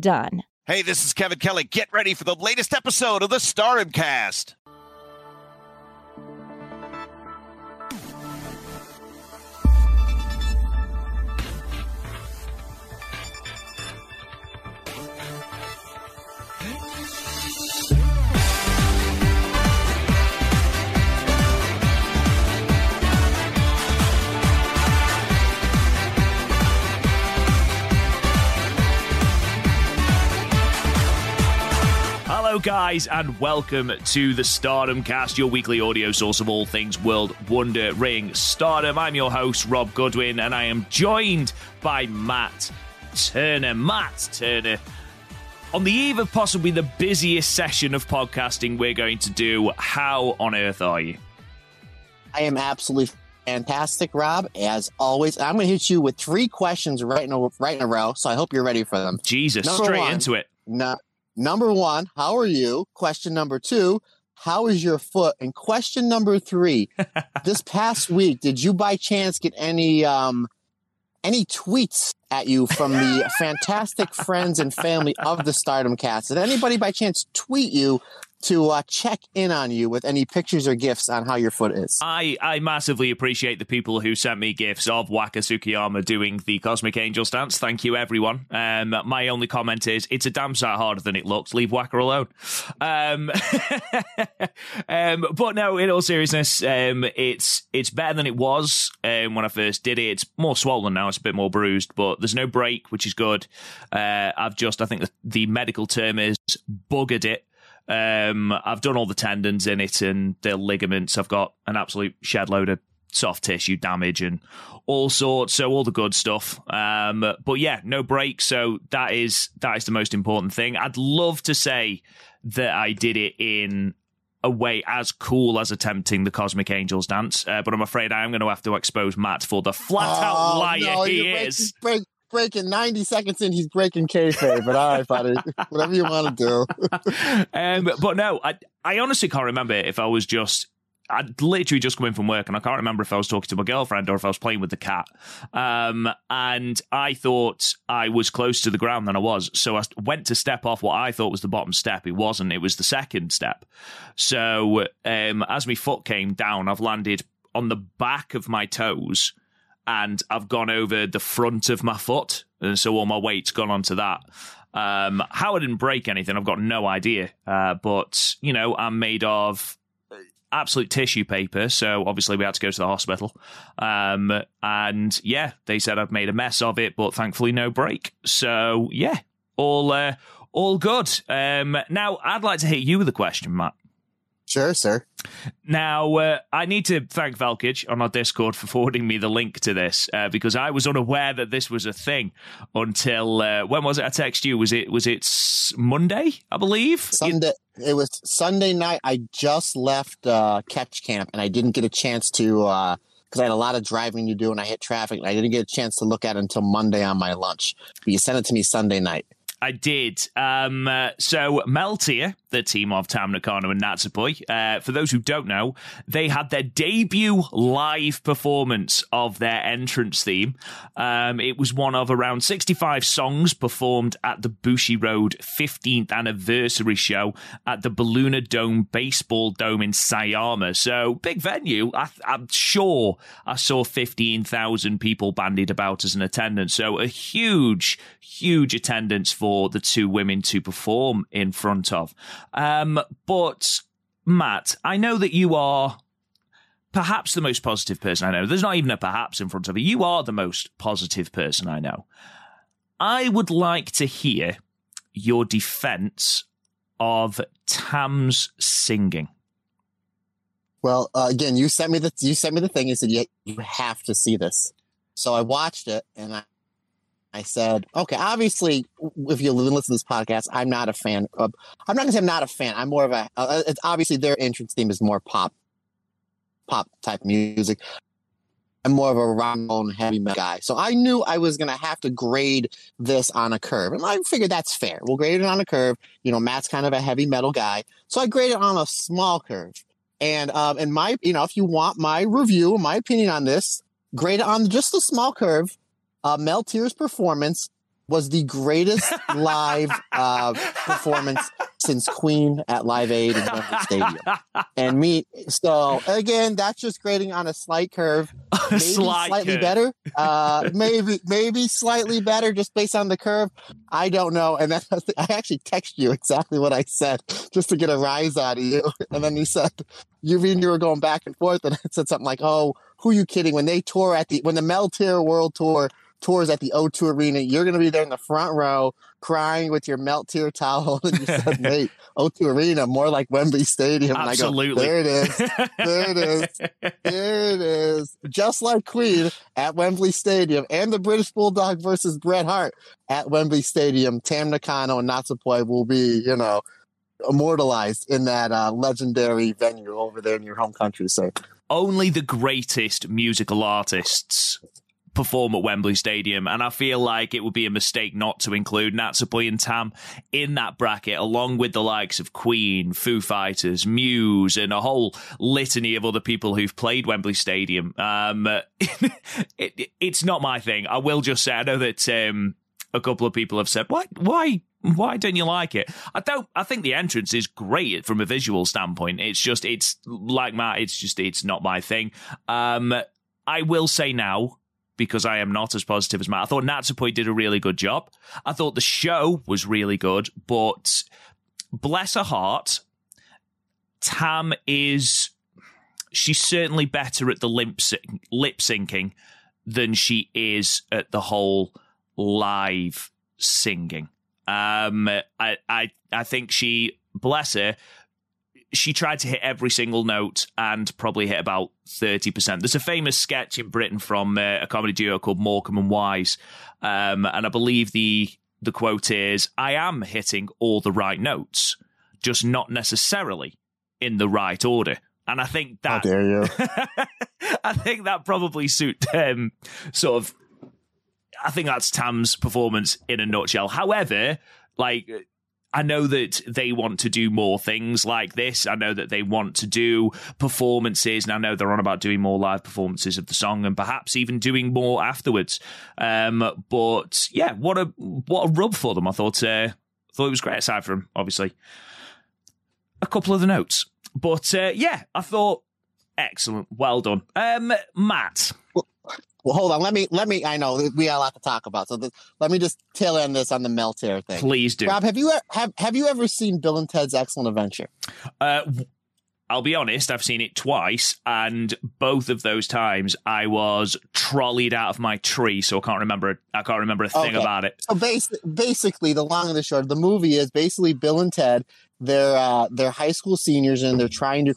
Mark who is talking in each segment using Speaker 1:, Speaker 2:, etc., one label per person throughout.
Speaker 1: done.
Speaker 2: Hey, this is Kevin Kelly. Get ready for the latest episode of the Stardom Cast.
Speaker 3: Hello, guys, and welcome to the Stardom Cast, your weekly audio source of all things World Wonder Ring Stardom. I'm your host, Rob Goodwin, and I am joined by Matt Turner. Matt Turner, on the eve of possibly the busiest session of podcasting we're going to do, how on earth are you?
Speaker 4: I am absolutely fantastic, Rob. As always, I'm going to hit you with three questions right in a, right in a row. So I hope you're ready for them.
Speaker 3: Jesus,
Speaker 4: Number
Speaker 3: straight
Speaker 4: one.
Speaker 3: into it.
Speaker 4: No, number one, how are you? Question number two, how is your foot? And question number three, this past week, did you by chance get any um any tweets at you from the fantastic friends and family of the Stardom Cast? Did anybody by chance tweet you to uh, check in on you with any pictures or gifts on how your foot is?
Speaker 3: I, I massively appreciate the people who sent me gifts of Waka Tsukiyama doing the Cosmic Angels dance. Thank you, everyone. Um, my only comment is it's a damn sight harder than it looks. Leave Waka alone. Um, um, but no, in all seriousness, um, it's it's better than it was um, when I first did it. It's more swollen now. It's a bit more bruised, but there's no break, which is good. Uh, I've just, I think the, the medical term is buggered it. Um, I've done all the tendons in it and the ligaments. I've got an absolute shed load of soft tissue damage and all sorts. So all the good stuff. Um, but yeah, no break. So that is that is the most important thing. I'd love to say that I did it in a way as cool as attempting the Cosmic Angels dance, uh, but I'm afraid I am going to have to expose Matt for the flat out
Speaker 4: Oh,
Speaker 3: liar
Speaker 4: no,
Speaker 3: he is.
Speaker 4: Break, breaking 90 seconds in, he's breaking kayfabe. But all right, buddy, whatever you want to do.
Speaker 3: um, but no, I I honestly can't remember if I was just. I'd literally just come in from work and I can't remember if I was talking to my girlfriend or if I was playing with the cat. Um, and I thought I was close to the ground than I was. So I went to step off what I thought was the bottom step. It wasn't, it was the second step. So um, as my foot came down, I've landed on the back of my toes and I've gone over the front of my foot. And so all my weight's gone onto that. Um, how I didn't break anything, I've got no idea. Uh, but, you know, I'm made of absolute tissue paper. So obviously we had to go to the hospital. Um, and yeah, they said I've made a mess of it, but thankfully no break. So yeah, all, uh, all good. Um, now I'd like to hit you with a question, Matt.
Speaker 4: Sure, sir.
Speaker 3: Now, uh, I need to thank Valkage on our Discord for forwarding me the link to this uh, because I was unaware that this was a thing until uh, when was it? I texted you. Was it was it Monday? I believe.
Speaker 4: Sunday. It was Sunday night. I just left uh, catch camp, and I didn't get a chance to because I had a lot of driving to do, and I hit traffic, and I didn't get a chance to look at it until Monday on my lunch. But you sent it to me Sunday night.
Speaker 3: I did. Um, uh, so Meltear, the team of Tam Nakano and Natsupoi, uh, for those who don't know, they had their debut live performance of their entrance theme. Um, it was one of around 65 songs performed at the Bushiroad 15th anniversary show at the Belluna Dome Baseball Dome in Sayama. So big venue. I, I'm sure I saw 15,000 people bandied about as an attendance. So a huge, huge attendance for the two women to perform in front of. Um, but Matt, I know that you are perhaps the most positive person I know. There's not even a perhaps in front of you. You are the most positive person I know. I would like to hear your defense of Tam's singing.
Speaker 4: Well, uh, again, you sent me the you sent me the thing. You said you you have to see this. So I watched it and I I said, okay, obviously, if you listen to this podcast, I'm not a fan of. I'm not gonna say I'm not a fan. I'm more of a. Uh, it's obviously their entrance theme is more pop, pop type music. I'm more of a Ramon heavy metal guy, so I knew I was gonna have to grade this on a curve, and I figured that's fair. We'll grade it on a curve. You know, Matt's kind of a heavy metal guy, so I graded on a small curve. And um, and my, you know, if you want my review, my opinion on this, grade it on just a small curve. Uh, Meltear's performance was the greatest live uh, performance since Queen at Live Aid in Wembley Stadium. And me, so again, that's just grading on a slight curve. Maybe
Speaker 3: Slight
Speaker 4: slightly better. Uh, maybe, maybe slightly better just based on the curve. I don't know. And then I actually text you exactly what I said just to get a rise out of you. And then you said, you mean you were going back and forth. And I said something like, oh, who are you kidding? When they tour at the, when the Meltear World Tour tours at the O2 Arena, you're going to be there in the front row crying with your Meltear towel. And you said, mate, O2 Arena, more like Wembley Stadium.
Speaker 3: Absolutely.
Speaker 4: And I go, there it is. There it is. There it is. Just like Queen at Wembley Stadium and the British Bulldog versus Bret Hart at Wembley Stadium. Tam Nakano and Natsupoi will be, you know, immortalized in that uh, legendary venue over there in your home country. So
Speaker 3: Only the greatest musical artists perform at Wembley Stadium, and I feel like it would be a mistake not to include Natsupoi and Tam in that bracket, along with the likes of Queen, Foo Fighters, Muse, and a whole litany of other people who've played Wembley Stadium. Um, it, it, it's not my thing. I will just say, I know that um, a couple of people have said, "Why, why?" Why don't you like it? I don't. I think the entrance is great from a visual standpoint. It's just, it's like Matt. It's just, it's not my thing. Um, I will say now, because I am not as positive as Matt. I thought Natsupoi did a really good job. I thought the show was really good, but bless her heart, Tam is she's certainly better at the lip syncing than she is at the whole live singing. Um, I I I think she bless her she tried to hit every single note and probably hit about 30%. There's a famous sketch in Britain from uh, a comedy duo called Morecambe and Wise. Um, and I believe the, the quote is, I am hitting all the right notes, just not necessarily in the right order. And I think
Speaker 4: how
Speaker 3: that,
Speaker 4: dare you?
Speaker 3: I think that probably suit um, sort of. I think that's Tam's performance in a nutshell. However, like I know that they want to do more things like this. I know that they want to do performances, and I know they're on about doing more live performances of the song, and perhaps even doing more afterwards. Um, but yeah, what a what a rub for them. I thought uh, thought it was great. Aside from obviously a couple of the notes, but uh, yeah, I thought excellent, well done, um, Matt.
Speaker 4: Well, hold on. Let me, let me, I know we got a lot to talk about. So let me just tail end this on the Meltear thing.
Speaker 3: Please do.
Speaker 4: Rob, have you, have, have you ever seen Bill and Ted's Excellent Adventure?
Speaker 3: Uh, I'll be honest, I've seen it twice, and both of those times I was trolleyed out of my tree, so I can't remember. I can't remember a thing
Speaker 4: Okay.
Speaker 3: about it.
Speaker 4: So basi- basically, the long and the short of the movie is basically Bill and Ted. They're uh, they're high school seniors and they're trying to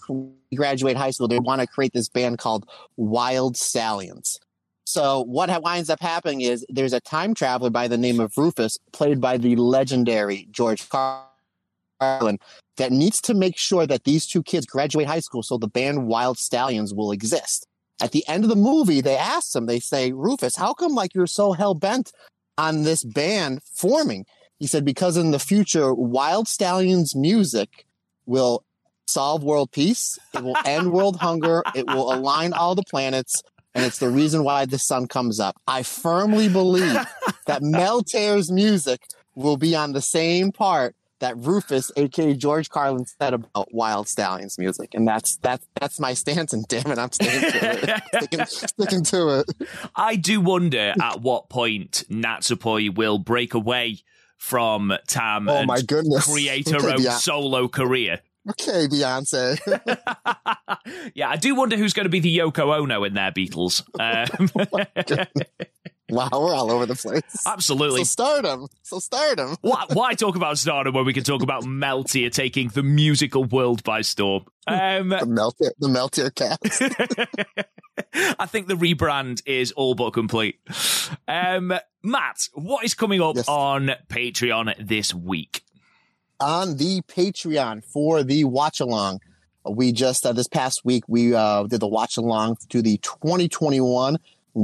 Speaker 4: graduate high school. They want to create this band called Wild Stallions. So what winds up happening is there's a time traveler by the name of Rufus, played by the legendary George Carlin, that needs to make sure that these two kids graduate high school so the band Wild Stallions will exist. At the end of the movie, they ask him, they say, Rufus, how come like you're so hell bent on this band forming? He said because in the future, Wild Stallions music will solve world peace. It will end world hunger. It will align all the planets. And it's the reason why the sun comes up. I firmly believe that Meltear's music will be on the same part that Rufus, aka George Carlin, said about Wild Stallions music, and that's that's that's my stance. And damn it, I'm sticking to it. sticking, sticking to it.
Speaker 3: I do wonder at what point Natsupoi will break away from Tam
Speaker 4: Oh
Speaker 3: and create her own
Speaker 4: yeah.
Speaker 3: solo career.
Speaker 4: Okay, Beyonce.
Speaker 3: yeah, I do wonder who's going to be the Yoko Ono in their Beatles. Um,
Speaker 4: wow, we're all over the place.
Speaker 3: absolutely.
Speaker 4: So stardom. So stardom.
Speaker 3: why, why talk about stardom when we can talk about Meltear taking the musical world by storm? Um,
Speaker 4: The Meltear, the Meltear cast.
Speaker 3: I think the rebrand is all but complete. Um, Matt, what is coming up
Speaker 4: Yes.
Speaker 3: on Patreon this week?
Speaker 4: On the Patreon for the watch along. We just uh, this past week we uh, did the watch along to the 2021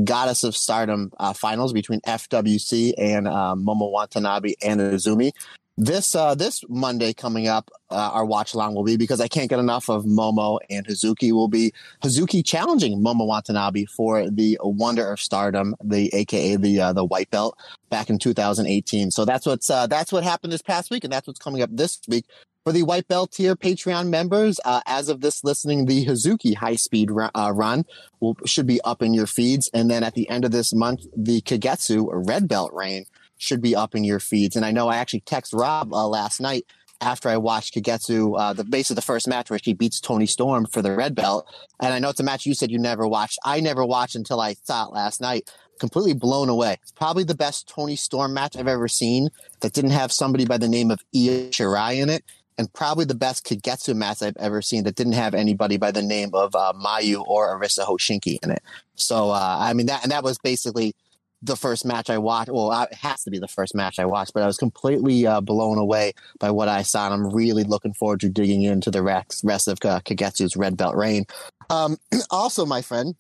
Speaker 4: Goddess of Stardom uh, finals between FWC and uh, Momo Watanabe and Izumi. This uh, this Monday coming up, uh, our watch along will be because I can't get enough of Momo and Hazuki. Will be Hazuki challenging Momo Watanabe for the Wonder of Stardom, the AKA the uh, the white belt back in 2018. So that's what's uh, that's what happened this past week, and that's what's coming up this week for the white belt tier Patreon members. Uh, as of this listening, the Hazuki high speed run, uh, run will should be up in your feeds, and then at the end of this month, the Kagetsu red belt reign should be up in your feeds. And I know I actually texted Rob uh, last night after I watched Kagetsu, uh, the base of the first match where she beats Toni Storm for the red belt. And I know it's a match you said you never watched. I never watched until I saw it last night. Completely blown away. It's probably the best Toni Storm match I've ever seen that didn't have somebody by the name of Io Shirai in it. And probably the best Kagetsu match I've ever seen that didn't have anybody by the name of uh, Mayu or Arisa Hoshiki in it. So, uh, I mean, that, and that was basically the first match I watched. Well, it has to be the first match I watched, but I was completely uh, blown away by what I saw. And I'm really looking forward to digging into the rest, rest of uh, Kagetsu's red belt reign. Um, also, my friend,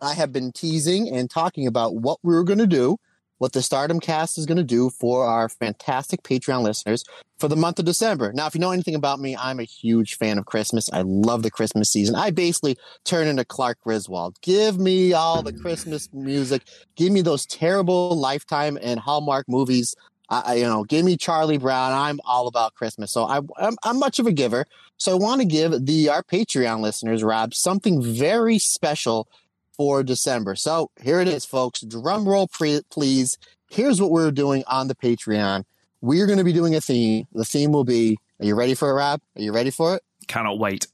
Speaker 4: I have been teasing and talking about what we were going to do, what the Stardom cast is going to do for our fantastic Patreon listeners for the month of December. Now, if you know anything about me, I'm a huge fan of Christmas. I love the Christmas season. I basically turn into Clark Griswold. Give me all the Christmas music. Give me those terrible Lifetime and Hallmark movies. I, you know, give me Charlie Brown. I'm all about Christmas. So I, I'm, I'm much of a giver. So I want to give the our Patreon listeners, Rob, something very special for December. So here it is, folks. Drum roll, pre- please. Here's what we're doing on the Patreon. We're going to be doing a theme. The theme will be. Are you ready for it, Rob? Are you ready for it?
Speaker 3: Cannot wait.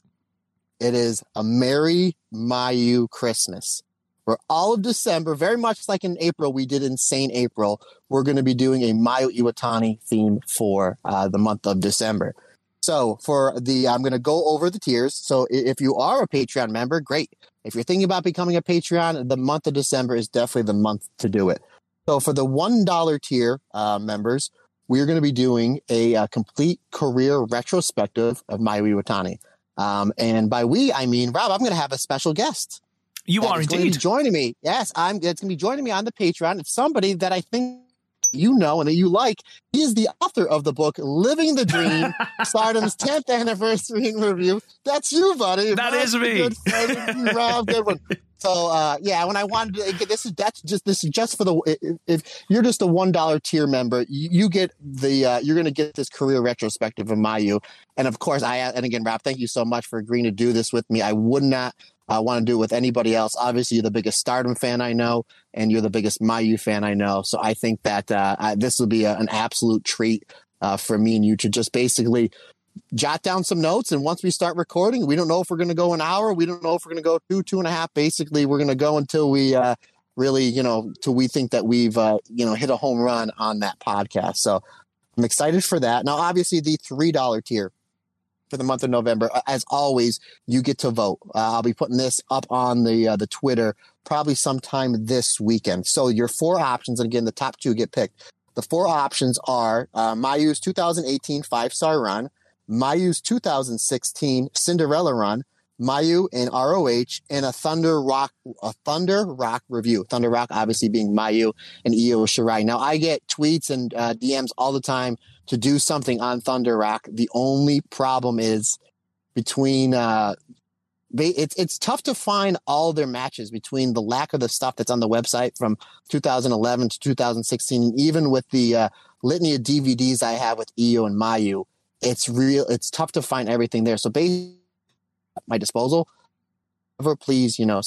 Speaker 4: It is a Merry Mayu Christmas. For all of December, very much like in April, we did Insane April, we're going to be doing a Mayu Iwatani theme for uh, the month of December. So for the, I'm going to go over the tiers. So if you are a Patreon member, great. If you're thinking about becoming a Patreon, the month of December is definitely the month to do it. So for the $1 tier uh, members, we're going to be doing a, uh complete career retrospective of Mayu Iwatani. Um, and by we, I mean, Rob, I'm going to have a special guest.
Speaker 3: You are
Speaker 4: is going to be
Speaker 3: indeed.
Speaker 4: joining me. Yes, I'm. It's going to be joining me on the Patreon. It's somebody that I think you know and that you like. He is the author of the book "Living the Dream," Stardom's 10th anniversary in review. That's you, buddy.
Speaker 3: That
Speaker 4: Rob,
Speaker 3: is me.
Speaker 4: Good friend, Rob, good one. So uh, yeah, when I wanted to, this is that's just this is just for the if, if you're just a one dollar tier member, you, you get the uh, you're going to get this career retrospective of Mayu, and of course I and again Rob, thank you so much for agreeing to do this with me. I would not uh, want to do it with anybody else. Obviously, you're the biggest Stardom fan I know, and you're the biggest Mayu fan I know. So I think that uh, I, this will be a, an absolute treat uh, for me and you to just basically jot down some notes. And once we start recording, we don't know if we're going to go an hour. We don't know if we're going to go two, two and a half. Basically, we're going to go until we uh, really, you know, till we think that we've, uh, you know, hit a home run on that podcast. So I'm excited for that. Now, obviously, the $3 tier for the month of November, uh, as always, you get to vote. Uh, I'll be putting this up on the uh, the Twitter probably sometime this weekend. So your four options, and again, the top two get picked. The four options are uh, Mayu's 2018 five star run, Mayu's 2016 Cinderella run, Mayu and ROH, and a Thunder Rock, a Thunder Rock review. Thunder Rock, obviously being Mayu and Io Shirai. Now, I get tweets and uh, DMs all the time to do something on Thunder Rock. The only problem is between uh, they it's it's tough to find all their matches between the lack of the stuff that's on the website from 2011 to 2016 and even with the uh, litany of DVDs I have with Io and Mayu it's real it's tough to find everything there so basically my disposal ever please you know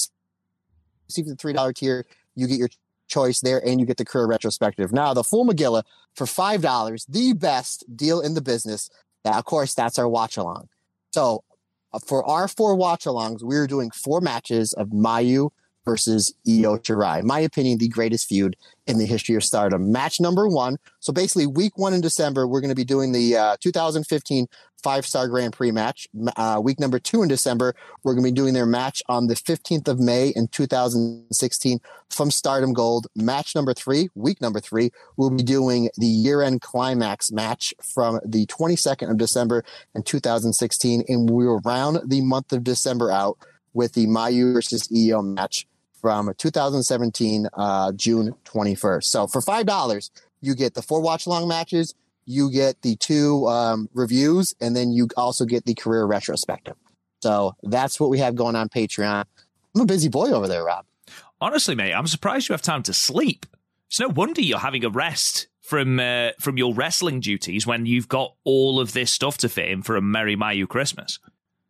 Speaker 4: see the three dollar tier you get your choice there and you get the career retrospective. Now the full Megillah for five dollars the best deal in the business. That of course that's our watch along so uh, for our four watch alongs, we are doing four matches of Mayu versus Io Shirai. My opinion, the greatest feud in the history of Stardom. Match number one. So basically, week one in December, we're going to be doing the uh, 2015 five star Grand Prix match. Uh, week number two in December, we're going to be doing their match on the 15th of May in 2016 from Stardom Gold. Match number three, week number three, we'll be doing the year end climax match from the 22nd of December in 2016. And we'll round the month of December out with the Mayu versus Io match from 2017, uh, June 21st. So for $5, you get the four watch long matches you get the two um, reviews, and then you also get the career retrospective. So that's what we have going on Patreon. I'm a busy boy over there, Rob.
Speaker 3: Honestly, mate, I'm surprised you have time to sleep. It's no wonder you're having a rest from uh, from your wrestling duties when you've got all of this stuff to fit in for a Merry Mayu Christmas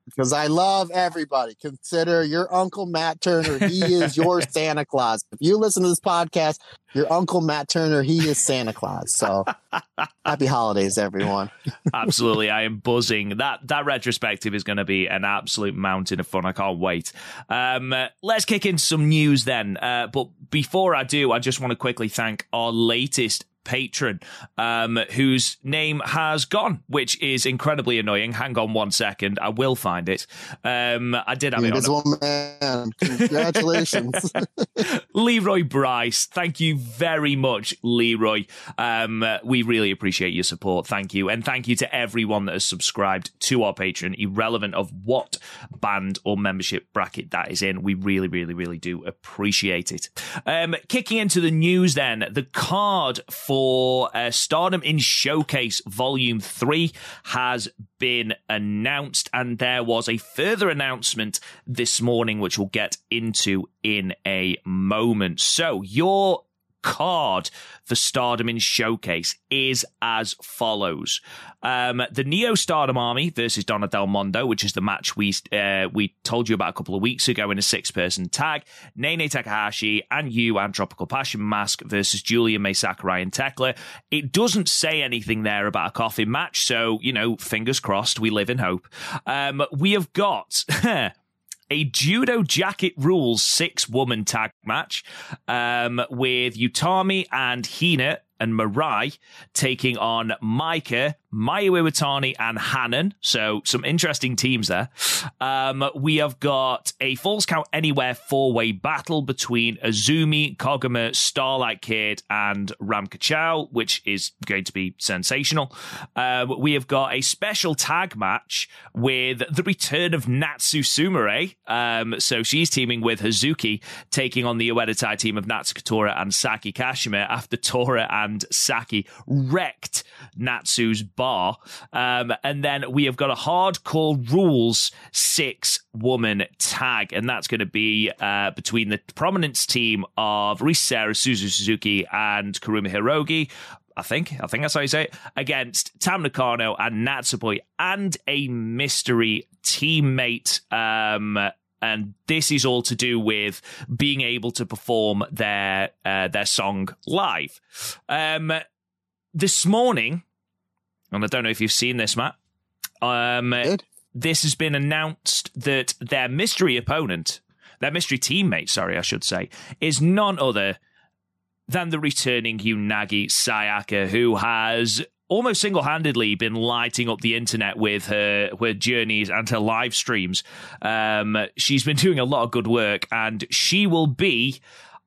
Speaker 4: because I love everybody. Consider your Uncle Matt Turner. He is your Santa Claus. If you listen to this podcast, your Uncle Matt Turner, he is Santa Claus. So happy holidays, everyone.
Speaker 3: Absolutely. I am buzzing. That that retrospective is going to be an absolute mountain of fun. I can't wait. Um, let's kick into some news then. Uh, but before I do, I just want to quickly thank our latest patron um, whose name has gone, which is incredibly annoying. Hang on one second, I will find it. Um, I did have
Speaker 4: it on. man, congratulations,
Speaker 3: Leroy Bryce. Thank you very much, Leroy. Um, we really appreciate your support. Thank you, and thank you to everyone that has subscribed to our Patreon, irrelevant of what band or membership bracket that is in. We really, really, really do appreciate it. Um, kicking into the news, then the card for for uh, Stardom in Showcase Volume 3 has been announced, and there was a further announcement this morning, which we'll get into in a moment. So, your card for Stardom in Showcase is as follows. Um, the Neo Stardom Army versus Donna Del Mondo, which is the match we uh, we told you about a couple of weeks ago in a six person tag. Nene Takahashi and you and Tropical Passion Mask versus Julia May Sakurai and Thekla. It doesn't say anything there about a coffin match, so, you know, fingers crossed, we live in hope. Um, we have got. a judo jacket rules six woman tag match um, with Utami and Hina and Marai taking on Maika, Mayu Iwatani, and Hanan. So some interesting teams there. Um, we have got a Falls Count Anywhere four-way battle between Azumi, Koguma, Starlight Kid, and Ramka Chow, which is going to be sensational. Um, we have got a special tag match with the return of Natsu Sumire. Um, so she's teaming with Hazuki, taking on the Oedo Tai team of Natsu Tora and Saki Kashima after Tora and Saki wrecked Natsu's bar. Um, and then we have got a hardcore rules six woman tag, and that's going to be uh, between the prominence team of Risa Sera, Suzu Suzuki, and Kurumi Hiiragi. I think. I think that's how you say it. Against Tam Nakano and Natsupoi and a mystery teammate. Um, and this is all to do with being able to perform their uh, their song live. Um, this morning, and I don't know if you've seen this, Matt. Um, this has been announced that their mystery opponent, their mystery teammate, sorry, I should say, is none other than the returning Unagi Sayaka, who has almost single handedly been lighting up the internet with her her journeys and her live streams. Um, she's been doing a lot of good work, and she will be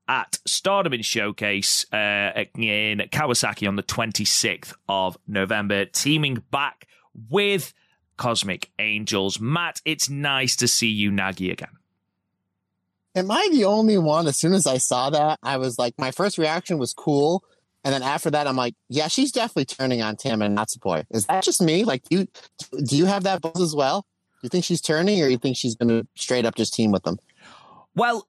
Speaker 3: at Stardom in Showcase uh, in Kawasaki on the 26th of November, teaming back with Cosmic Angels. Matt, it's nice to see Unagi again.
Speaker 4: Am I the only one? As soon as I saw that, I was like, my first reaction was cool. And then after that, I'm like, yeah, she's definitely turning on Tam and Natsupoi. Is that just me? Like, do you, do you have that buzz as well? Do you think she's turning or you think she's going to straight up just team with them?
Speaker 3: Well,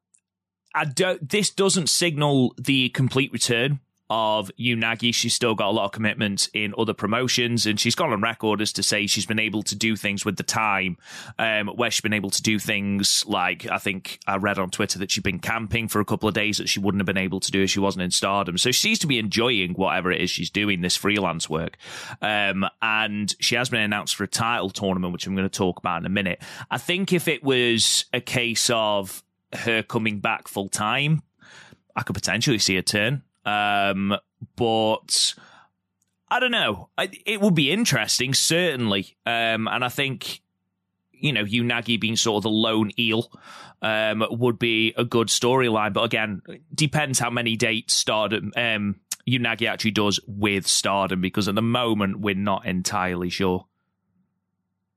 Speaker 3: I don't, this doesn't signal the complete return of Unagi. She's still got a lot of commitments in other promotions, and she's gone on record as to say she's been able to do things with the time, um, where she's been able to do things like I think I read on Twitter that she'd been camping for a couple of days that she wouldn't have been able to do if she wasn't in Stardom. So she seems to be enjoying whatever it is she's doing, this freelance work. Um, and she has been announced for a title tournament, which I'm going to talk about in a minute. I think if it was a case of her coming back full time, I could potentially see a turn. Um, but I don't know. It would be interesting, certainly. Um, and I think, you know, Unagi being sort of the lone eel um, would be a good storyline. But again, depends how many dates Stardom um, Unagi actually does with Stardom, because at the moment we're not entirely sure.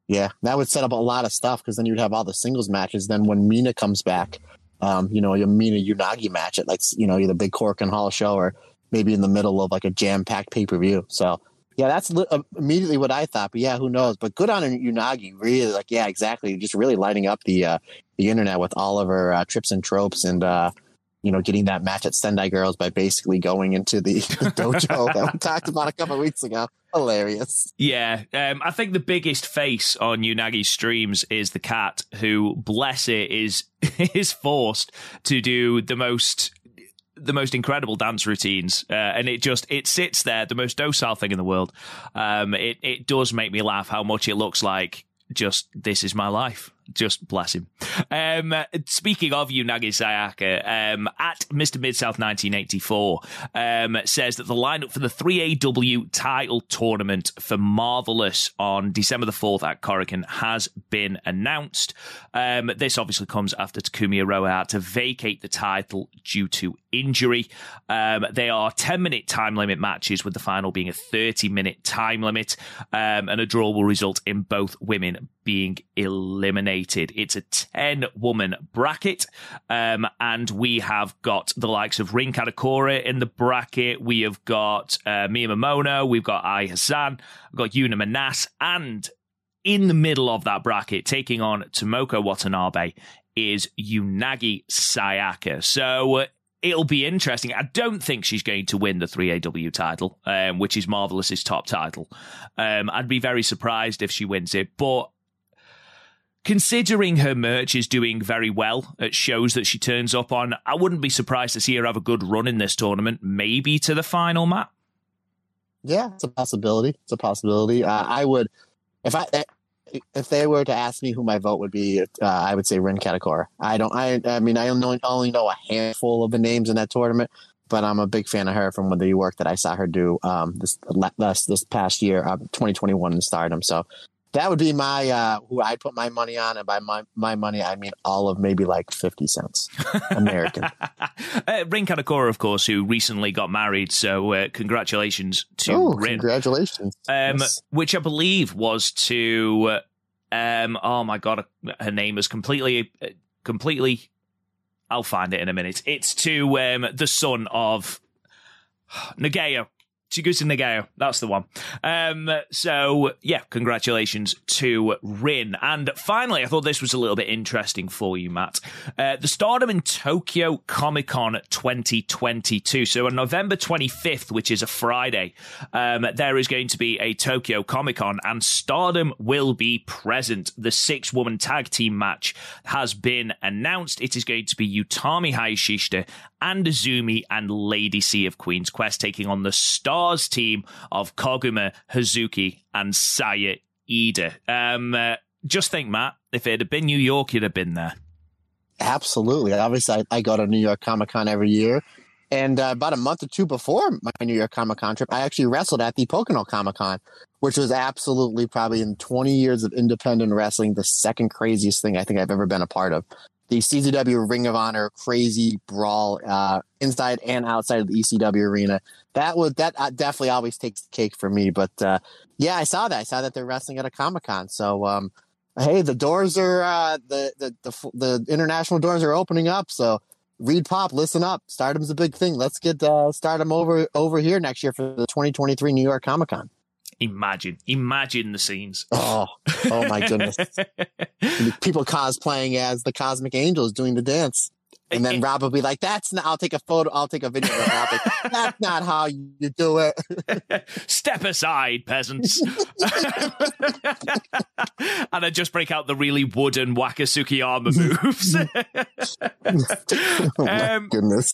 Speaker 4: Yeah, that would set up a lot of stuff because then you'd have all the singles matches. Then when Mina comes back, um, you know, a Mina Unagi match at like, you know, either Big Korakuen Hall show or maybe in the middle of like a jam packed pay per view. So, yeah, that's li- uh, immediately what I thought. But yeah, who knows? But good on Unagi. Really, like, yeah, exactly. Just really lighting up the uh, the internet with all of her uh, trips and tropes and, uh, you know, getting that match at Sendai Girls by basically going into the, dojo that we talked about a couple weeks ago. Hilarious.
Speaker 3: Yeah. Um, I think the biggest face on Unagi's streams is the cat, who, bless it, is is forced to do the most the most incredible dance routines, uh, and it just it sits there, the most docile thing in the world. Um, it it does make me laugh how much it looks like just this is my life. Just bless him. Um, speaking of Unagi Sayaka, um, at Mr. Mid South 1984 um, says that the lineup for the 3AW title tournament for Marvelous on December the 4th at Korakuen has been announced. Um, this obviously comes after Takumi Iroha had to vacate the title due to injury. Um, they are 10 minute time limit matches, with the final being a 30 minute time limit, um, and a draw will result in both women being eliminated. It's a 10 woman bracket, um, and we have got the likes of Rin Kadokura in the bracket. We have got uh, Mia Momono, we've got Ai Hassan, we've got Yuna Manas, and in the middle of that bracket, taking on Tomoko Watanabe, is Unagi Sayaka. So uh, it'll be interesting. I don't think she's going to win the 3AW title, um, which is Marvelous's top title. Um, I'd be very surprised if she wins it, but considering her merch is doing very well at shows that she turns up on, I wouldn't be surprised to see her have a good run in this tournament, maybe to the final, Matt.
Speaker 4: Yeah, it's a possibility. It's a possibility. Uh, I would, if I if they were to ask me who my vote would be, uh, I would say Rin Kadokura. I don't. I. I mean, I only, only know a handful of the names in that tournament, but I'm a big fan of her from the work that I saw her do um, this this this past year, uh, 2021 in Stardom. So that would be my uh, who I'd put my money on, and by my my money I mean all of maybe like fifty cents American.
Speaker 3: uh, Rin Kadokura, of course, who recently got married, so uh, congratulations to
Speaker 4: oh,
Speaker 3: Rin.
Speaker 4: Congratulations,
Speaker 3: um, yes. which I believe was to um, oh my god, her name is completely completely. I'll find it in a minute. It's to um, the son of Nagao Chigusa Nagao. That's the one. Um, so, yeah, congratulations to Rin. And finally, I thought this was a little bit interesting for you, Matt. Uh, the Stardom in Tokyo Comic Con 2022. So, on November 25th, which is a Friday, um, there is going to be a Tokyo Comic Con, and Stardom will be present. The six woman tag team match has been announced. It is going to be Utami Hayashishita and Azumi and Lady C of Queen's Quest taking on the Stars team of Koguma, Hazuki, and Saya Iida. Um, uh, just think, Matt, if it had been New York, you'd have been there.
Speaker 4: Absolutely. Obviously, I, I go to New York Comic Con every year. And uh, about a month or two before my New York Comic Con trip, I actually wrestled at the Pocono Comic Con, which was absolutely probably in 20 years of independent wrestling, the second craziest thing I think I've ever been a part of. The CZW Ring of Honor crazy brawl uh, inside and outside of the ECW arena. That would that uh, definitely always takes the cake for me. But uh, yeah, I saw that. I saw that they're wrestling at a Comic Con. So um, hey, the doors are uh, the, the the the international doors are opening up. So ReedPop, listen up. Stardom's a big thing. Let's get uh, Stardom over over here next year for the 2023 New York Comic Con.
Speaker 3: Imagine, imagine the scenes.
Speaker 4: Oh, oh my goodness! People cosplaying as the Cosmic Angels doing the dance. And then Rob will be like, "That's not." I'll take a photo. I'll take a video. Of Rob. That's not how you do it.
Speaker 3: Step aside, peasants. and I just break out the really wooden Waka Tsukiyama moves.
Speaker 4: oh my um, goodness.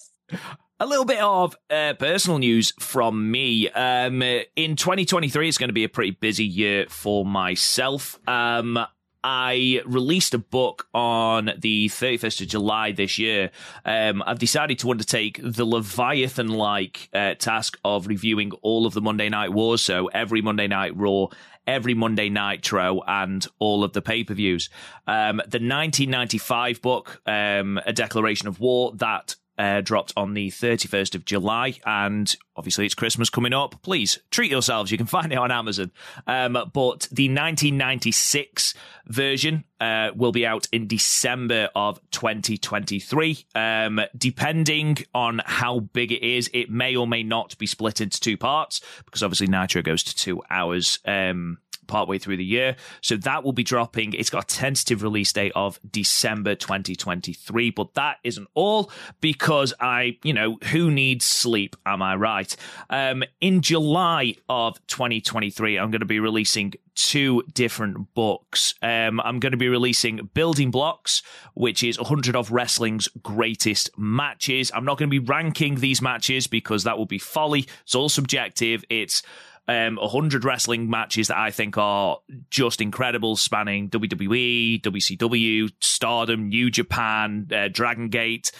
Speaker 3: A little bit of uh, personal news from me. Um, in 2023, it's going to be a pretty busy year for myself. Um, I released a book on the 31st of July this year. Um, I've decided to undertake the Leviathan like uh, task of reviewing all of the Monday Night Wars. So every Monday Night Raw, every Monday Nitro, and all of the pay per views. Um, the 1995 book, um, A Declaration of War, that uh, dropped on the 31st of July, and obviously it's Christmas coming up. Please treat yourselves. You can find it on Amazon. Um, but the 1996 version uh, will be out in December of 2023. Um, depending on how big it is, it may or may not be split into two parts because obviously Nitro goes to two hours. Um, partway through the year. So that will be dropping. It's got a tentative release date of December 2023. But that isn't all because I, you know, who needs sleep? Am I right? Um, in July of 2023, I'm going to be releasing two different books. Um, I'm going to be releasing Building Blocks, which is 100 of wrestling's greatest matches. I'm not going to be ranking these matches because that will be folly. It's all subjective. It's um, 100 wrestling matches that I think are just incredible, spanning WWE, WCW, Stardom, New Japan, uh, Dragon Gate,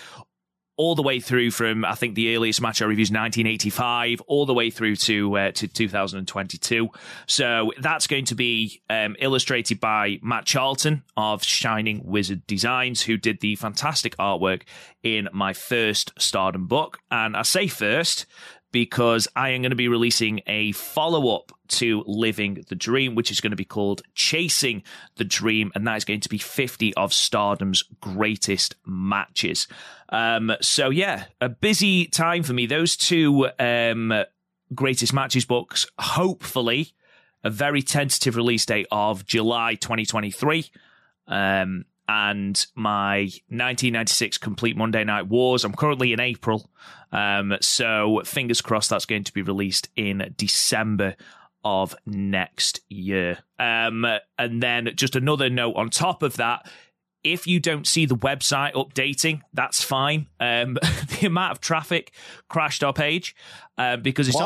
Speaker 3: all the way through from I think the earliest match I reviewed is 1985, all the way through to uh, to 2022. So that's going to be um, illustrated by Matt Charlton of Shining Wizard Designs, who did the fantastic artwork in my first Stardom book. And I say first because I am going to be releasing a follow up to Living the Dream, which is going to be called Chasing the Dream, and that is going to be 50 of Stardom's greatest matches. Um, so, yeah, a busy time for me. Those two um, greatest matches books, hopefully, a very tentative release date of July 2023. Um, and my 1996 complete Monday Night Wars. I'm currently in April, um, so fingers crossed that's going to be released in December of next year. Um, and then just another note on top of that. If you don't see the website updating, that's fine. Um, the amount of traffic crashed our page uh, because it's,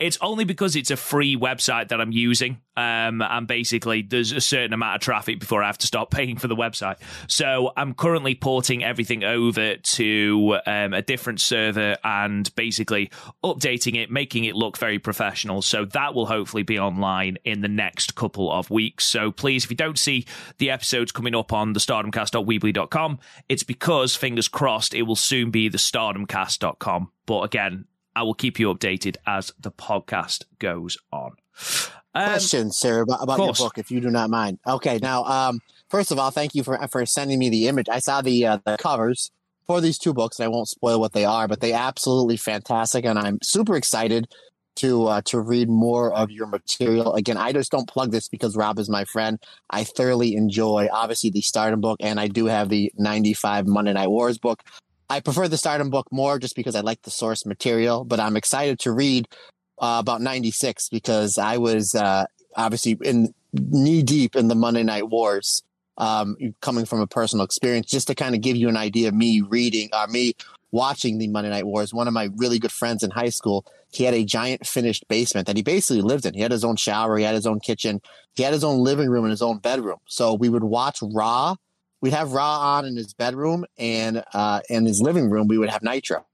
Speaker 3: it's only because it's a free website that I'm using. Um, and basically, there's a certain amount of traffic before I have to start paying for the website. So I'm currently porting everything over to um, a different server and basically updating it, making it look very professional. So that will hopefully be online in the next couple of weeks. So please, if you don't see the episodes coming up on the stardomcast.weebly.com, it's because, fingers crossed, it will soon be the stardomcast.com. But again, I will keep you updated as the podcast goes on.
Speaker 4: Um, Question, sir, about, about your book, if you do not mind. Okay, now, um, first of all, thank you for for sending me the image. I saw the uh, the covers for these two books. And I won't spoil what they are, but they absolutely fantastic, and I'm super excited to uh, to read more of your material. Again, I just don't plug this because Rob is my friend. I thoroughly enjoy, obviously, the Stardom book, and I do have the '95 Monday Night Wars book. I prefer the Stardom book more just because I like the source material, but I'm excited to read uh, about 96 because I was uh, obviously in knee deep in the Monday Night Wars, um, coming from a personal experience, just to kind of give you an idea of me reading, or uh, me watching the Monday Night Wars. One of my really good friends in high school, he had a giant finished basement that he basically lived in. He had his own shower, he had his own kitchen, he had his own living room and his own bedroom. So we would watch Raw we'd have Raw on in his bedroom and uh, in his living room we would have Nitro.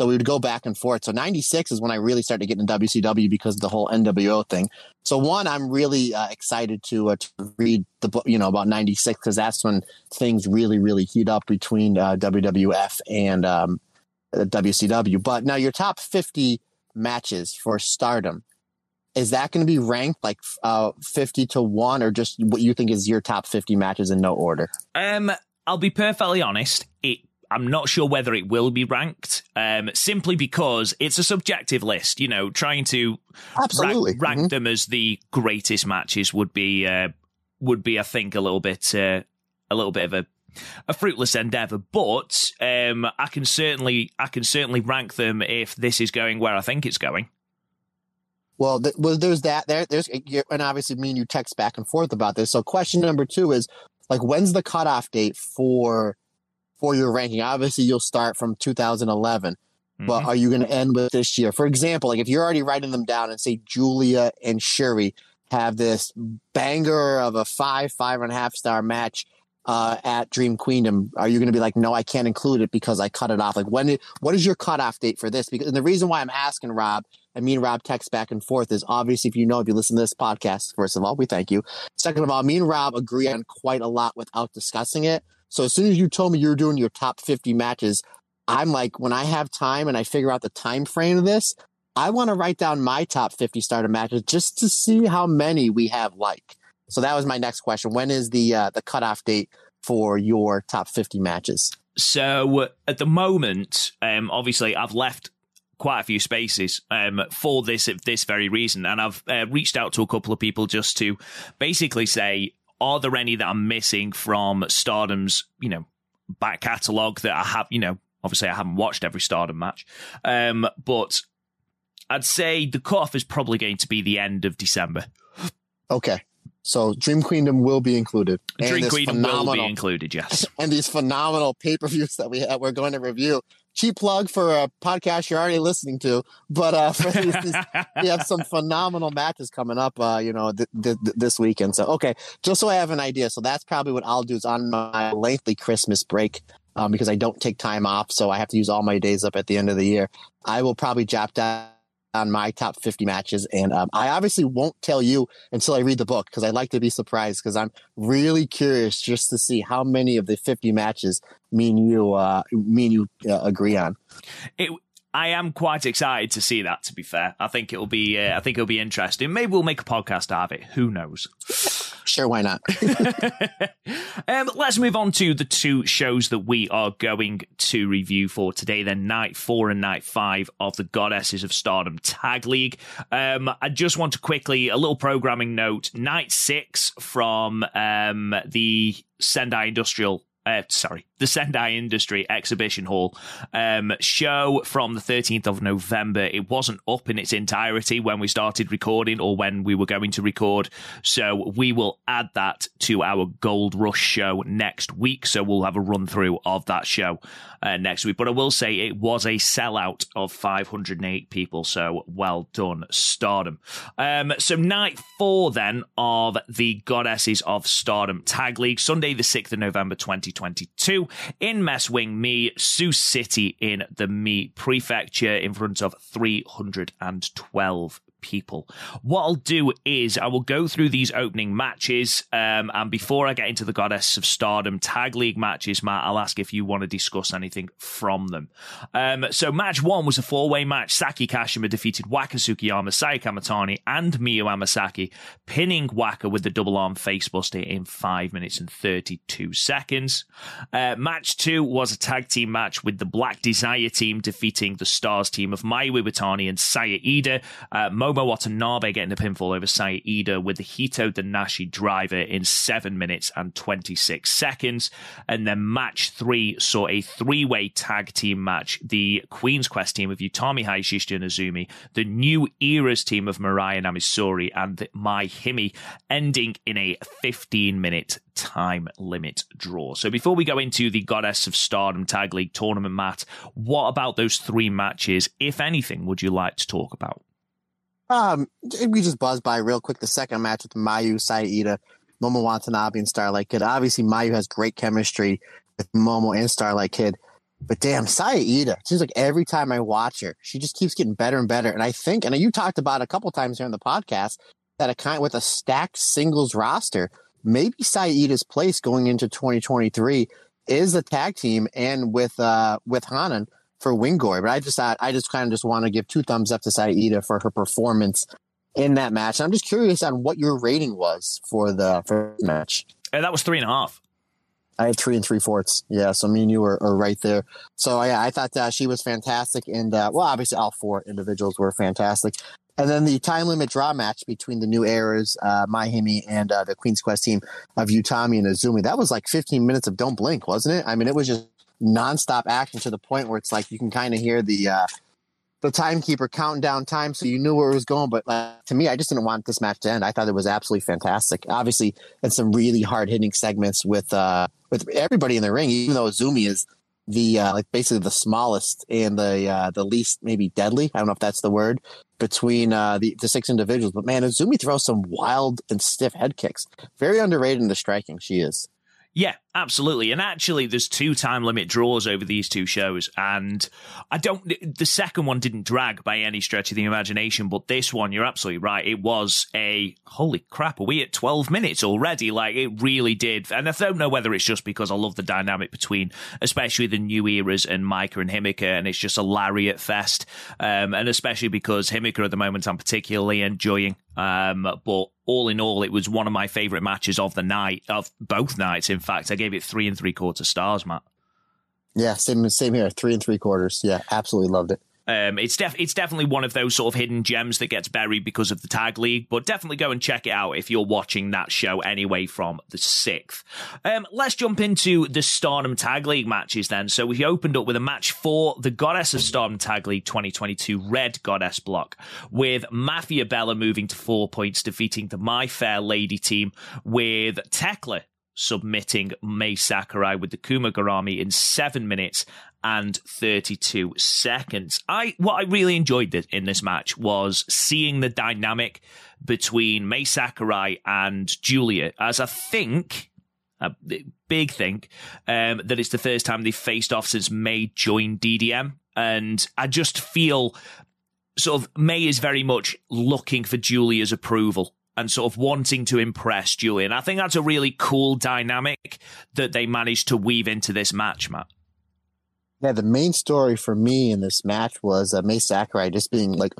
Speaker 4: So we would go back and forth. So 96 is when I really started getting into WCW because of the whole NWO thing. So one, I'm really uh, excited to, uh, to read the book, you know, about 96 because that's when things really, really heat up between uh, WWF and um, WCW. But now your top 50 matches for Stardom is that going to be ranked like uh, 50 to 1 or just what you think is your top 50 matches in no order
Speaker 3: um i'll be perfectly honest it I'm not sure whether it will be ranked, um, simply because it's a subjective list. You know, trying to
Speaker 4: Absolutely.
Speaker 3: rank, rank
Speaker 4: Mhm.
Speaker 3: them as the greatest matches would be uh, would be, I think, a little bit uh, a little bit of a a fruitless endeavor. But um, I can certainly I can certainly rank them if this is going where I think it's going.
Speaker 4: Well, th- well, there's that. There, there's, and obviously, me and you text back and forth about this. So, question number two is like, when's the cutoff date for for your ranking? Obviously, you'll start from 2011, but
Speaker 3: Mhm.
Speaker 4: are you going to end with this year? For example, like if you're already writing them down and say Julia and Shuri have this banger of a five, five and a half star match uh, at Dream Queendom, are you going to be like, no, I can't include it because I cut it off? Like, when? What is your cutoff date for this? Because and the reason why I'm asking Rob I mean Rob text back and forth is obviously if you know if you listen to this podcast, first of all, we thank you. Second of all, me and Rob agree on quite a lot without discussing it. So as soon as you told me you were doing your top 50 matches, I'm like, when I have time and I figure out the time frame of this, I want to write down my top 50 starter matches just to see how many we have like. So that was my next question. When is the uh, the cutoff date for your top 50 matches?
Speaker 3: So at the moment, um, obviously, I've left quite a few spaces um, for this this very reason, and I've uh, reached out to a couple of people just to basically say, are there any that I'm missing from Stardom's, you know, back catalogue that I have, you know, obviously I haven't watched every Stardom match, um, but I'd say the cutoff is probably going to be the end of December.
Speaker 4: Okay. So Dream Queendom will be included. And
Speaker 3: Dream
Speaker 4: this
Speaker 3: Queen will be included, yes.
Speaker 4: and these phenomenal pay-per-views that we have, we're going to review. Cheap plug for a podcast you're already listening to, but uh, for these, these- we have some phenomenal matches coming up, uh, you know, th- th- th- this weekend. So, okay, just so I have an idea. So that's probably what I'll do is on my lengthy Christmas break, um, because I don't take time off, so I have to use all my days up at the end of the year. I will probably jot down on my top 50 matches, and um, I obviously won't tell you until I read the book because I like to be surprised because I'm really curious just to see how many of the 50 matches me and you, uh, you uh, agree on.
Speaker 3: it I am quite excited to see that. To be fair, I think it'll be. Uh, I think it'll be interesting. Maybe we'll make a podcast out of it. Who knows?
Speaker 4: Sure, why not?
Speaker 3: um, let's move on to the two shows that we are going to review for today. Then night four and night five of the Goddesses of Stardom Tag League. Um, I just want to quickly a little programming note. Night six from um, the Sendai Industrial. Uh, sorry, the Sendai Industry Exhibition Hall um, show from the 13th of November. It wasn't up in its entirety when we started recording or when we were going to record. So we will add that to our Gold Rush show next week. So we'll have a run through of that show uh, next week. But I will say it was a sellout of 508 people. So well done, Stardom. Um, so night four then of the Goddesses of Stardom Tag League, Sunday the 6th of November 2022 in Messe Wing Mie, Tsu City in the Mie Prefecture in front of 312 people. What I'll do is I will go through these opening matches, um, and before I get into the Goddess of Stardom Tag League matches, Matt, I'll ask if you want to discuss anything from them. Um, so match one was a four-way match. Saki Kashima defeated Waka Tsukiyama, Saya Kamitani, and Miyu Amasaki, pinning Waka with the double arm facebuster in five minutes and 32 seconds. Uh, match two was a tag team match with the Black Desire team defeating the Stars team of Mayu Iwatani and Saya Iida. Uh, Momo Watanabe getting the pinfall over Saya Iida with the Hitodenashi driver in 7 minutes and 26 seconds. And then match three saw a three way tag team match. The Queen's Quest team of Utami Hayashi and Azumi, the New Eras team of Mariah Namisori, and Mai Himi ending in a 15 minute time limit draw. So before we go into the Goddess of Stardom Tag League tournament, Matt, what about those three matches, if anything, would you like to talk about?
Speaker 4: Um, we just buzzed by real quick the second match with Mayu, Saida, Momo Watanabe, and Starlight Kid. Obviously, Mayu has great chemistry with Momo and Starlight Kid. But damn, Saida, seems like every time I watch her, she just keeps getting better and better. And I think, and you talked about a couple times here on the podcast, that a kind with a stacked singles roster, maybe Saida's place going into 2023 is a tag team and with uh with Hanan for Wingor. But I just thought I just kind of just want to give two thumbs up to Saida for her performance in that match. And I'm just curious on what your rating was for the first match.
Speaker 3: And that was three and a half.
Speaker 4: I had three and three fourths. Yeah, so me and you were, are right there. So yeah, I thought uh, she was fantastic, and uh, well, obviously all four individuals were fantastic. And then the time limit draw match between the new eras, uh, Mai Himi and uh, the Queen's Quest team of Utami and Azumi. That was like 15 minutes of don't blink, wasn't it? I mean, it was just nonstop action to the point where it's like you can kind of hear the uh, the timekeeper counting down time, so you knew where it was going. But uh, to me, I just didn't want this match to end. I thought it was absolutely fantastic. Obviously, and some really hard hitting segments with uh, with everybody in the ring, even though Zumi is the uh, like basically the smallest and the uh, the least maybe deadly. I don't know if that's the word between uh, the the six individuals. But man, Azumi throws some wild and stiff head kicks. Very underrated in the striking. She is.
Speaker 3: Yeah, absolutely. And actually, there's two time limit draws over these two shows. And I don't, the second one didn't drag by any stretch of the imagination, but this one, you're absolutely right. It was a, holy crap, are we at 12 minutes already? Like, it really did. And I don't know whether it's just because I love the dynamic between, especially the new eras and Maika and Himeka, and it's just a lariat fest. Um, and especially because Himeka at the moment, I'm particularly enjoying. Um, but all in all, it was one of my favorite matches of the night, of both nights. In fact, I gave it three and three quarter stars, Matt.
Speaker 4: Yeah, same same here. Three and three quarters. Yeah, absolutely loved it.
Speaker 3: Um, it's def- it's definitely one of those sort of hidden gems that gets buried because of the tag league, but definitely go and check it out if you're watching that show anyway from the sixth. Um, let's jump into the Stardom Tag League matches then. So we opened up with a match for the Goddess of Stardom Tag League 2022 Red Goddess block with Mafia Bella moving to four points, defeating the My Fair Lady team with Thekla submitting May Sakurai with the Kumagarami in seven minutes and 32 seconds. I what I really enjoyed in this match was seeing the dynamic between May Sakurai and Giulia, as I think a big think um, that it's the first time they've faced off since May joined DDM, and I just feel sort of May is very much looking for Julia's approval and sort of wanting to impress Julian. I think that's a really cool dynamic that they managed to weave into this match, Matt.
Speaker 4: Yeah, the main story for me in this match was uh, Mai Sakurai just being like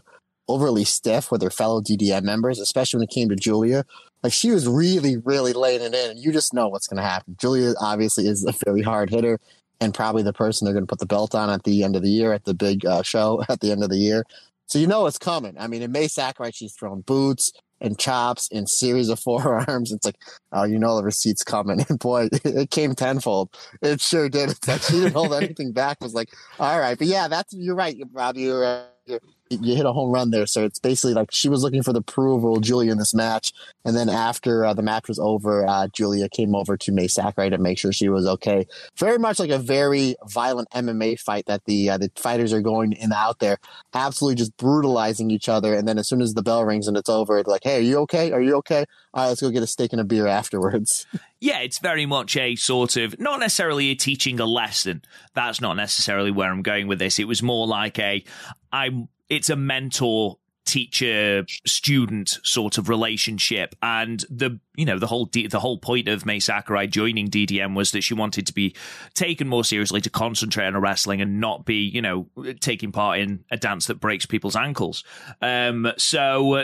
Speaker 4: overly stiff with her fellow DDM members, especially when it came to Giulia. Like she was really, really laying it in, and you just know what's going to happen. Julia obviously is a very hard hitter and probably the person they're going to put the belt on at the end of the year at the big uh, show at the end of the year. So you know it's coming. I mean, in Mai Sakurai, she's throwing boots and chops and series of forearms. It's like, oh, you know the receipt's coming. And boy, it came tenfold. It sure did. It's like she didn't hold anything back. It was like, all right. But yeah, that's you're right, Rob. You're, you're you hit a home run there. So it's basically like she was looking for the approval of Giulia in this match. And then after uh, the match was over, uh, Giulia came over to Mai Sakurai to make sure she was okay. Very much like a very violent MMA fight that the uh, the fighters are going in out there, absolutely just brutalizing each other. And then as soon as the bell rings and it's over, it's like, hey, are you okay? Are you okay? All right, let's go get a steak and a beer afterwards.
Speaker 3: Yeah, it's very much a sort of not necessarily a teaching a lesson. That's not necessarily where I'm going with this. It was more like a I'm it's a mentor teacher student sort of relationship. And the you know the whole the whole point of Mai Sakurai joining DDM was that she wanted to be taken more seriously to concentrate on her wrestling and not be you know taking part in a dance that breaks people's ankles. Um so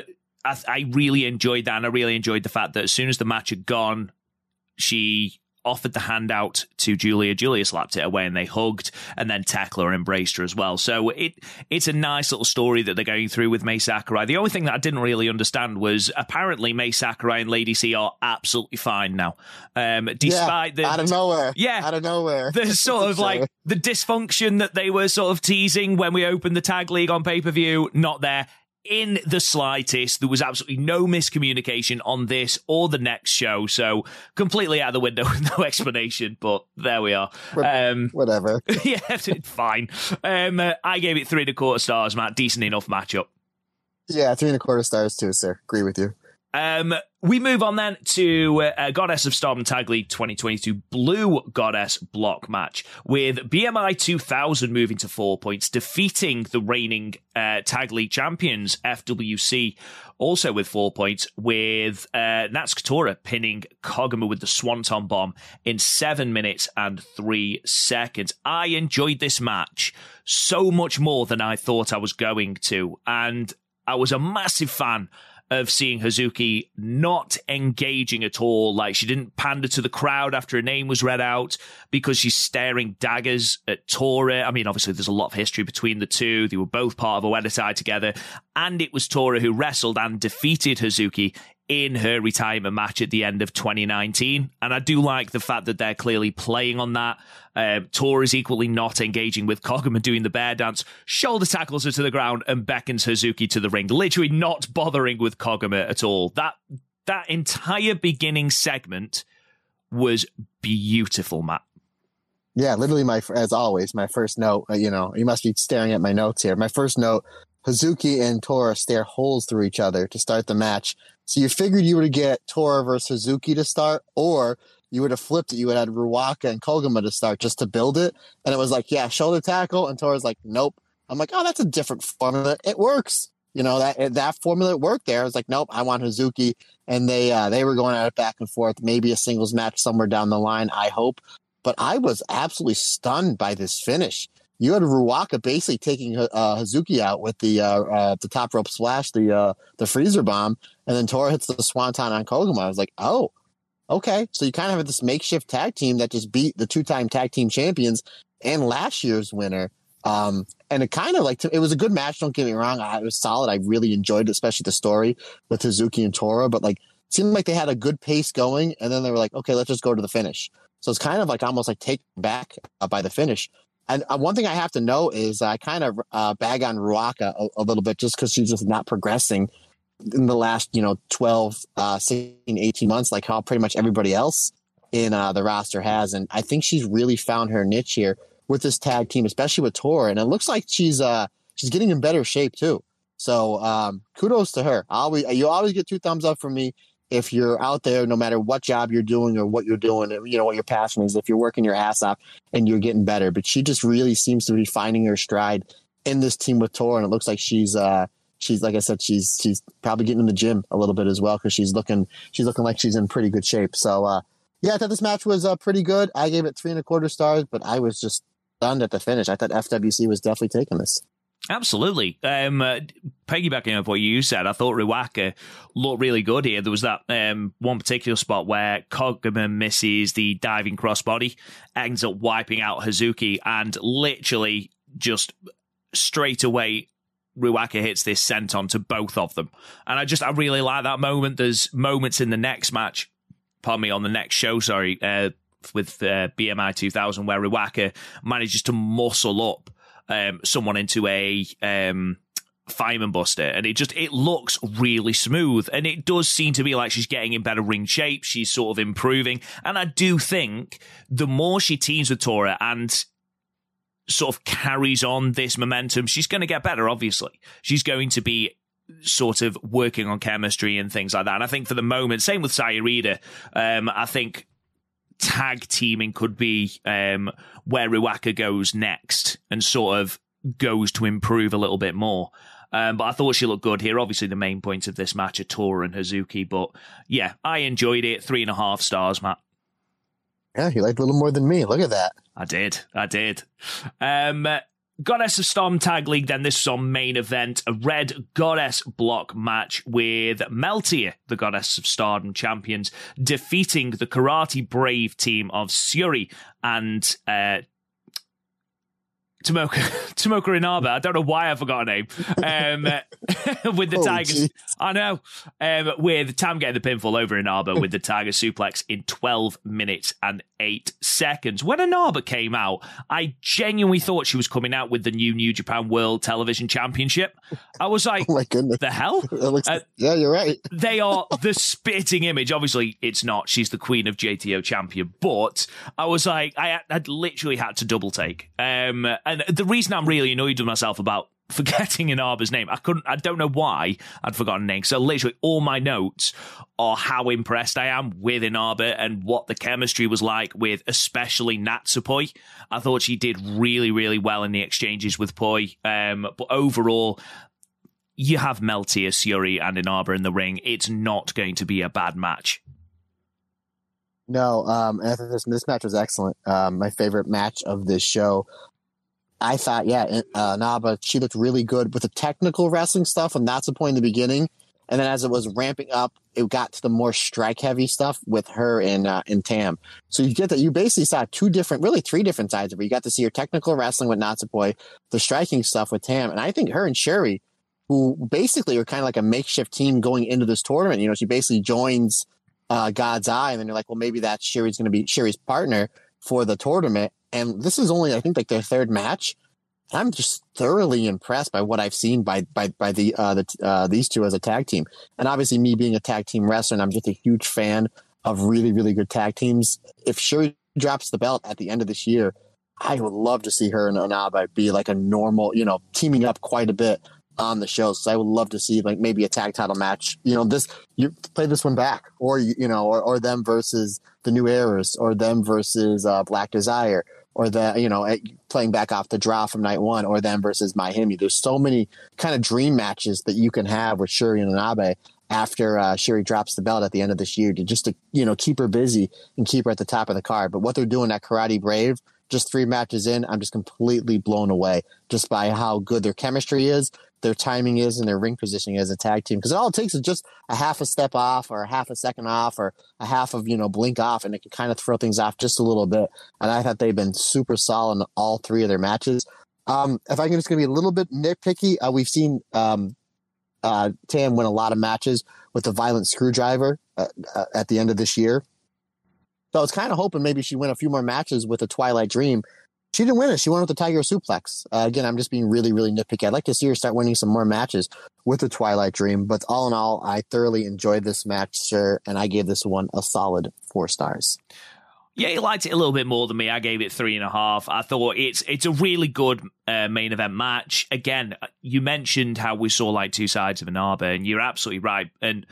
Speaker 3: I, I really enjoyed that. And I really enjoyed the fact that as soon as the match had gone she offered the handout to Julia. Giulia slapped it away and they hugged, and then Thekla embraced her as well. So it it's a nice little story that they're going through with Mai Sakurai. The only thing that I didn't really understand was apparently Mai Sakurai and Lady C are absolutely fine now. Um, despite
Speaker 4: yeah,
Speaker 3: the
Speaker 4: out of nowhere,
Speaker 3: yeah,
Speaker 4: out of nowhere,
Speaker 3: the sort of like the dysfunction that they were sort of teasing when we opened the tag league on pay per view, not there in the slightest. There was absolutely no miscommunication on this or the next show. So completely out of the window with no explanation, but there we are.
Speaker 4: Um, Whatever.
Speaker 3: yeah, fine. Um, uh, I gave it three and a quarter stars, Matt. Decent enough matchup.
Speaker 4: Yeah, three and a quarter stars too, sir. Agree with you.
Speaker 3: Um, we move on then to uh, Goddess of Stardom Tag League 2022 Blue Goddess block match with BMI 2000 moving to four points, defeating the reigning uh, Tag League champions FWC also with four points, with uh, Natsuko pinning Koguma with the Swanton Bomb in seven minutes and three seconds. I enjoyed this match so much more than I thought I was going to, and I was a massive fan of seeing Hazuki not engaging at all. Like she didn't pander to the crowd after her name was read out because she's staring daggers at Tora. I mean, obviously there's a lot of history between the two. They were both part of Oedo Tai together. And it was Tora who wrestled and defeated Hazuki in her retirement match at the end of 2019. And I do like the fact that they're clearly playing on that. Uh, Tor is equally not engaging with Koguma doing the bear dance, shoulder tackles her to the ground and beckons Hazuki to the ring, literally not bothering with Koguma at all. That, that entire beginning segment was beautiful, Matt.
Speaker 4: Yeah, literally my as always, my first note. Uh, you know, you must be staring at my notes here. My first note: Hazuki and Tora stare holes through each other to start the match. So you figured you would get Tora versus Hazuki to start, or you would have flipped it. You would have had Ruaka and Koguma to start just to build it. And it was like, yeah, shoulder tackle. And Tora's like, nope. I'm like, oh, that's a different formula. It works. You know, that that formula worked there. I was like, nope, I want Hazuki. And they uh, they were going at it back and forth. Maybe a singles match somewhere down the line, I hope. But I was absolutely stunned by this finish you had Ruaka basically taking uh, Hazuki out with the uh, uh, the top rope splash, the uh, the freezer bomb, and then Tora hits the swanton on Koguma. I was like, oh, okay. So you kind of have this makeshift tag team that just beat the two time tag team champions and last year's winner. Um, and it kind of like it was a good match. Don't get me wrong; it was solid. I really enjoyed it, especially the story with Hazuki and Tora. But like, seemed like they had a good pace going, and then they were like, okay, let's just go to the finish. So it's kind of like almost like take back uh, by the finish. And uh, one thing I have to know is I kind of uh, bag on Ruaka a, a little bit just because she's just not progressing in the last, you know, 12, uh, 16, 18 months, like how pretty much everybody else in uh, the roster has. And I think she's really found her niche here with this tag team, especially with Tor. And it looks like she's uh, she's getting in better shape too. So um, kudos to her. I always, you always get two thumbs up from me if you're out there, no matter what job you're doing or what you're doing, you know, what your passion is, if you're working your ass off and you're getting better. But she just really seems to be finding her stride in this team with Tor. And it looks like she's, uh, she's, like I said, she's, she's probably getting in the gym a little bit as well. Cause she's looking, she's looking like she's in pretty good shape. So, uh, yeah, I thought this match was uh, pretty good. I gave it three and a quarter stars, but I was just stunned at the finish. I thought FWC was definitely taking this.
Speaker 3: Absolutely. Um, uh, piggybacking off what you said, I thought Ruaka looked really good here. There was that um, one particular spot where Koguma misses the diving crossbody, ends up wiping out Hazuki, and literally just straight away Ruaka hits this senton to both of them. And I just, I really like that moment. There's moments in the next match, pardon me, on the next show, sorry, uh, with uh, BMI 2000, where Ruaka manages to muscle up um, someone into a um, fireman buster. And it just it looks really smooth. And it does seem to be like she's getting in better ring shape. She's sort of improving. And i do think the more she teams with tora and sort of carries on this momentum she's going to get better obviously. She's going to be sort of working on chemistry and things like that. And i think for the moment same with sayurida um, i think tag teaming could be um, where Ruaka goes next and sort of goes to improve a little bit more. Um, but I thought she looked good here. Obviously, the main point of this match are Tora and Hazuki. But yeah, I enjoyed it. Three and a half stars, Matt.
Speaker 4: Yeah, you liked a little more than me. Look at that.
Speaker 3: I did. I did. Um, Goddess of Storm Tag League, then this is on main event, a red goddess block match with Meltear, the Goddess of Stardom champions, defeating the Karate Brave team of Syuri and uh, Tomoka Tomoka Inaba. I don't know why I forgot her name. Um, with the oh, Tigers, geez. I know. Um, with Tam getting the pinfall over Inaba with the Tiger suplex in 12 minutes and eight seconds. When Inaba came out, I genuinely thought she was coming out with the new New Japan World Television Championship. I was like,
Speaker 4: oh my goodness,
Speaker 3: the hell?
Speaker 4: Looks, uh, yeah, you're right.
Speaker 3: they are the spitting image. Obviously, it's not. She's the queen of JTO champion, but I was like, I, I literally had to double take. Um, and the reason I'm really annoyed with myself about forgetting Inaba's name. I couldn't. I don't know why I'd forgotten name. So literally, all my notes are how impressed I am with Inaba and what the chemistry was like with, especially Natsupoi. I thought she did really, really well in the exchanges with Poi. Um, but overall, you have Meltius, Yuri, and Inaba in the ring. It's not going to be a bad match.
Speaker 4: No, um, I thought this this match was excellent. Um, my favorite match of this show. I thought, yeah, uh, Naba, she looked really good with the technical wrestling stuff, and that's the point in the beginning. And then as it was ramping up, it got to the more strike heavy stuff with her and uh, and Tam. So you get that you basically saw two different, really three different sides of her. You got to see her technical wrestling with Natsupoi, the striking stuff with Tam, and I think her and Sherry, who basically are kind of like a makeshift team going into this tournament. You know, she basically joins uh, God's Eye, and then you're like, well, maybe that's Sherry's going to be Sherry's partner for the tournament. And this is only, I think, like their third match. I'm just thoroughly impressed by what I've seen by by by the uh, the uh, these two as a tag team. And obviously, me being a tag team wrestler, and I'm just a huge fan of really really good tag teams. If Syuri drops the belt at the end of this year, I would love to see her and Inaba be like a normal, you know, teaming up quite a bit on the show. So I would love to see like maybe a tag title match. You know, this you play this one back, or you know, or, or them versus the New Eras, or them versus uh, Black Desire, or the you know playing back off the draw from night one, or them versus Miami. There's so many kind of dream matches that you can have with Syuri and Inaba after uh, Syuri drops the belt at the end of this year to just to you know keep her busy and keep her at the top of the card. But what they're doing at Karate Brave, just three matches in, I'm just completely blown away just by how good their chemistry is, their timing is and their ring positioning as a tag team. Because it all it takes is just a half a step off or a half a second off or a half of, you know, blink off and it can kind of throw things off just a little bit. And I thought they've been super solid in all three of their matches. Um, if I can just gonna be a little bit nitpicky, uh, we've seen um, uh, Tam win a lot of matches with the Violet Screwdriver uh, uh at the end of this year. So I was kind of hoping maybe she win a few more matches with a Twilight Dream she didn't win it. She won with the Tiger Suplex. Uh, again, I'm just being really, really nitpicky. I'd like to see her start winning some more matches with the Twilight Dream. But all in all, I thoroughly enjoyed this match, sir, and I gave this one a solid four stars.
Speaker 3: Yeah, he liked it a little bit more than me. I gave it three and a half. I thought it's it's a really good uh, main event match. Again, you mentioned how we saw like two sides of Inaba, and you're absolutely right. And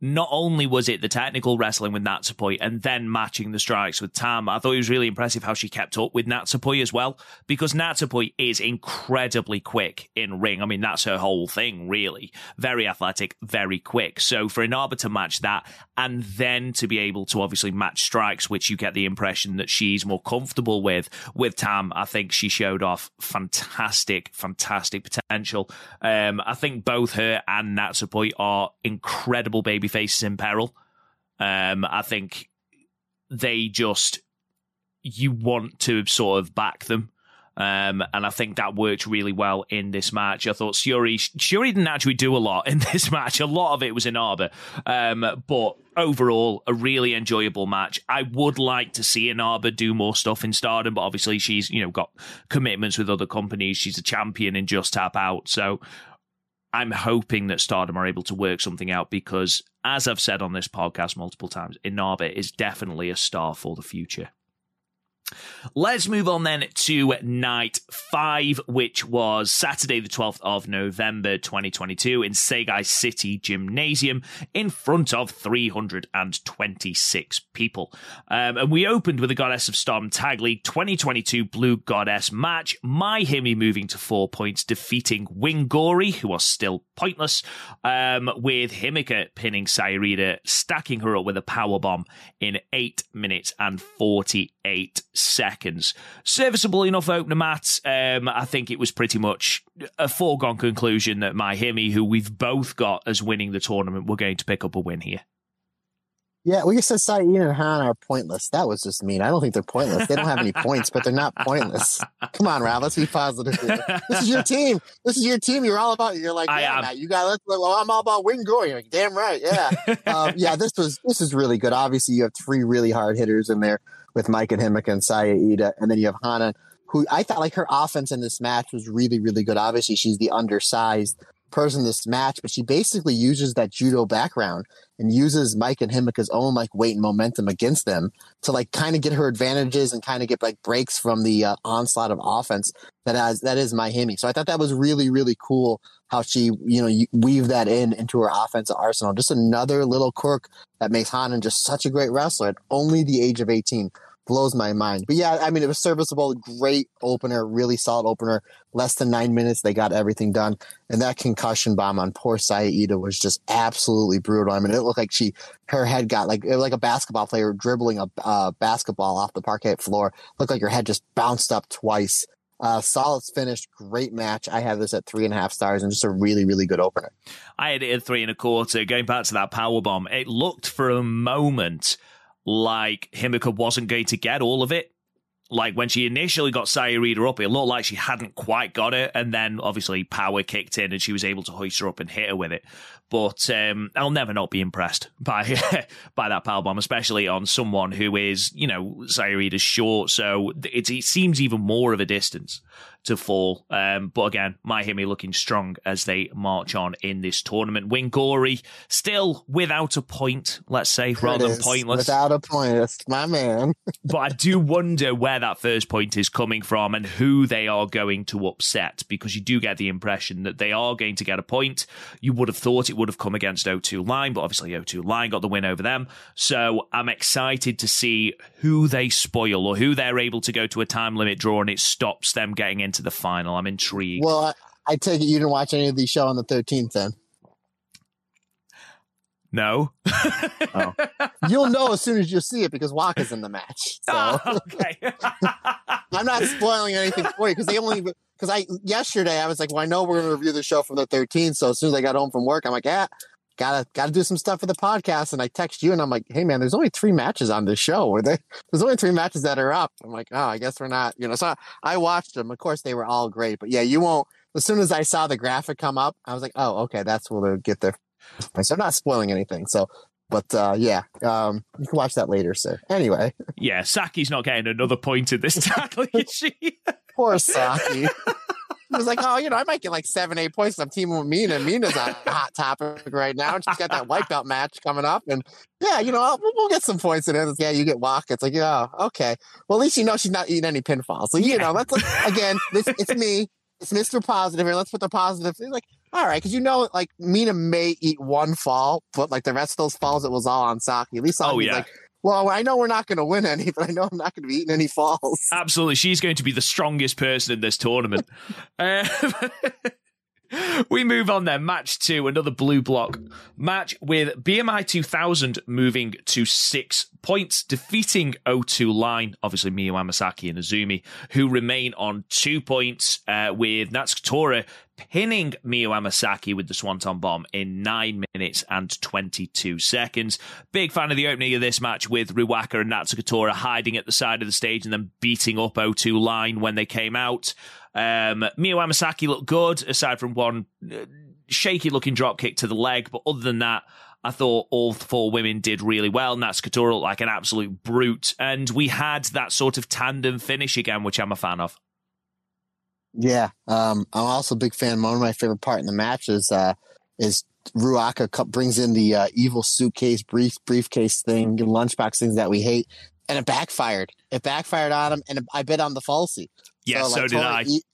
Speaker 3: not only was it the technical wrestling with Natsupoi and then matching the strikes with Tam, I thought it was really impressive how she kept up with Natsupoi as well, because Natsupoi is incredibly quick in ring. I mean, that's her whole thing, really. Very athletic, very quick. So for Inaba to match that and then to be able to obviously match strikes, which you get the impression that she's more comfortable with, with Tam, I think she showed off fantastic, fantastic potential. Um, I think both her and Natsupoi are incredible baby faces in peril. Um, I think they just you want to sort of back them. Um, and I think that worked really well in this match. I thought Syuri, Syuri didn't actually do a lot in this match. A lot of it was in Inaba. Um, but overall, a really enjoyable match. I would like to see Inaba do more stuff in Stardom, but obviously she's, you know, got commitments with other companies. She's a champion in Just Tap Out. So I'm hoping that Stardom are able to work something out because, as I've said on this podcast multiple times, Inaba is definitely a star for the future. Let's move on then to night five, which was Saturday, the 12th of November 2022 in Seigai City Gymnasium in front of 326 people. Um, and we opened with the Goddess of Storm Tag League 2022 Blue Goddess match. My Himi moving to four points, defeating Wingori, who was still pointless, um, with Himeka pinning Sayurita, stacking her up with a power bomb in 8 minutes and 48 seconds. Serviceable enough opener, Matt. Um, I think it was pretty much a foregone conclusion that my Himi, who we've both got as winning the tournament, were going to pick up a win here.
Speaker 4: Yeah, we just said Saeed and Han are pointless. That was just mean. I don't think they're pointless. They don't have any points, but they're not pointless. Come on, Rob. Let's be positive. Here. This is your team. This is your team. You're all about. You're like, yeah, Matt, you got. Let's. Well, I'm all about win Gory. Like, damn right. Yeah, um, yeah. This was. This is really good. Obviously, you have three really hard hitters in there with Mike and Himeka and Saya Ida, and then you have Hana, who I thought like her offense in this match was really, really good. Obviously, she's the undersized person in this match, but she basically uses that judo background and uses Mike and Himeka's own like weight and momentum against them to like kind of get her advantages and kind of get like breaks from the uh, onslaught of offense that has that is my Himi. So I thought that was really really cool how she you know weave that in into her offensive arsenal. Just another little quirk that makes Hanan just such a great wrestler at only the age of 18 blows my mind. But yeah, I mean, it was serviceable, great opener, really solid opener. Less than nine minutes, they got everything done. And that concussion bomb on poor Saida was just absolutely brutal. I mean, it looked like she, her head got like, like a basketball player dribbling a uh, basketball off the parquet floor. Looked like her head just bounced up twice. Uh, solid finish, great match. I have this at three and a half stars and just a really, really good opener.
Speaker 3: I had it at three and a quarter. Going back to that power bomb, it looked for a moment like Himeka wasn't going to get all of it. Like when she initially got Sayurida up, it looked like she hadn't quite got it, and then obviously power kicked in and she was able to hoist her up and hit her with it. But um, I'll never not be impressed by by that power bomb, especially on someone who is, you know, Sayurida's short, so it, it seems even more of a distance to fall. Um, but again, my Himi looking strong as they march on in this tournament. Wingori still without a point, let's say, rather than pointless.
Speaker 4: Without a point, that's my man.
Speaker 3: but I do wonder where that first point is coming from and who they are going to upset because you do get the impression that they are going to get a point. You would have thought it would have come against O2 Line, but obviously O2 Line got the win over them. So I'm excited to see who they spoil or who they're able to go to a time limit draw and it stops them getting into the final. I'm intrigued.
Speaker 4: Well, I, I take it you didn't watch any of the show on the 13th then.
Speaker 3: No.
Speaker 4: oh. You'll know as soon as you see it because Waka's in the match. So.
Speaker 3: Oh, okay.
Speaker 4: I'm not spoiling anything for you because they only because I yesterday I was like, well, I know we're going to review the show from the 13th. So as soon as I got home from work, I'm like, yeah, gotta gotta do some stuff for the podcast. And I text you and I'm like, hey man, there's only three matches on this show. They? There's only three matches that are up. I'm like, oh, I guess we're not. You know, so I, I watched them. Of course, they were all great, but yeah, you won't. As soon as I saw the graphic come up, I was like, oh, okay, that's where they'll get there. So I'm not spoiling anything. So but uh, yeah, um, you can watch that later, sir. Anyway.
Speaker 3: Yeah, Saki's not getting another point in this tackle, is she?
Speaker 4: Poor Saki. He was like, oh, you know, I might get like seven, eight points. I'm teaming with Mina. Mina's a hot topic right now. She's got that wipeout match coming up. And yeah, you know, we'll, we'll get some points in it. Yeah, you get walk. It's like, yeah, okay. Well, at least you know she's not eating any pinfalls. So, you yeah. know, that's like, again, this, it's me. It's Mr. Positive here. Let's put the positive. He's like, all right, because you know, like Mina may eat one fall, but like the rest of those falls, it was all on Saki. At least oh, Saki's oh, yeah. like, well, I know we're not going to win any, but I know I'm not going to be eating any falls.
Speaker 3: Absolutely. She's going to be the strongest person in this tournament. uh, we move on then. Match two, another blue block match with BMI 2000 moving to six points, defeating O2 Line, obviously Miyu Amasaki and Azumi, who remain on two points, uh, with Natsuko pinning Miyu Amasaki with the Swanton Bomb in 9 minutes and 22 seconds. Big fan of the opening of this match with Ruaka and Natsuko hiding at the side of the stage and then beating up O2 Line when they came out. Um, Amasaki looked good, aside from one uh, shaky looking drop kick to the leg, but other than that, I thought all four women did really well. Natsuko looked like an absolute brute, and we had that sort of tandem finish again, which I'm a fan of.
Speaker 4: Yeah, um, I'm also a big fan. One of my favorite part in the match is uh, is Ruaka brings in the uh, evil suitcase, brief briefcase thing, lunchbox things that we hate, and it backfired. It backfired on him, and I bet on the falsy.
Speaker 3: Yeah, so, like, so did I.
Speaker 4: Eat,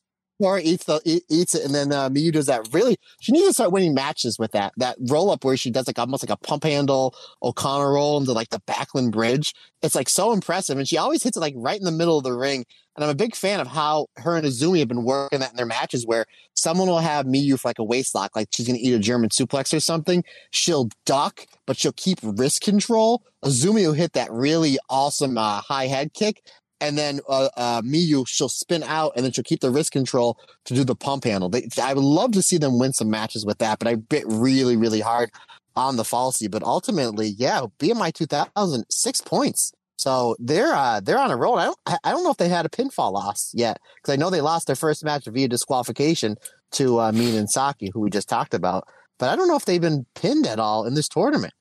Speaker 4: Tori eats the eats it, and then uh, Miyu does that. Really, she needs to start winning matches with that that roll up where she does like almost like a pump handle O'Connor roll into like the Backlund Bridge. It's like so impressive, and she always hits it like right in the middle of the ring. And I'm a big fan of how her and Azumi have been working that in their matches, where someone will have Miyu for like a waist lock, like she's gonna eat a German suplex or something. She'll duck, but she'll keep wrist control. Azumi will hit that really awesome uh, high head kick, and then uh, uh, Miyu, she'll spin out and then she'll keep the wrist control to do the pump handle. They, I would love to see them win some matches with that, but I bit really, really hard on the falsy. But ultimately, yeah, BMI 2000, six points. So they're uh, they're on a roll. I don't I don't know if they had a pinfall loss yet because I know they lost their first match via disqualification to uh, Min and Saki, who we just talked about. But I don't know if they've been pinned at all in this tournament.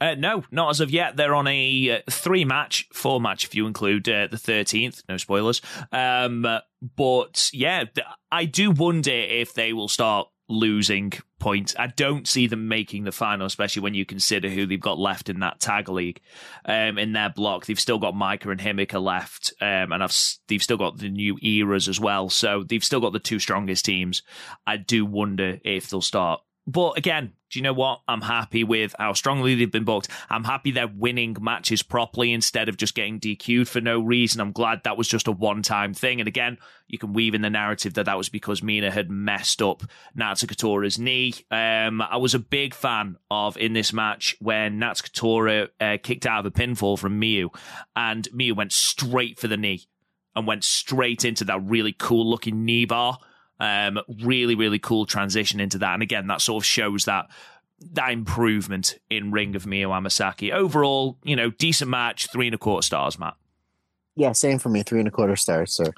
Speaker 3: Uh, no, not as of yet. They're on a uh, three match, four match if you include uh, the 13th. No spoilers. Um, but yeah, I do wonder if they will start losing points. I don't see them making the final, especially when you consider who they've got left in that tag league. Um, in their block, they've still got Maika and Himeka left, um, and I've, they've still got the new eras as well. So they've still got the two strongest teams. I do wonder if they'll start but again, do you know what? I'm happy with how strongly they've been booked. I'm happy they're winning matches properly instead of just getting DQ'd for no reason. I'm glad that was just a one time thing. And again, you can weave in the narrative that that was because Mina had messed up Natsuko knee. Um, I was a big fan of in this match when Natsuko uh, kicked out of a pinfall from Miyu and Miyu went straight for the knee and went straight into that really cool looking knee bar um, really, really cool transition into that. And again, that sort of shows that that improvement in Ring of Miyu Amasaki. Overall, you know, decent match, three and a quarter stars, Matt.
Speaker 4: Yeah, same for me, three and a quarter stars, sir.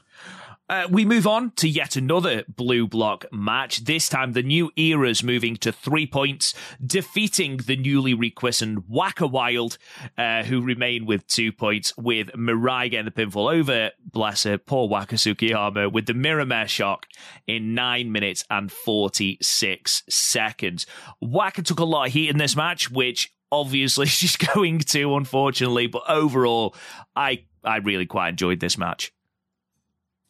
Speaker 3: Uh, we move on to yet another blue block match. This time, the new era's moving to three points, defeating the newly rechristened Waka Wild, uh, who remain with two points, with Mirai getting the pinfall over, bless her, poor Waka Tsukiyama, with the Mirror Mare shock in nine minutes and 46 seconds. Waka took a lot of heat in this match, which obviously she's going to, unfortunately, but overall, I, I really quite enjoyed this match.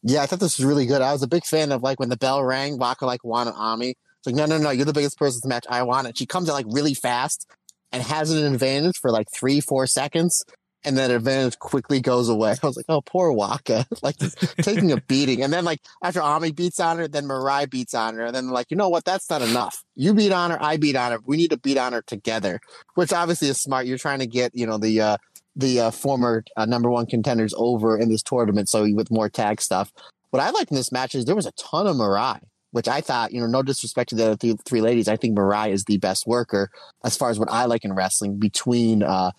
Speaker 4: Yeah, I thought this was really good. I was a big fan of like when the bell rang, Waka like wanted Ami. It's like, no, no, no, you're the biggest person to match. I want it. She comes in like really fast and has an advantage for like three, four seconds. And then advantage quickly goes away. I was like, oh, poor Waka, like taking a beating. And then like after Ami beats on her, then Mirai beats on her. And then like, you know what? That's not enough. You beat on her. I beat on her. We need to beat on her together, which obviously is smart. You're trying to get, you know, the, uh, the uh, former uh, number one contenders over in this tournament. So with more tag stuff. What I liked in this match is there was a ton of Mirai, which I thought, you know, no disrespect to the other three, three ladies. I think Mirai is the best worker as far as what I like in wrestling between uh,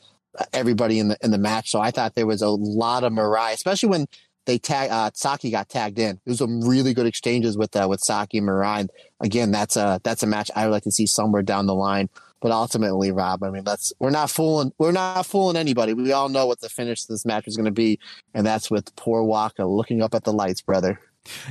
Speaker 4: everybody in the in the match. So I thought there was a lot of Mirai, especially when they tag uh, Saki got tagged in. There was some really good exchanges with uh, with Saki and Mirai. And again, that's a that's a match I would like to see somewhere down the line. But ultimately, Rob, I mean, that's we're not fooling we're not fooling anybody. We all know what the finish of this match is going to be, and that's with poor Waka looking up at the lights, brother.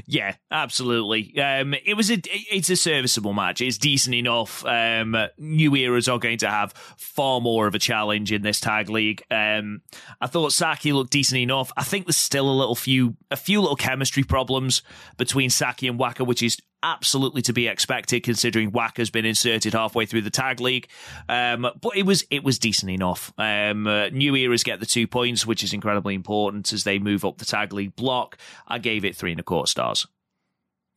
Speaker 3: Yeah, absolutely. Um, it was a it's a serviceable match. It's decent enough. Um, new eras are going to have far more of a challenge in this tag league. Um, I thought Saki looked decent enough. I think there's still a little few a few little chemistry problems between Saki and Waka, which is absolutely to be expected considering Waka's been inserted halfway through the tag league. Um, but it was it was decent enough. Um, uh, new eras get the two points, which is incredibly important as they move up the tag league block. I gave it three and a quarter stars.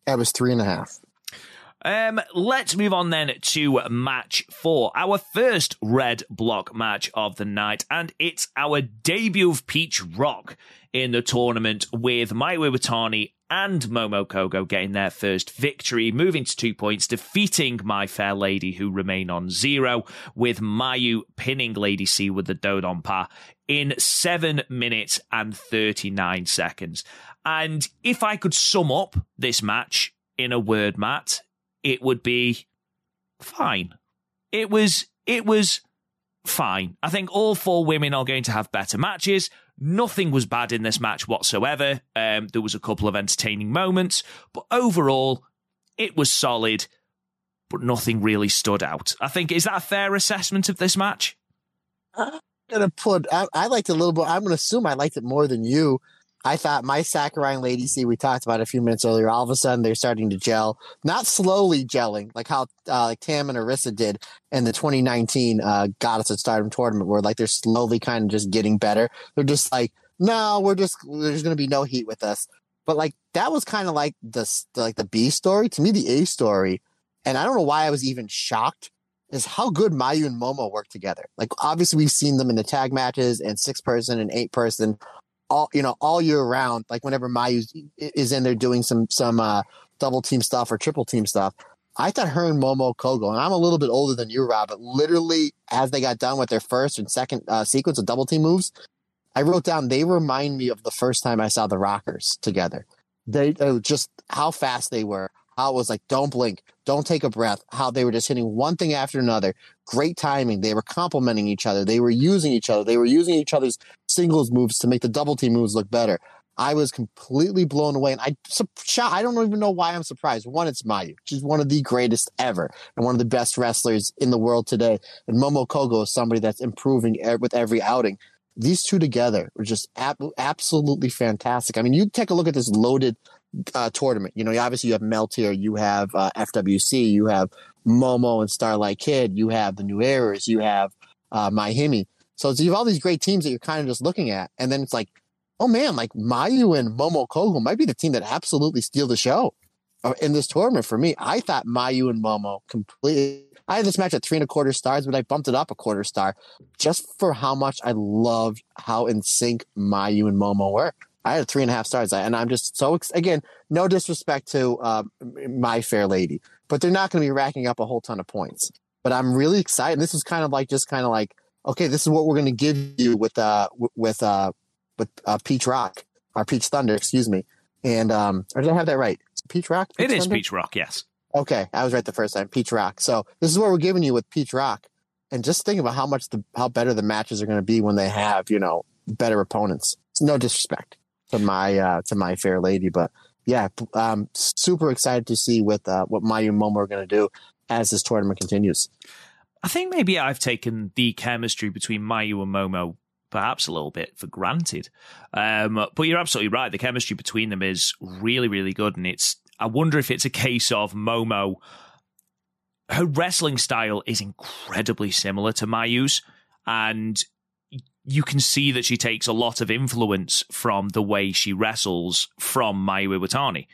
Speaker 4: That was three and a half.
Speaker 3: Um, let's move on then to match four, our first red block match of the night, and it's our debut of Peach Rock in the tournament with Mayu Iwatani and Momo Kohgo getting their first victory, moving to two points, defeating My Fair Lady, who remain on zero, with Mayu pinning Lady C with the Dodonpa in seven minutes and 39 seconds. And if I could sum up this match in a word, Matt, it would be fine. It was, it was fine. I think all four women are going to have better matches. Nothing was bad in this match whatsoever. Um, there was a couple of entertaining moments, but overall, it was solid, but nothing really stood out. I think, is that a fair assessment of this match?
Speaker 4: I'm gonna put. I, I liked it a little bit. I'm gonna assume I liked it more than you. I thought Mai and Lady C, we talked about a few minutes earlier, all of a sudden they're starting to gel, not slowly gelling like how uh, like Tam and Arisa did in the 2019 uh, Goddess of Stardom tournament, where like they're slowly kind of just getting better. They're just like, no, we're just there's going to be no heat with us. But like that was kind of like the like the B story to me, the A story, and I don't know why I was even shocked is how good Mayu and Momo work together. Like obviously we've seen them in the tag matches and six person and eight person all you know all year round. Like whenever Mayu is in there doing some some uh, double team stuff or triple team stuff. I thought her and Momo Kohgo, and I'm a little bit older than you, Rob, but literally as they got done with their first and second uh, sequence of double team moves, I wrote down they remind me of the first time I saw the Rockers together. They uh, just how fast they were, how it was like, don't blink, don't take a breath, how they were just hitting one thing after another. Great timing. They were complementing each other. They were using each other. They were using each other's singles moves to make the double team moves look better. I was completely blown away. And I, I don't even know why I'm surprised. One, it's Mayu. She's one of the greatest ever and one of the best wrestlers in the world today. And Momo Kohgo is somebody that's improving with every outing. These two together are just ab- absolutely fantastic. I mean, you take a look at this loaded uh, tournament. You know, obviously you have Meltear, you have uh, FWC, you have Momo and Starlight Kid, you have the New Eras, you have uh, Maihimi. So you have all these great teams that you're kind of just looking at, and then it's like oh man, like Mayu and Momo Kohgo might be the team that absolutely steal the show uh, in this tournament for me. I thought Mayu and Momo completely. I had this match at three and a quarter stars, but I bumped it up a quarter star just for how much I loved how in sync Mayu and Momo were. I had three and a half stars, and I'm just so again, no disrespect to uh, my fair lady, but they're not going to be racking up a whole ton of points. But I'm really excited. This is kind of like just kind of like okay, this is what we're going to give you with uh with uh with uh, Peach Rock or Peach Thunder, excuse me. And um, or did I have that right? Peach Rock.
Speaker 3: Peach it is Thunder? Peach Rock. Yes.
Speaker 4: Okay, I was right the first time. Peach Rock. So this is what we're giving you with Peach Rock, and just think about how much the how better the matches are going to be when they have you know better opponents. It's no disrespect to my uh, to my fair lady, but yeah, I'm super excited to see with uh, what Mayu and Momo are going to do as this tournament continues.
Speaker 3: I think maybe I've taken the chemistry between Mayu and Momo perhaps a little bit for granted. Um, but you're absolutely right. The chemistry between them is really, really good. And it's, I wonder if it's a case of Momo. Her wrestling style is incredibly similar to Mayu's. And you can see that she takes a lot of influence from the way she wrestles from Mayu Iwatani.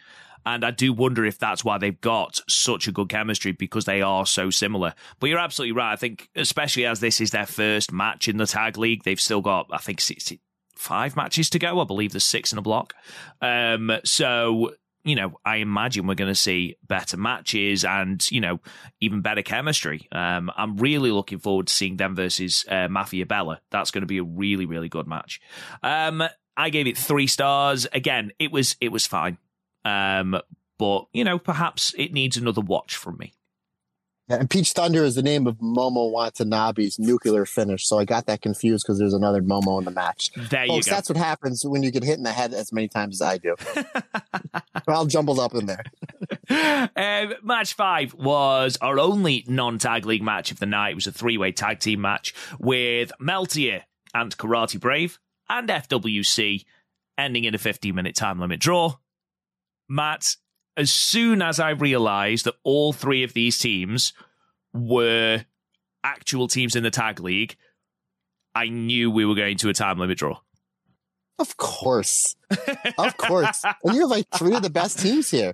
Speaker 3: And I do wonder if that's why they've got such a good chemistry because they are so similar. But you're absolutely right. I think, especially as this is their first match in the tag league, they've still got, I think, 65 matches to go. I believe there's six in a block. Um, so, you know, I imagine we're going to see better matches and, you know, even better chemistry. Um, I'm really looking forward to seeing them versus uh, Mafia Bella. That's going to be a really, really good match. Um, I gave it three stars. Again, it was it was fine. Um, but you know, perhaps it needs another watch from me.
Speaker 4: And Peach Thunder is the name of Momo Watanabe's nuclear finish, so I got that confused because there's another Momo in the match.
Speaker 3: There
Speaker 4: Folks,
Speaker 3: you go.
Speaker 4: That's what happens when you get hit in the head as many times as I do. all jumbled up in there.
Speaker 3: um, match five was our only non-tag league match of the night. It was a three-way tag team match with Meltear and Karate Brave and FWC, ending in a 15-minute time limit draw. Matt, as soon as I realized that all three of these teams were actual teams in the tag league, I knew we were going to a time limit draw.
Speaker 4: Of course. of course. And you have like three of the best teams here.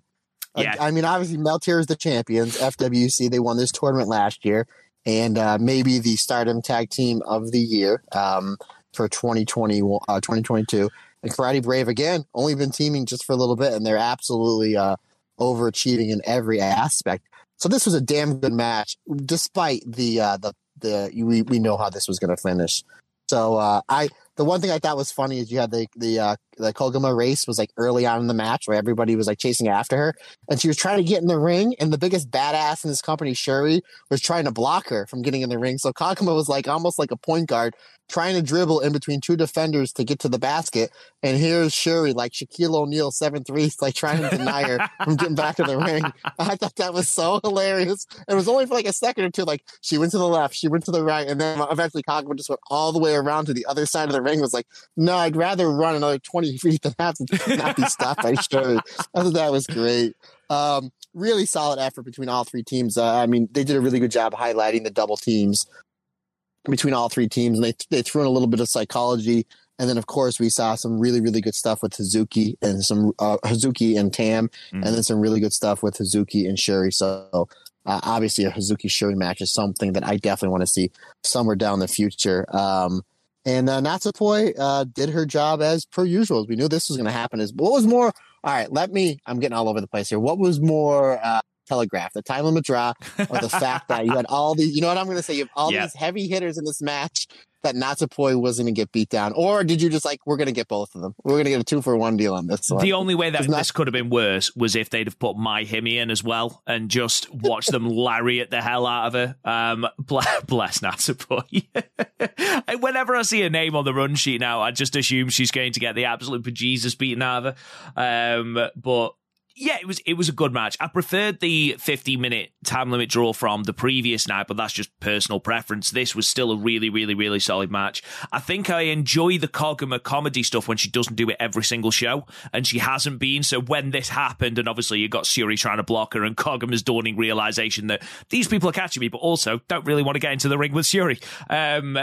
Speaker 3: Yeah.
Speaker 4: I mean, obviously, Meltear is the champions. FWC, they won this tournament last year. And uh, maybe the Stardom Tag Team of the Year um, for 2020, uh, 2022. And Karate Brave again, only been teaming just for a little bit, and they're absolutely uh, overachieving in every aspect. So this was a damn good match, despite the uh, the the we we know how this was going to finish. So uh, I the one thing I thought was funny is you had the the uh, the Koguma race was like early on in the match where everybody was like chasing after her, and she was trying to get in the ring, and the biggest badass in this company, Syuri, was trying to block her from getting in the ring. So Koguma was like almost like a point guard trying to dribble in between two defenders to get to the basket. And here's Syuri, like Shaquille O'Neal, seven threes, like trying to deny her from getting back to the ring. I thought that was so hilarious. It was only for like a second or two. Like she went to the left, she went to the right, and then eventually Koguma just went all the way around to the other side of the ring. Was like, no, I'd rather run another 20 feet than have to not be stopped by Syuri. I thought that was great. Um, really solid effort between all three teams. Uh, I mean, they did a really good job highlighting the double teams between all three teams, and they they threw in a little bit of psychology. And then, of course, we saw some really, really good stuff with Hazuki and some uh, Hazuki and Tam, mm-hmm. and then some really good stuff with Hazuki and Syuri. So, uh, obviously, a Hazuki Syuri match is something that I definitely want to see somewhere down the future. Um, and uh, Natsupoi uh, did her job as per usual. We knew this was going to happen. Is what was more? All right, let me. I'm getting all over the place here. What was more telegraphed, the time limit draw, or the fact that you had all these. You know what I'm going to say? You have all these heavy hitters in this match that Natsupoi was going to get beat down, or did you just like we're going to get both of them? We're going to get a two for one deal on this one.
Speaker 3: The only way that
Speaker 4: not-
Speaker 3: this could have been worse was if they'd have put MaiHime in as well and just watched them lariat the hell out of her. Um, bless, bless Natsupoi. Whenever I see a name on the run sheet now, I just assume she's going to get the absolute bejesus beaten out of her. Um, but yeah, it was it was a good match. I preferred the 50 minute time limit draw from the previous night, but that's just personal preference. This was still a really, really, really solid match. I think I enjoy the Koguma comedy stuff when she doesn't do it every single show, and she hasn't been. So when this happened, and obviously you got Syuri trying to block her, and Koguma's dawning realization that these people are catching me, but also don't really want to get into the ring with Syuri. Um,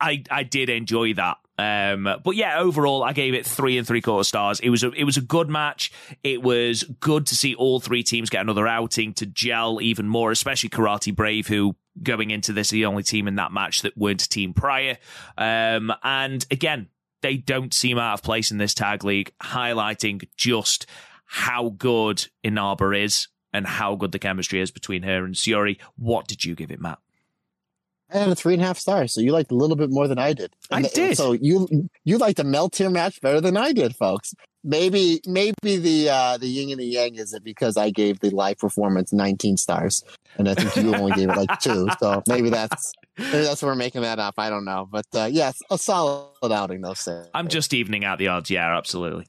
Speaker 3: I I did enjoy that. Um, but yeah, overall, I gave it three and three quarter stars. It was a it was a good match. It was good to see all three teams get another outing to gel even more, especially Karate Brave, who going into this the only team in that match that weren't a team prior. Um, and again, they don't seem out of place in this tag league, highlighting just how good Inaba is and how good the chemistry is between her and Syuri. What did you give it, Matt?
Speaker 4: I had a three and a half stars, so you liked a little bit more than I did.
Speaker 3: I did.
Speaker 4: So you you liked the Meltear match better than I did, folks. Maybe maybe the uh, the yin and the yang is it because I gave the live performance 19 stars, and I think you only gave it like two. So maybe that's maybe that's where we're making that up. I don't know, but uh, yes, a solid outing though. Say
Speaker 3: I'm just evening out the odds. Yeah, absolutely.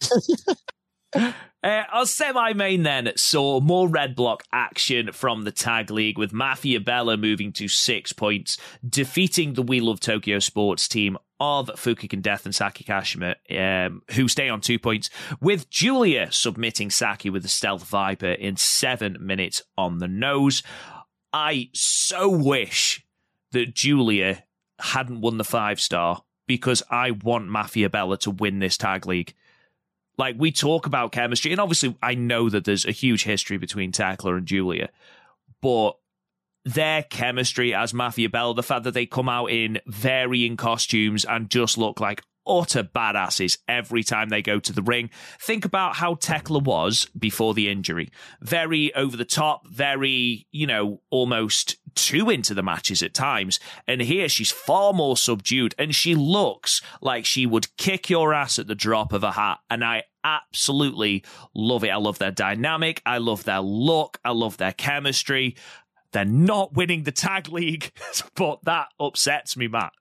Speaker 3: Uh, our semi main then saw more red block action from the tag league with Mafia Bella moving to six points, defeating the We Love Tokyo Sports team of Fukigen Death and Saki Kashima, um, who stay on two points, with Giulia submitting Saki with the Stealth Viper in seven minutes on the nose. I so wish that Giulia hadn't won the five star because I want Mafia Bella to win this tag league. Like we talk about chemistry, and obviously I know that there's a huge history between Thekla and Giulia, but their chemistry as Mafia Bell, the fact that they come out in varying costumes and just look like utter badasses every time they go to the ring. Think about how Thekla was before the injury. Very over the top, very, you know, almost too into the matches at times. And here she's far more subdued and she looks like she would kick your ass at the drop of a hat. And I absolutely love it. I love their dynamic. I love their look. I love their chemistry. They're not winning the tag league, but that upsets me, Matt.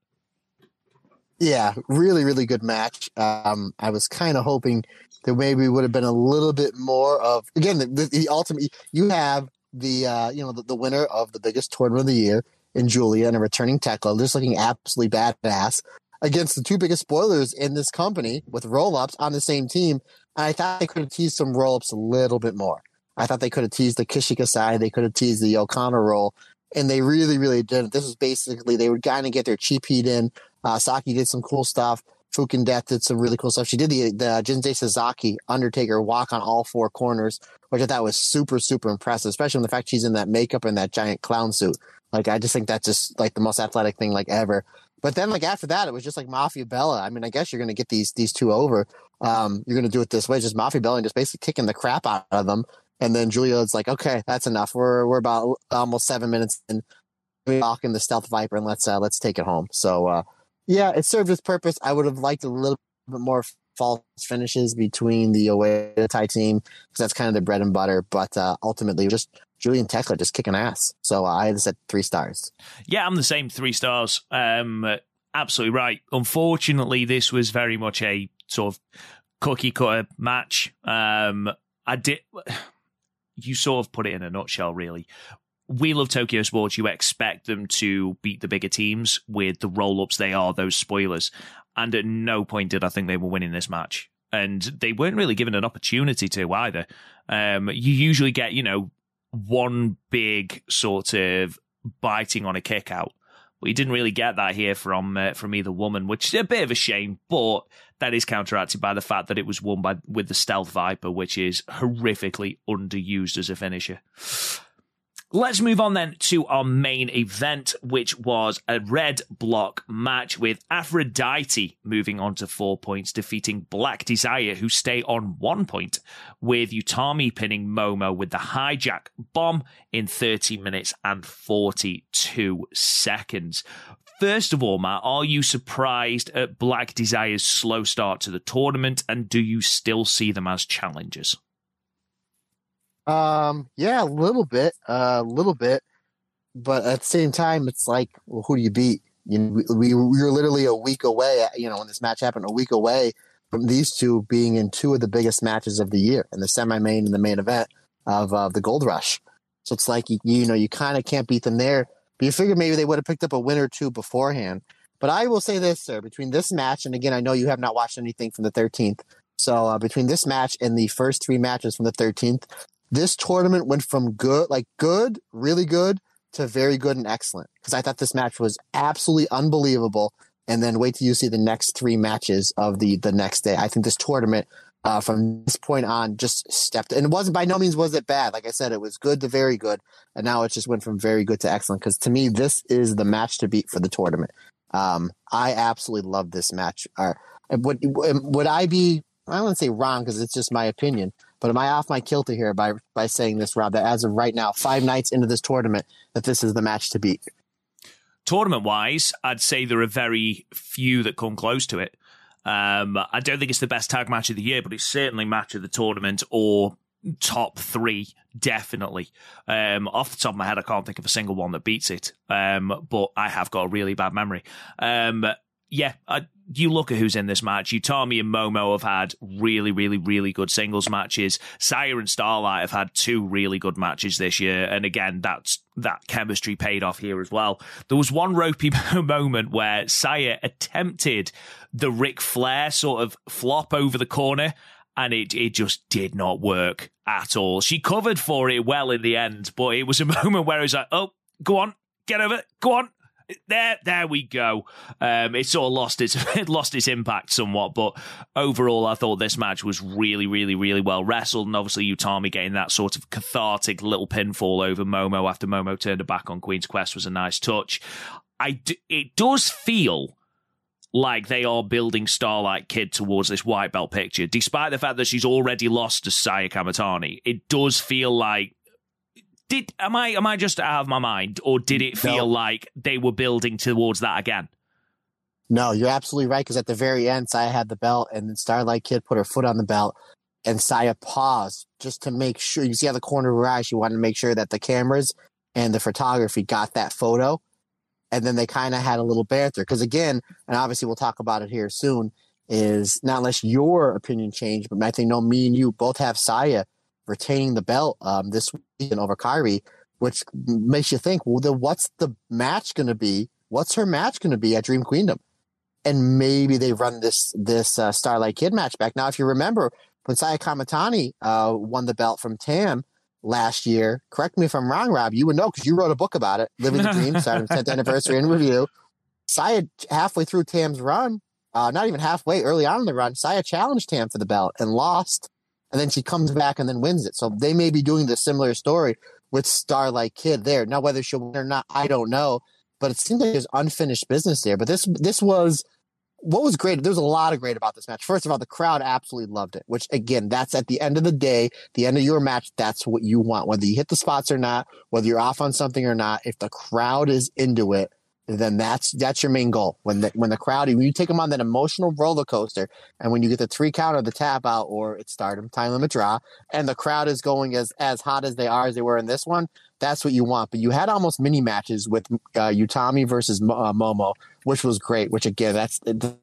Speaker 4: Yeah, really, really good match. Um, I was kind of hoping that maybe would have been a little bit more of again the, the, the ultimate. You have the uh, you know the, the winner of the biggest tournament of the year in Giulia and a returning Thekla, just looking absolutely badass against the two biggest spoilers in this company with roll ups on the same team. And I thought they could have teased some roll ups a little bit more. I thought they could have teased the Kishika side, they could have teased the O'Connor roll, and they really, really didn't. This was basically they were kind of get their cheap heat in. Uh, Saki did some cool stuff. Fukigen Death did some really cool stuff. She did the the Jinsei Shinzaki Undertaker walk on all four corners, which I thought was super super impressive, especially when the fact she's in that makeup and that giant clown suit. Like I just think that's just like the most athletic thing like ever. But then like after that, it was just like Mafia Bella. I mean, I guess you're gonna get these these two over. Um, you're gonna do it this way, just Mafia Bella and just basically kicking the crap out of them. And then Giulia's like, okay, that's enough. We're we're about almost seven minutes in. We lock in the stealth viper and let's uh, let's take it home. So uh, yeah, it served its purpose. I would have liked a little bit more false finishes between the Oedo Tai team because that's kind of the bread and butter. But uh, ultimately, just Julian Thekla just kicking ass. So I said three stars.
Speaker 3: Yeah, I'm the same three stars. Um, absolutely right. Unfortunately, this was very much a sort of cookie cutter match. Um, I did. You sort of put it in a nutshell, really. We love Tokyo Sports. You expect them to beat the bigger teams with the roll ups. They are those spoilers. And at no point did I think they were winning this match. And they weren't really given an opportunity to either. Um, you usually get, you know, one big sort of biting on a kick out. But you didn't really get that here from uh, from either woman, which is a bit of a shame. But that is counteracted by the fact that it was won by with the Stealth Viper, which is horrifically underused as a finisher. Let's move on then to our main event, which was a red block match with Aphrodite moving on to four points, defeating Black Desire, who stay on one point, with Utami pinning Momo with the hijack bomb in 30 minutes and 42 seconds. First of all, Matt, are you surprised at Black Desire's slow start to the tournament, and do you still see them as challengers?
Speaker 4: Um, yeah, a little bit, a uh, little bit, but at the same time, it's like, well, who do you beat? You know, we, we were literally a week away. You know, when this match happened, a week away from these two being in two of the biggest matches of the year, in the semi-main and the main event of uh, the Gold Rush. So it's like you, you know, you kind of can't beat them there. But you figure maybe they would have picked up a win or two beforehand. But I will say this, sir, between this match and again, I know you have not watched anything from the 13th. So uh, between this match and the first three matches from the 13th, this tournament went from good, like good, really good, to very good and excellent. Because I thought this match was absolutely unbelievable. And then wait till you see the next three matches of the the next day. I think this tournament uh, from this point on just stepped and it wasn't by no means was it bad like i said it was good to very good and now it just went from very good to excellent because to me this is the match to beat for the tournament um, i absolutely love this match uh, would, would i be i don't want to say wrong because it's just my opinion but am I off my kilter here by by saying this, Rob? That as of right now, five nights into this tournament, that this is the match to beat.
Speaker 3: Tournament wise, I'd say there are very few that come close to it. Um, I don't think it's the best tag match of the year, but it's certainly match of the tournament or top three, definitely. Um, off the top of my head, I can't think of a single one that beats it. Um, but I have got a really bad memory. Um, yeah, I, you look at who's in this match. Utami and Momo have had really, really, really good singles matches. Saya and Starlight have had two really good matches this year, and again, that's that chemistry paid off here as well. There was one ropey moment where Saya attempted the Ric Flair sort of flop over the corner, and it it just did not work at all. She covered for it well in the end, but it was a moment where it was like, "Oh, go on, get over, go on." There, there we go. Um, it sort of lost its it lost its impact somewhat, but overall, I thought this match was really, really, really well wrestled, and obviously Utami getting that sort of cathartic little pinfall over Momo after Momo turned her back on Queen's Quest was a nice touch. I it does feel like they are building Starlight Kid towards this white belt picture, despite the fact that she's already lost to Saya Kamitani. It does feel like did am I am I just out of my mind, or did it feel no. like they were building towards that again?
Speaker 4: No, you're absolutely right. Because at the very end, Saya had the belt, and then Starlight Kid put her foot on the belt, and Saya paused just to make sure. You see how the corner of her eye, she wanted to make sure that the cameras and the photography got that photo. And then they kind of had a little banter. Because again, and obviously we'll talk about it here soon, is not unless your opinion changed, but I think no, me and you both have Saya retaining the belt um, this weekend over Kairi, which makes you think, well, then what's the match going to be? What's her match going to be at Dream Queendom? And maybe they run this this uh, Starlight Kid match back. Now, if you remember, when Saya Kamitani uh, won the belt from Tam last year, correct me if I'm wrong, Rob, you would know because you wrote a book about it, Living the Dream, 10th anniversary in review. Saya, halfway through Tam's run, uh, not even halfway, early on in the run, Saya challenged Tam for the belt and lost and then she comes back and then wins it. So they may be doing the similar story with Starlight Kid there. Now, whether she'll win or not, I don't know. But it seems like there's unfinished business there. But this this was what was great. There was a lot of great about this match. First of all, the crowd absolutely loved it. Which again, that's at the end of the day, the end of your match. That's what you want, whether you hit the spots or not, whether you're off on something or not. If the crowd is into it, then that's that's your main goal. When the when the crowd when you take them on that emotional roller coaster, and when you get the three count or the tap out or it's stardom time limit draw, and the crowd is going as as hot as they are as they were in this one, that's what you want. But you had almost mini matches with uh, Utami versus uh, Momo, which was great. Which again, that's the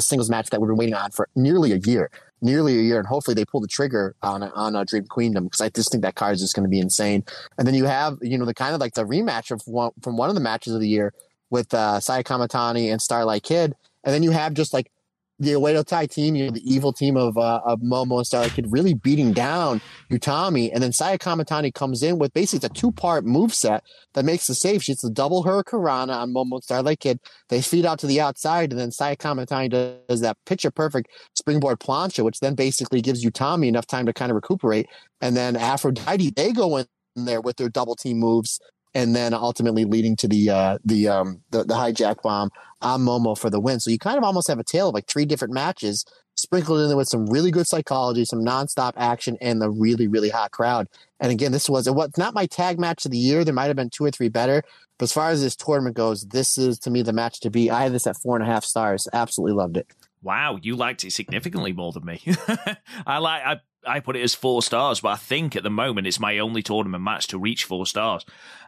Speaker 4: singles match that we've been waiting on for nearly a year nearly a year, and hopefully they pull the trigger on on a Dream Queendom because I just think that card is just going to be insane. And then you have you know the kind of like the rematch of one from one of the matches of the year with uh, Saya Kamitani and Starlight Kid, and then you have just like the Oedo Tai team, you know, the evil team of uh, of Momo and Starlight Kid really beating down Utami. And then Saya Kamitani comes in with basically a two part move set that makes the save. She's the double hurricanrana on Momo and Starlight Kid. They feed out to the outside, and then Saya Kamitani does that picture perfect springboard plancha, which then basically gives Utami enough time to kind of recuperate. And then Aphrodite, they go in there with their double team moves, and then ultimately leading to the uh, the um the, the hijack bomb on Momo for the win. So you kind of almost have a tale of like three different matches sprinkled in there with some really good psychology, some nonstop action, and the really really hot crowd. And again, this was was not my tag match of the year. There might have been two or three better, but as far as this tournament goes, this is to me the match to be. I had this at four and a half stars. Absolutely loved it.
Speaker 3: Wow, you liked it significantly more than me. I like I I put it as four stars, but I think at the moment it's my only tournament match to reach four stars.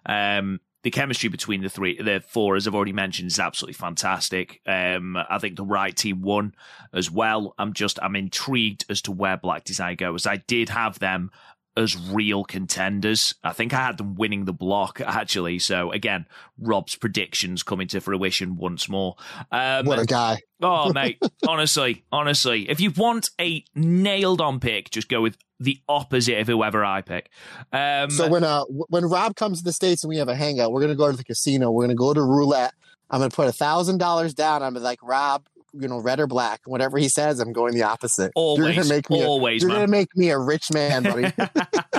Speaker 3: Um, the chemistry between the three, the four, as I've already mentioned, is absolutely fantastic. Um, I think the right team won as well. I'm just, I'm intrigued as to where Black Desire goes. I did have them as real contenders. I think I had them winning the block actually. So again, Rob's predictions coming to fruition once more.
Speaker 4: Um, what a guy!
Speaker 3: oh mate, honestly, honestly, if you want a nailed on pick, just go with the opposite of whoever I pick. Um,
Speaker 4: so when uh when Rob comes to the states and we have a hangout, we're gonna go to the casino. We're gonna go to roulette. I'm gonna put a thousand dollars down. I'm like Rob you know, red or black. Whatever he says, I'm going the opposite.
Speaker 3: Always, you're gonna make me always.
Speaker 4: A, you're man. gonna make me a rich man, buddy.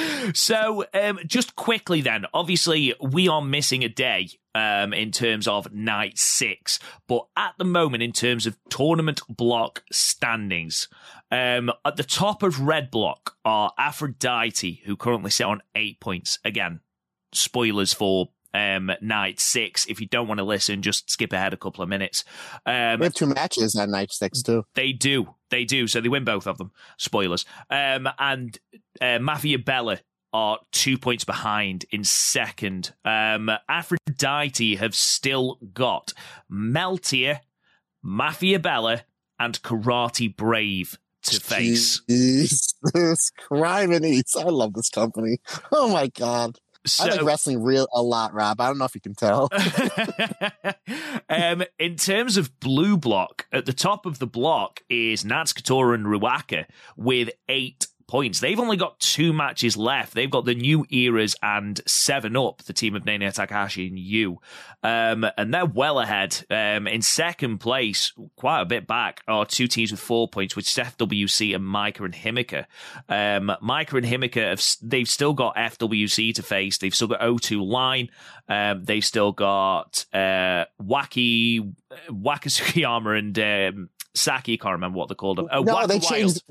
Speaker 3: so, um, just quickly then, obviously, we are missing a day um, in terms of night six, but at the moment, in terms of tournament block standings, um, at the top of red block are Aphrodite, who currently sit on eight points. Again, spoilers for um, night six. If you don't want to listen, just skip ahead a couple of minutes.
Speaker 4: Um, we have two matches at night six too.
Speaker 3: They do, they do. So they win both of them. Spoilers. Um, and uh, Mafia Bella are two points behind in second. Um, Aphrodite have still got Meltear, Mafia Bella, and Karate Brave to face.
Speaker 4: crime Jesus Christ, I love this company. Oh my god. So, I like wrestling real a lot, Rob. I don't know if you can tell.
Speaker 3: um, in terms of blue block, at the top of the block is Natsuko Tora and Ruaka with eight points. They've only got two matches left. They've got the new eras and seven up, the team of Nanae Takahashi and you. Um, and they're well ahead. Um, in second place, quite a bit back, are two teams with four points, which is FWC and Maika and Himeka. Um, Maika and Himeka have, they've still got FWC to face. They've still got O2 line. Um, they've still got, uh, Wacky, Waka Tsukiyama and, um, Saki, can't remember what they're called.
Speaker 4: Oh, no, they changed.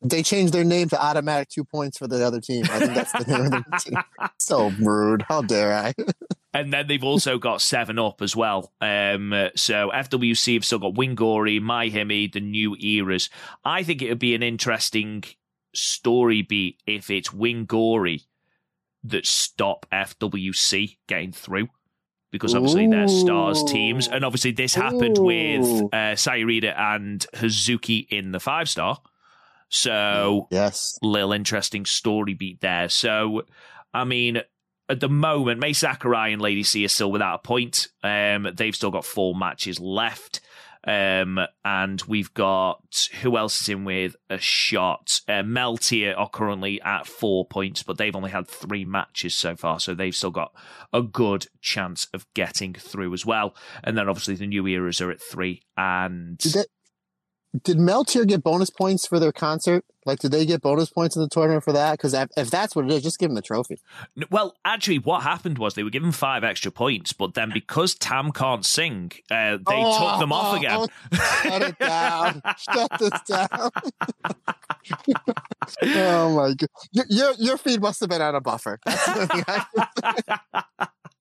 Speaker 4: They changed their name to automatic two points for the other team. I think that's the name of the team. So rude. How dare I?
Speaker 3: and then they've also got seven up as well. Um, so FWC have still got Wingori, MaiHime, the new eras. I think it would be an interesting story beat if it's Wingori that stop FWC getting through. Because obviously Ooh. they're stars teams, and obviously this happened Ooh. with uh, Saya Iida and Hazuki in the five star. So,
Speaker 4: yes,
Speaker 3: little interesting story beat there. So, I mean, at the moment, Mai Sakurai and Lady C are still without a point. Um, they've still got four matches left. Um, and we've got who else is in with a shot? Uh, Meltear are currently at four points, but they've only had three matches so far, so they've still got a good chance of getting through as well. And then obviously the new eras are at three. And
Speaker 4: did, did Meltear get bonus points for their concert? Like, did they get bonus points in the tournament for that? Because if that's what it is, just give them the trophy.
Speaker 3: Well, actually, what happened was they were given five extra points, but then because Tam can't sing, uh, they oh, took them off oh, again.
Speaker 4: Oh, shut it down! shut this down! oh my god, your your feed must have been on a buffer.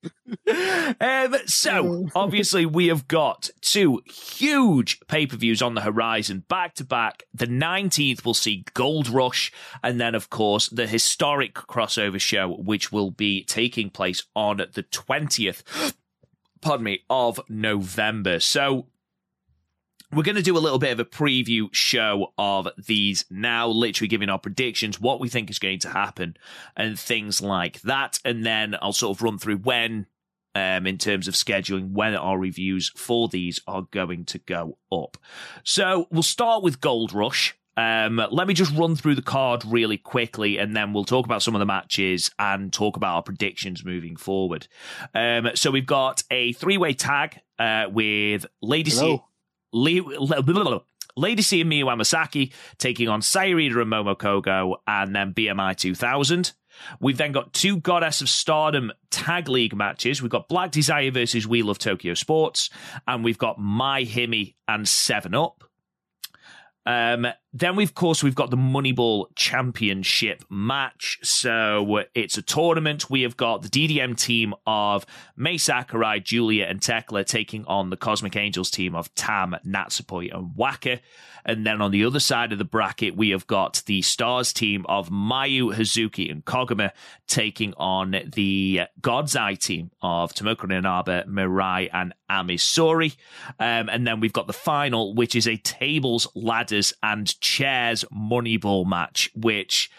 Speaker 3: um, so, obviously, we have got two huge pay per views on the horizon back to back. The 19th will see Gold Rush, and then, of course, the historic crossover show, which will be taking place on the 20th. Pardon me, of November. So, we're going to do a little bit of a preview show of these now, literally giving our predictions, what we think is going to happen, and things like that. And then I'll sort of run through when um, in terms of scheduling when our reviews for these are going to go up. So we'll start with Gold Rush. Um, let me just run through the card really quickly, and then we'll talk about some of the matches and talk about our predictions moving forward. Um, so we've got a three-way tag uh, with Lady C- Lady C and Miyu Amasaki taking on Saya Iida and Momo Kohgo, and then BMI 2000. We've then got two Goddess of Stardom tag league matches. We've got Black Desire versus We Love Tokyo Sports, and we've got MaiHime and Seven Up. Um, then, we, of course, we've got the Moneyball Championship match. So it's a tournament. We have got the DDM team of Mai Sakurai, Julia, and Thekla taking on the Cosmic Angels team of Tam, Natsupoi, and Waka. And then on the other side of the bracket, we have got the Stars team of Mayu, Hazuki, and Koguma taking on the God's Eye team of Tomoka Inaba, Mirai, and Ami Sourei. Um, and then we've got the final, which is a tables, ladders, and chairs Moneyball match, which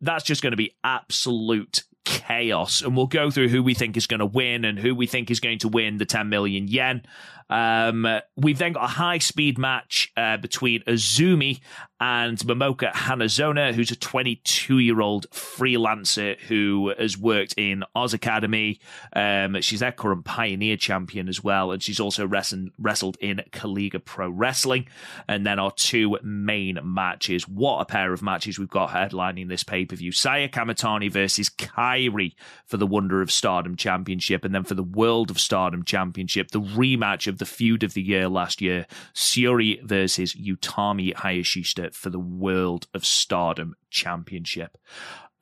Speaker 3: that's just going to be absolute chaos. And we'll go through who we think is going to win and who we think is going to win the 10 million yen. Um, we've then got a high speed match uh, between Azumi and Momoka Hanazono, who's a 22 year old freelancer who has worked in Oz Academy. Um, she's their current Pioneer champion as well, and she's also wrestled, wrestled in Kaliga Pro Wrestling. And then our two main matches. What a pair of matches we've got headlining this pay per view Saya Kamitani versus Kairi for the Wonder of Stardom Championship, and then for the World of Stardom Championship, the rematch of the feud of the year last year Syuri versus Utami Hayashishita for the World of Stardom Championship.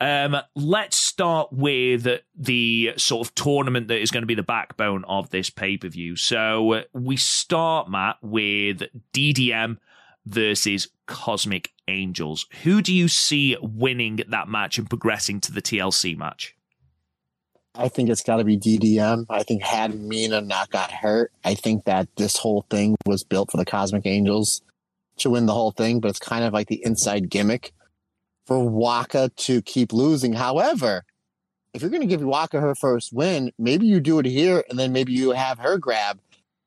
Speaker 3: Um, let's start with the sort of tournament that is going to be the backbone of this pay per view. So uh, we start, Matt, with DDM versus Cosmic Angels. Who do you see winning that match and progressing to the TLC match?
Speaker 4: I think it's got to be DDM. I think had Mina not got hurt, I think that this whole thing was built for the Cosmic Angels to win the whole thing, but it's kind of like the inside gimmick for Waka to keep losing. However, if you're going to give Waka her first win, maybe you do it here and then maybe you have her grab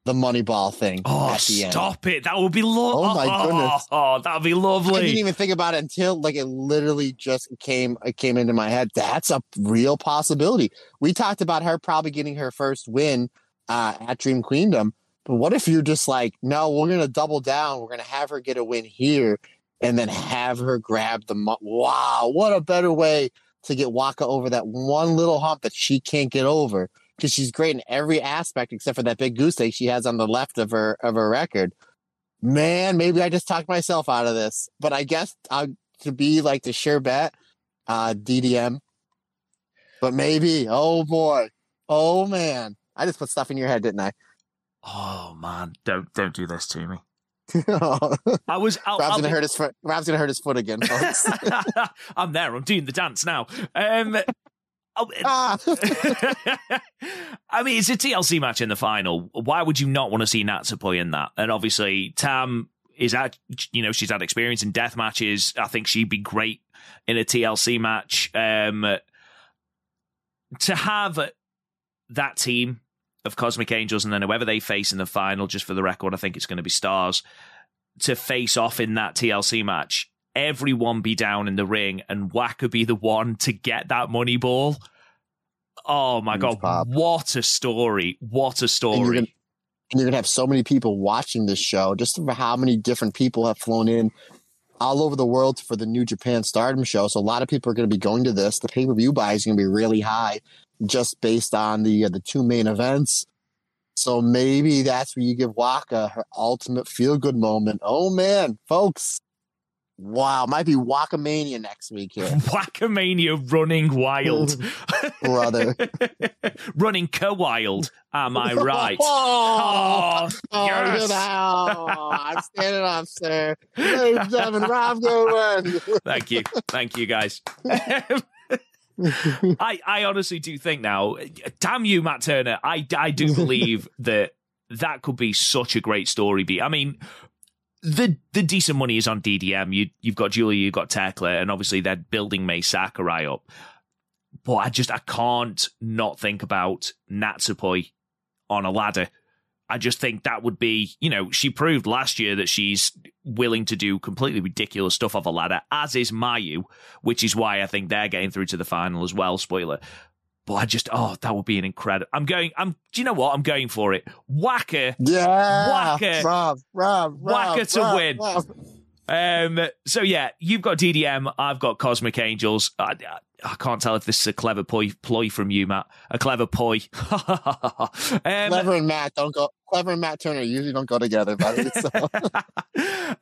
Speaker 4: the money ball thing.
Speaker 3: Oh, stop end. it. That would be lovely.
Speaker 4: Oh, my goodness.
Speaker 3: Oh, that would be lovely.
Speaker 4: I didn't even think about it until like it literally just came it came into my head. That's a real possibility. We talked about her probably getting her first win uh, at Dream Queendom. But what if you're just like, no, we're going to double down. We're going to have her get a win here and then have her grab the. Wow, what a better way to get Waka over that one little hump that she can't get over because she's great in every aspect except for that big goose egg she has on the left of her of her record. Man, maybe I just talked myself out of this, but I guess to be like the sure bet, uh, DDM. But maybe, oh boy, oh man, I just put stuff in your head, didn't I?
Speaker 3: Oh man, don't don't do this to me.
Speaker 4: I
Speaker 3: was.
Speaker 4: I'll, Rob's I'll gonna be... hurt his foot. Rob's gonna hurt his foot again, folks.
Speaker 3: I'm there. I'm doing the dance now. Um, oh,
Speaker 4: ah.
Speaker 3: I mean, it's a TLC match in the final. Why would you not want to see Natsupoi in that? And obviously, Tam is at you know she's had experience in death matches. I think she'd be great in a TLC match. Um, to have that team of Cosmic Angels, and then whoever they face in the final, just for the record, I think it's going to be Stars, to face off in that TLC match. Everyone be down in the ring, and Waka be the one to get that money ball. Oh my god, pop. what a story! What a story! And you're
Speaker 4: gonna have so many people watching this show. Just for how many different people have flown in all over the world for the New Japan Stardom show. So a lot of people are going to be going to this. The pay per view buy is going to be really high just based on the uh, the two main events. So maybe that's where you give Waka her ultimate feel good moment. Oh man, folks. Wow, might be Wakamania next week here.
Speaker 3: Wakamania running wild.
Speaker 4: Brother.
Speaker 3: running co-wild. Am I right?
Speaker 4: oh, oh, yes. I'm standing up, sir. Ladies and gentlemen, Rob Goodwin.
Speaker 3: Thank you. Thank you, guys. I, I honestly do think now, damn you, Matt Turner. I, I do believe that that could be such a great story beat. I mean, the the decent money is on DDM. You you've got Giulia, you've got Thekla, and obviously they're building Mai Sakurai up. But I just I can't not think about Natsupoi on a ladder I just think that would be, you know, she proved last year that she's willing to do completely ridiculous stuff off a ladder, as is Mayu, which is why I think they're getting through to the final as well. Spoiler. but I just oh that would be an incredible. I'm going. I'm. Do you know what? I'm going for it. Whacker.
Speaker 4: Yeah,
Speaker 3: Whacker.
Speaker 4: Rob, Rob, Rob,
Speaker 3: Whacker to
Speaker 4: Rob,
Speaker 3: win.
Speaker 4: Rob.
Speaker 3: Um. So yeah, you've got DDM. I've got Cosmic Angels. I, I, can't tell if this is a clever ploy, ploy from you, Matt. A clever ploy. um,
Speaker 4: Clever and Matt don't go. Clever and Matt Turner usually don't go together, buddy. So.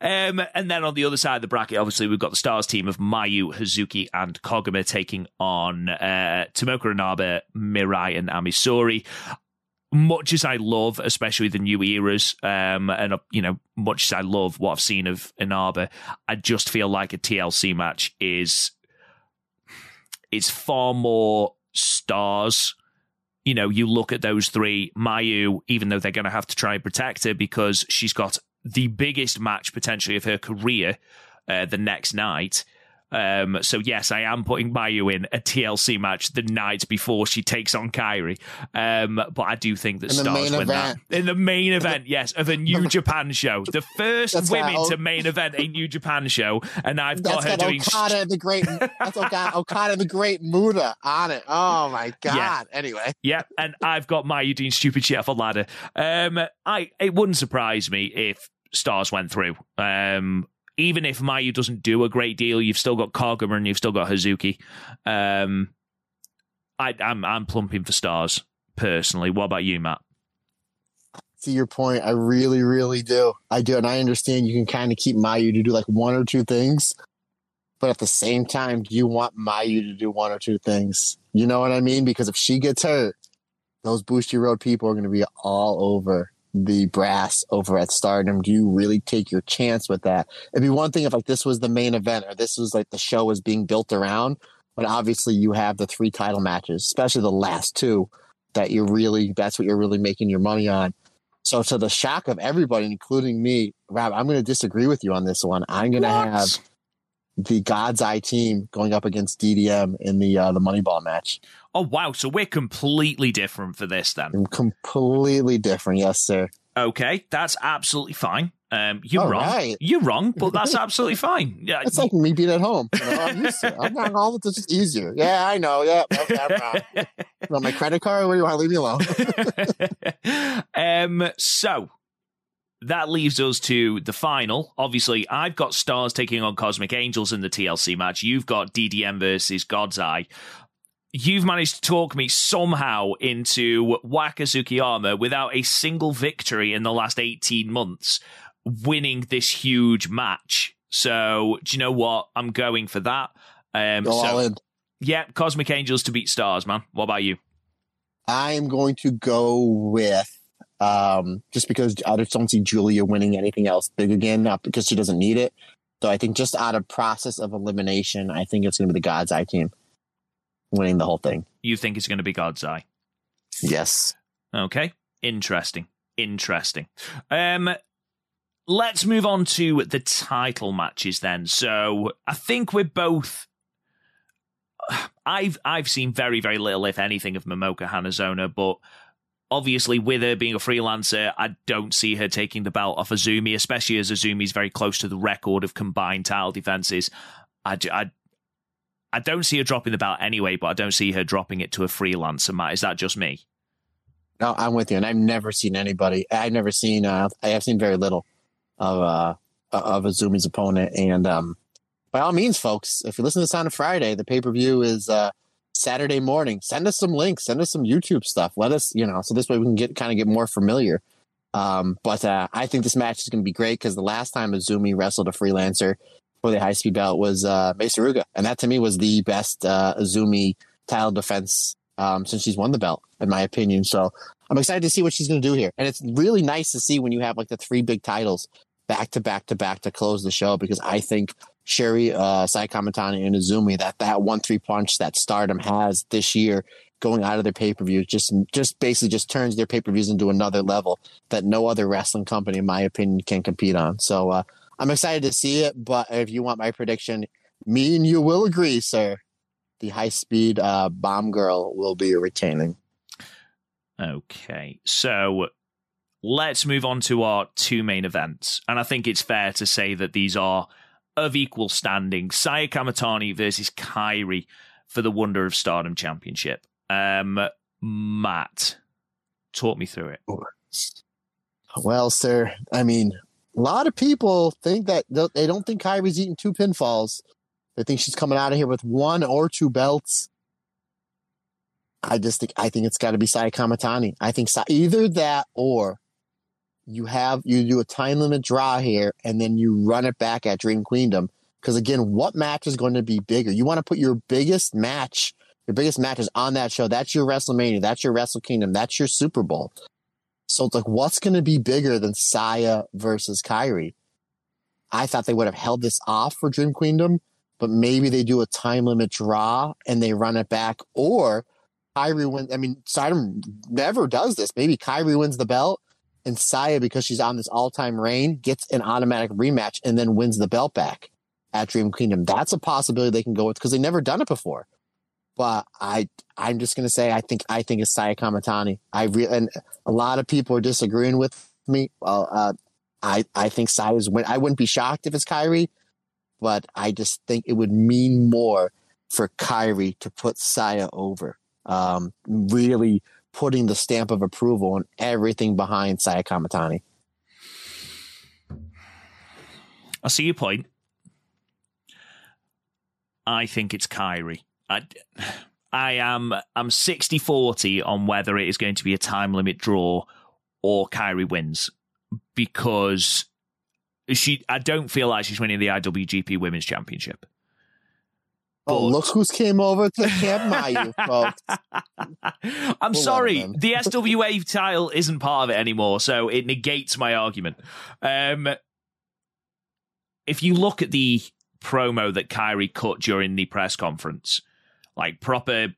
Speaker 3: um, and then on the other side of the bracket, obviously, we've got the Stars team of Mayu, Hazuki, and Koguma taking on uh, Tomoka Inaba, Mirai, and Ami Sourei. Much as I love, especially the new eras, um, and uh, you know, much as I love what I've seen of Inaba, I just feel like a TLC match is is far more stars you know, you look at those three, Mayu, even though they're going to have to try and protect her because she's got the biggest match potentially of her career uh, the next night. Um, so yes, I am putting Mayu in a TLC match the night before she takes on Kairi. Um, but I do think that
Speaker 4: In
Speaker 3: Stars win
Speaker 4: event.
Speaker 3: that in the main event. Yes, of a New Japan show, the first
Speaker 4: That's
Speaker 3: women
Speaker 4: right.
Speaker 3: to main event a New Japan show, and I've got
Speaker 4: That's
Speaker 3: her
Speaker 4: got
Speaker 3: doing.
Speaker 4: Okada the Great. That's Okada, Okada the Great Muta on it. Oh my god!
Speaker 3: Yeah.
Speaker 4: Anyway,
Speaker 3: Yeah, and I've got Mayu doing stupid shit off a ladder. Um, I it wouldn't surprise me if Stars went through. Um, even if Mayu doesn't do a great deal, you've still got Koguma and you've still got Hazuki. Um, I, I'm I'm plumping for Stars personally. What about you, Matt?
Speaker 4: to your point, I really, really do. I do, and I understand you can kind of keep Mayu to do like one or two things, but at the same time, do you want Mayu to do one or two things? You know what I mean? Because if she gets hurt, those Bushiroad people are going to be all over the brass over at Stardom. Do you really take your chance with that? It'd be one thing if like this was the main event or this was like the show was being built around, but obviously you have the three title matches, especially the last two, that you're really that's what you're really making your money on. So to the shock of everybody, including me, Rob, I'm going to disagree with you on this one. I'm going to have the God's Eye team going up against DDM in the uh, the Moneyball match.
Speaker 3: Oh wow, so we're completely different for this then.
Speaker 4: Completely different, yes, sir.
Speaker 3: Okay, that's absolutely fine. Um, you're
Speaker 4: All
Speaker 3: wrong.
Speaker 4: right.
Speaker 3: You're wrong, but that's absolutely fine. Yeah,
Speaker 4: It's like me being at home. You know, I'm used to it. I'm not all this is easier. Yeah, I know. Yeah, okay, I'm wrong. My credit card? Where do you want to leave me alone?
Speaker 3: um, so that leaves us to the final. Obviously, I've got Stars taking on Cosmic Angels in the TLC match. You've got DDM versus God's Eye. You've managed to talk me somehow into Waka Tsukiyama without a single victory in the last 18 months, winning this huge match. So, do you know what? I'm going for that. Um,
Speaker 4: Go
Speaker 3: so,
Speaker 4: all in.
Speaker 3: yeah, Cosmic Angels to beat Stars, man. What about you?
Speaker 4: I am going to go with um, just because I just don't see Giulia winning anything else big again, not because she doesn't need it. So I think just out of process of elimination, I think it's going to be the God's Eye team winning the whole thing.
Speaker 3: You think it's going to be God's Eye?
Speaker 4: Yes.
Speaker 3: Okay. Interesting. Interesting. Um let's move on to the title matches then. So I think we're both I've I've seen very, very little, if anything, of Momoka Hanazono, but obviously with her being a freelancer, I don't see her taking the belt off Azumi, especially as Azumi's very close to the record of combined title defenses. I, I, I don't see her dropping the belt anyway, but I don't see her dropping it to a freelancer, Matt. Is that just me?
Speaker 4: No, I'm with you. And I've never seen anybody. I've never seen. Uh, I have seen very little of uh, of Azumi's opponent. And um, by all means, folks, if you listen to this on a Friday, the pay per view is uh, Saturday morning. Send us some links. Send us some YouTube stuff. Let us, you know, so this way we can get kind of get more familiar. Um, but uh, I think this match is going to be great because the last time Azumi wrestled a freelancer for the high speed belt was uh, Mei Suruga, and that to me was the best uh, Azumi title defense um, since she's won the belt, in my opinion. So I'm excited to see what she's going to do here, and it's really nice to see when you have like the three big titles back to back to back to close the show because I think Syuri, uh, Saya Kamitani, and Azumi that that one three punch that Stardom has this year going out of their pay per view just just basically just turns their pay per views into another level that no other wrestling company, in my opinion, can compete on. So uh, I'm excited to see it. But if you want my prediction, me and you will agree, sir. The high speed uh, bomb girl will be retaining.
Speaker 3: Okay, so let's move on to our two main events. And I think it's fair to say that these are of equal standing Saya Kamitani versus Kairi for the Wonder of Stardom Championship. Um, Matt, talk me through it.
Speaker 4: Well, sir, I mean, a lot of people think that they don't think Kairi's eating two pinfalls. They think she's coming out of here with one or two belts. I just think I think it's got to be Saya Kamitani. I think either that or you have you do a time limit draw here and then you run it back at Dream Queendom. Because again, what match is going to be bigger? You want to put your biggest match, your biggest matches on that show. That's your WrestleMania. That's your Wrestle Kingdom. That's your Super Bowl. So it's like, what's going to be bigger than Saya versus Kairi? I thought they would have held this off for Dream Queendom, but maybe they do a time limit draw and they run it back, or Kairi wins. I mean, Stardom never does this. Maybe Kairi wins the belt and Saya, because she's on this all time reign, gets an automatic rematch and then wins the belt back at Dream Kingdom. That's a possibility they can go with because they've never done it before. But I, I'm just gonna say I think I think it's Saya Kamitani. I re- and a lot of people are disagreeing with me. Well, uh, I I think Saya's win. I wouldn't be shocked if it's Kairi, but I just think it would mean more for Kairi to put Saya over. Um, really putting the stamp of approval on everything behind Saya Kamitani.
Speaker 3: I see your point. I think it's Kairi. I, I am I'm 60-40 on whether it is going to be a time limit draw or Kairi wins because she I don't feel like she's winning the IWGP Women's Championship.
Speaker 4: Oh, look who's came over to Camp Mayu, folks.
Speaker 3: I'm sorry, the SWA title isn't part of it anymore, so it negates my argument. Um, if you look at the promo that Kairi cut during the press conference, like proper,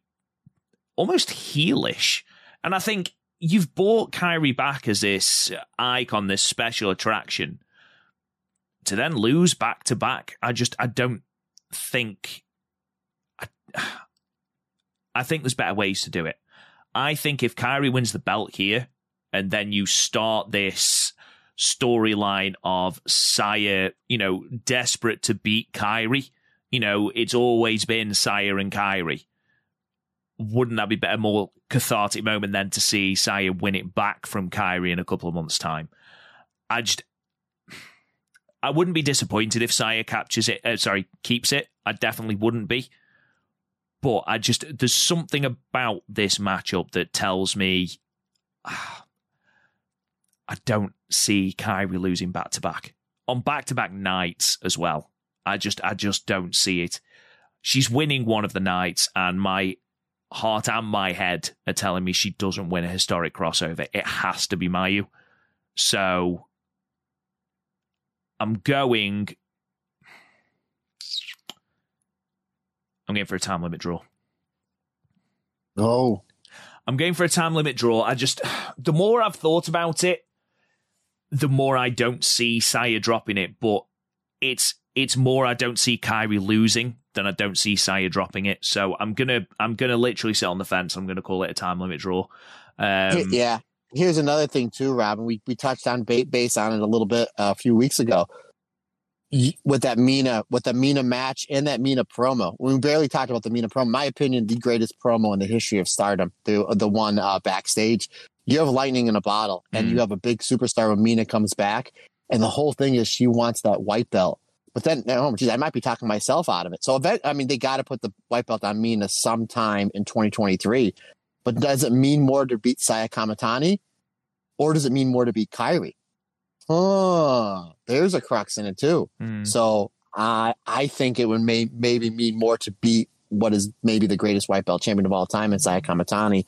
Speaker 3: almost heelish, and I think you've bought Kairi back as this icon, this special attraction, to then lose back to back. I just I don't think I think there's better ways to do it. I think if Kairi wins the belt here, and then you start this storyline of Saya, you know, desperate to beat Kairi, you know, it's always been Saya and Kairi. Wouldn't that be better, more cathartic moment than to see Saya win it back from Kairi in a couple of months' time? I just, I wouldn't be disappointed if Saya captures it. Uh, sorry, keeps it. I definitely wouldn't be. But I just there's something about this matchup that tells me I don't see Kairi losing back to back on back to back nights as well. I just I just don't see it. She's winning one of the nights, and my heart and my head are telling me she doesn't win a historic crossover. It has to be Mayu. So I'm going I'm going for a time limit draw.
Speaker 4: Oh.
Speaker 3: I'm going for a time limit draw. I just, the more I've thought about it, the more I don't see Saya dropping it, but it's it's more I don't see Kairi losing than I don't see Saya dropping it. So I'm gonna I'm gonna literally sit on the fence. I'm gonna call it a time limit draw. Um,
Speaker 4: yeah. Here's another thing too, Robin. We we touched on base on it a little bit uh, a few weeks ago with that Mina, with the Mina match and that Mina promo. We barely talked about the Mina promo. My opinion, the greatest promo in the history of Stardom. The the one uh, backstage. You have lightning in a bottle, and mm. you have a big superstar when Mina comes back, and the whole thing is she wants that white belt. But then, oh, geez, I might be talking myself out of it. So, event, I mean, they got to put the white belt on Mina sometime in 2023. But does it mean more to beat Saya Kamitani, or does it mean more to beat Kairi? Oh, there's a crux in it too. Mm. So I I think it would may, maybe mean more to beat what is maybe the greatest white belt champion of all time in Saya Kamitani.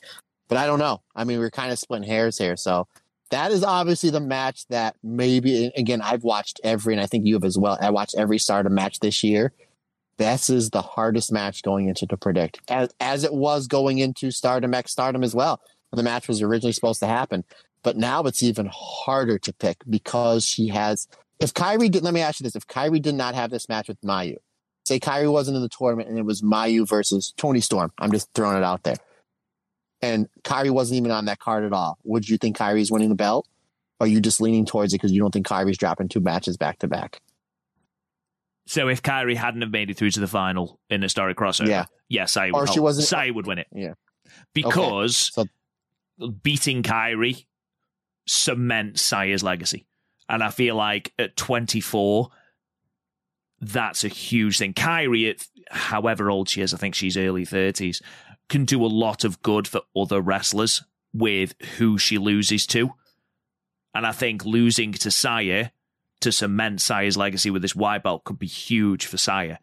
Speaker 4: But I don't know. I mean, we're kind of splitting hairs here. So that is obviously the match that maybe again I've watched every, and I think you have as well. I watched every Stardom match this year. This is the hardest match going into to predict, as as it was going into Stardom X Stardom as well. The match was originally supposed to happen. But now it's even harder to pick because she has. If Kairi did, let me ask you this: If Kairi did not have this match with Mayu, say Kairi wasn't in the tournament and it was Mayu versus Toni Storm, I'm just throwing it out there, and Kairi wasn't even on that card at all, would you think Kairi's winning the belt? Or are you just leaning towards it because you don't think Kairi's dropping two matches back to back?
Speaker 3: So if Kairi hadn't have made it through to the final in a historic crossover, yeah. yes, I would.
Speaker 4: Or she wasn't.
Speaker 3: Sai would win it.
Speaker 4: Yeah.
Speaker 3: because
Speaker 4: Okay,
Speaker 3: beating Kairi cements Saya's legacy. And I feel like at 24, that's a huge thing. Kairi, at however old she is, I think she's early 30s, can do a lot of good for other wrestlers with who she loses to. And I think losing to Saya to cement Saya's legacy with this white belt could be huge for Saya.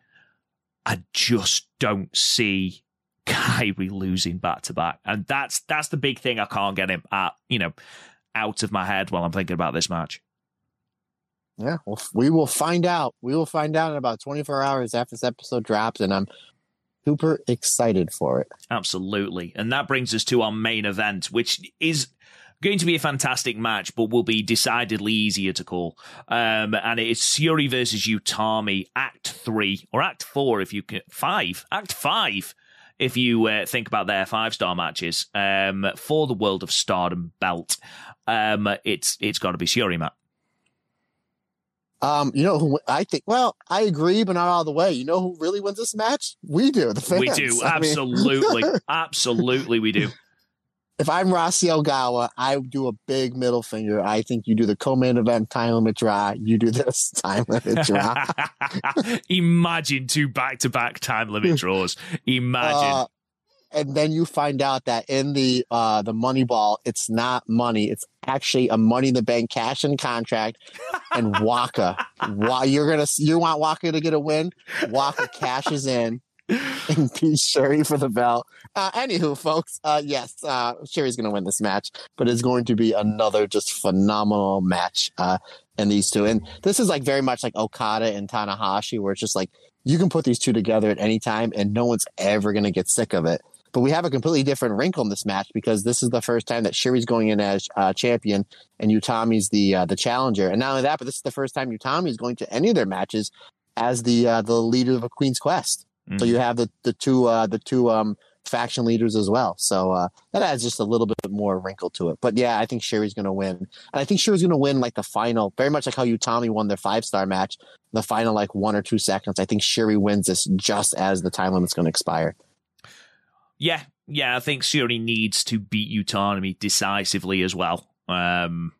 Speaker 3: I just don't see Kairi losing back to back, and that's that's the big thing I can't get him at you know out of my head while I'm thinking about this match.
Speaker 4: Yeah, well, we will find out. We will find out in about 24 hours after this episode drops, and I'm super excited for it.
Speaker 3: Absolutely, and that brings us to our main event, which is going to be a fantastic match, but will be decidedly easier to call. Um, and it's Syuri versus Utami, Act Three or Act Four, if you can. Five, Act Five if you uh, think about their five star matches um, for the World of Stardom belt. Um, it's it's got to be Syuri, Matt.
Speaker 4: Um, you know who I think? Well, I agree, but not all the way. You know who really wins this match? We do. The fans.
Speaker 3: We do
Speaker 4: I
Speaker 3: absolutely, absolutely, we do.
Speaker 4: if I'm Rossi Ogawa, I do a big middle finger. I think you do the co-main event time limit draw. You do this time limit draw.
Speaker 3: Imagine two back to back time limit draws. Imagine.
Speaker 4: Uh, and then you find out that in the uh the money ball, it's not money. It's actually a money in the bank cash in contract. And Waka, why you're gonna you want Waka to get a win? Waka cashes in and beats Syuri for the belt. Uh, anywho, folks, uh, yes, uh, Syuri's going to win this match, but it's going to be another just phenomenal match uh, in these two. And this is like very much like Okada and Tanahashi, where it's just like you can put these two together at any time and no one's ever going to get sick of it. But we have a completely different wrinkle in this match because this is the first time that Syuri's going in as uh, champion and Utami's the uh, the challenger. And not only that, but this is the first time Utami is going to any of their matches as the uh, the leader of a Queen's Quest. So
Speaker 3: Mhm.
Speaker 4: you have the the two uh, the two um, faction leaders as well. So uh, that adds just a little bit more wrinkle to it. But yeah, I think Syuri's going to win, and I think Syuri's going to win like the final, very much like how Utami won their five star match, the final like one or two seconds. I think Syuri wins this just as the time limit's going to expire.
Speaker 3: Yeah, yeah, I think Syuri needs to beat Utami decisively as well. Um,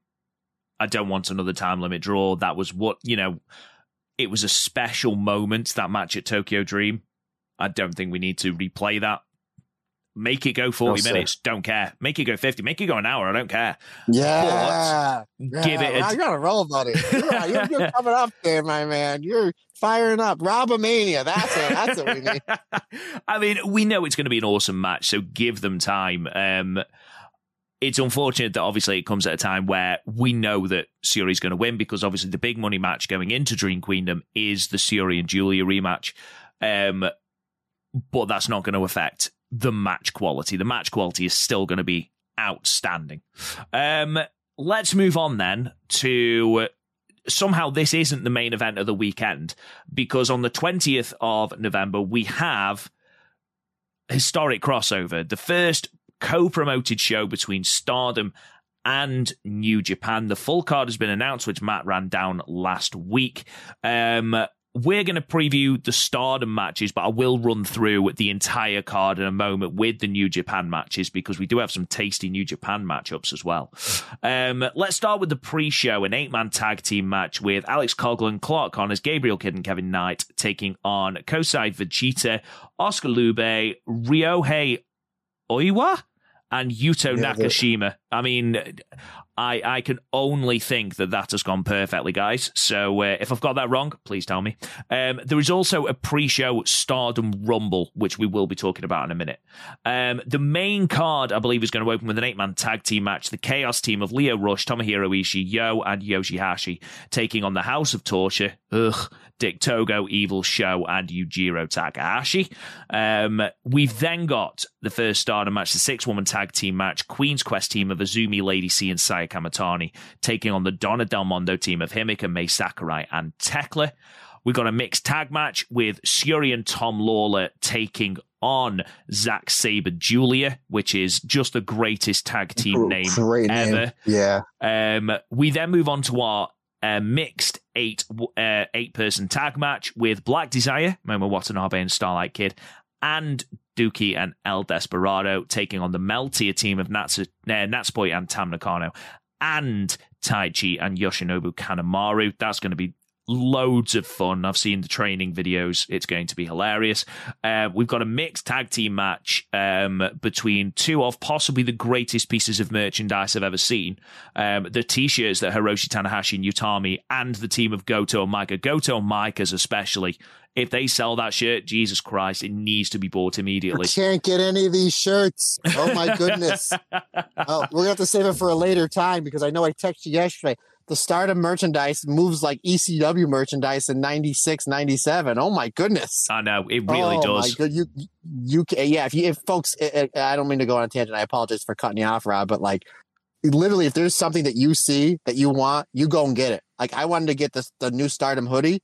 Speaker 3: I don't want another time limit draw. That was what you know. It was a special moment that match at Tokyo Dream. I don't think we need to replay that. Make it go forty
Speaker 4: No, sir.
Speaker 3: minutes. Don't care. Make it go fifty. Make it go an hour. I don't care.
Speaker 4: Yeah,
Speaker 3: Give it.
Speaker 4: Yeah,
Speaker 3: A,
Speaker 4: you're on a roll, buddy. You're, you're, you're coming up there, my man. You're firing up. Robomania. That's it. That's what we need.
Speaker 3: I mean, we know it's going to be an awesome match, so give them time. Um, it's unfortunate that obviously it comes at a time where we know that Syuri's going to win because obviously the big money match going into Dream Queendom is the Syuri and Giulia rematch. Um, but that's not going to affect the match quality. The match quality is still going to be outstanding. Um, let's move on then to somehow this isn't the main event of the weekend because on the 20th of November we have historic crossover, the first co-promoted show between Stardom and New Japan. The full card has been announced, which Matt ran down last week. Um, we're going to preview the Stardom matches, but I will run through the entire card in a moment with the New Japan matches because we do have some tasty New Japan matchups as well. Um, let's start with the pre-show, an eight-man tag team match with Alex Coughlin, Clark Connors, Gabriel Kidd, and Kevin Knight taking on Kosai Vegeta, Oscar Lube, Ryohei Oiwa, and Yuto
Speaker 4: Yeah,
Speaker 3: Nakashima. I mean, I I can only think that that has gone perfectly, guys. So uh, if I've got that wrong, please tell me. Um, there is also a pre-show Stardom Rumble, which we will be talking about in a minute. Um, the main card, I believe, is going to open with an eight-man tag team match. The Chaos team of Lio Rush, Tomohiro Ishii, Yo, and Yoshihashi taking on the House of Torture. Ugh. Dick Togo, Evil Sho, and Yujiro Takahashi. Um, we've then got the first starter match, the six woman tag team match, Queen's Quest team of Azumi, Lady C, and Saya Kamitani taking on the Donna Del Mondo team of Himeka, Mai Sakurai, and Thekla. We've got a mixed tag match with Syuri and Tom Lawlor taking on Zack Sabre Giulia, which is just the greatest tag team name
Speaker 4: Great name.
Speaker 3: ever.
Speaker 4: Yeah.
Speaker 3: Um, we then move on to our uh, mixed eight uh, eight person tag match with Black Desire, Momo Watanabe, and Starlight Kid, and Douki and El Desperado taking on the Meltear team of Nats- uh, Natsupoi and Tam Nakano and Taichi and Yoshinobu Kanemaru. That's going to be loads of fun. I've seen the training videos. It's going to be hilarious. Uh, we've got a mixed tag team match um, between two of possibly the greatest pieces of merchandise I've ever seen. Um, the t-shirts that Hiroshi Tanahashi and Utami and the team of Goto and Maika, Goto and Maika's especially, if they sell that shirt, Jesus Christ, it needs to be bought immediately.
Speaker 4: I can't get any of these shirts. Oh my goodness. oh, we're gonna have to save it for a later time because I know I texted you yesterday the stardom merchandise moves like ECW merchandise in 96, 97. Oh my goodness.
Speaker 3: I know it really
Speaker 4: oh
Speaker 3: does.
Speaker 4: My. You, you, yeah. If you, if folks, it, it, I don't mean to go on a tangent. I apologize for cutting you off, Rob, but like literally, if there's something that you see that you want, you go and get it. Like I wanted to get the, the new stardom hoodie.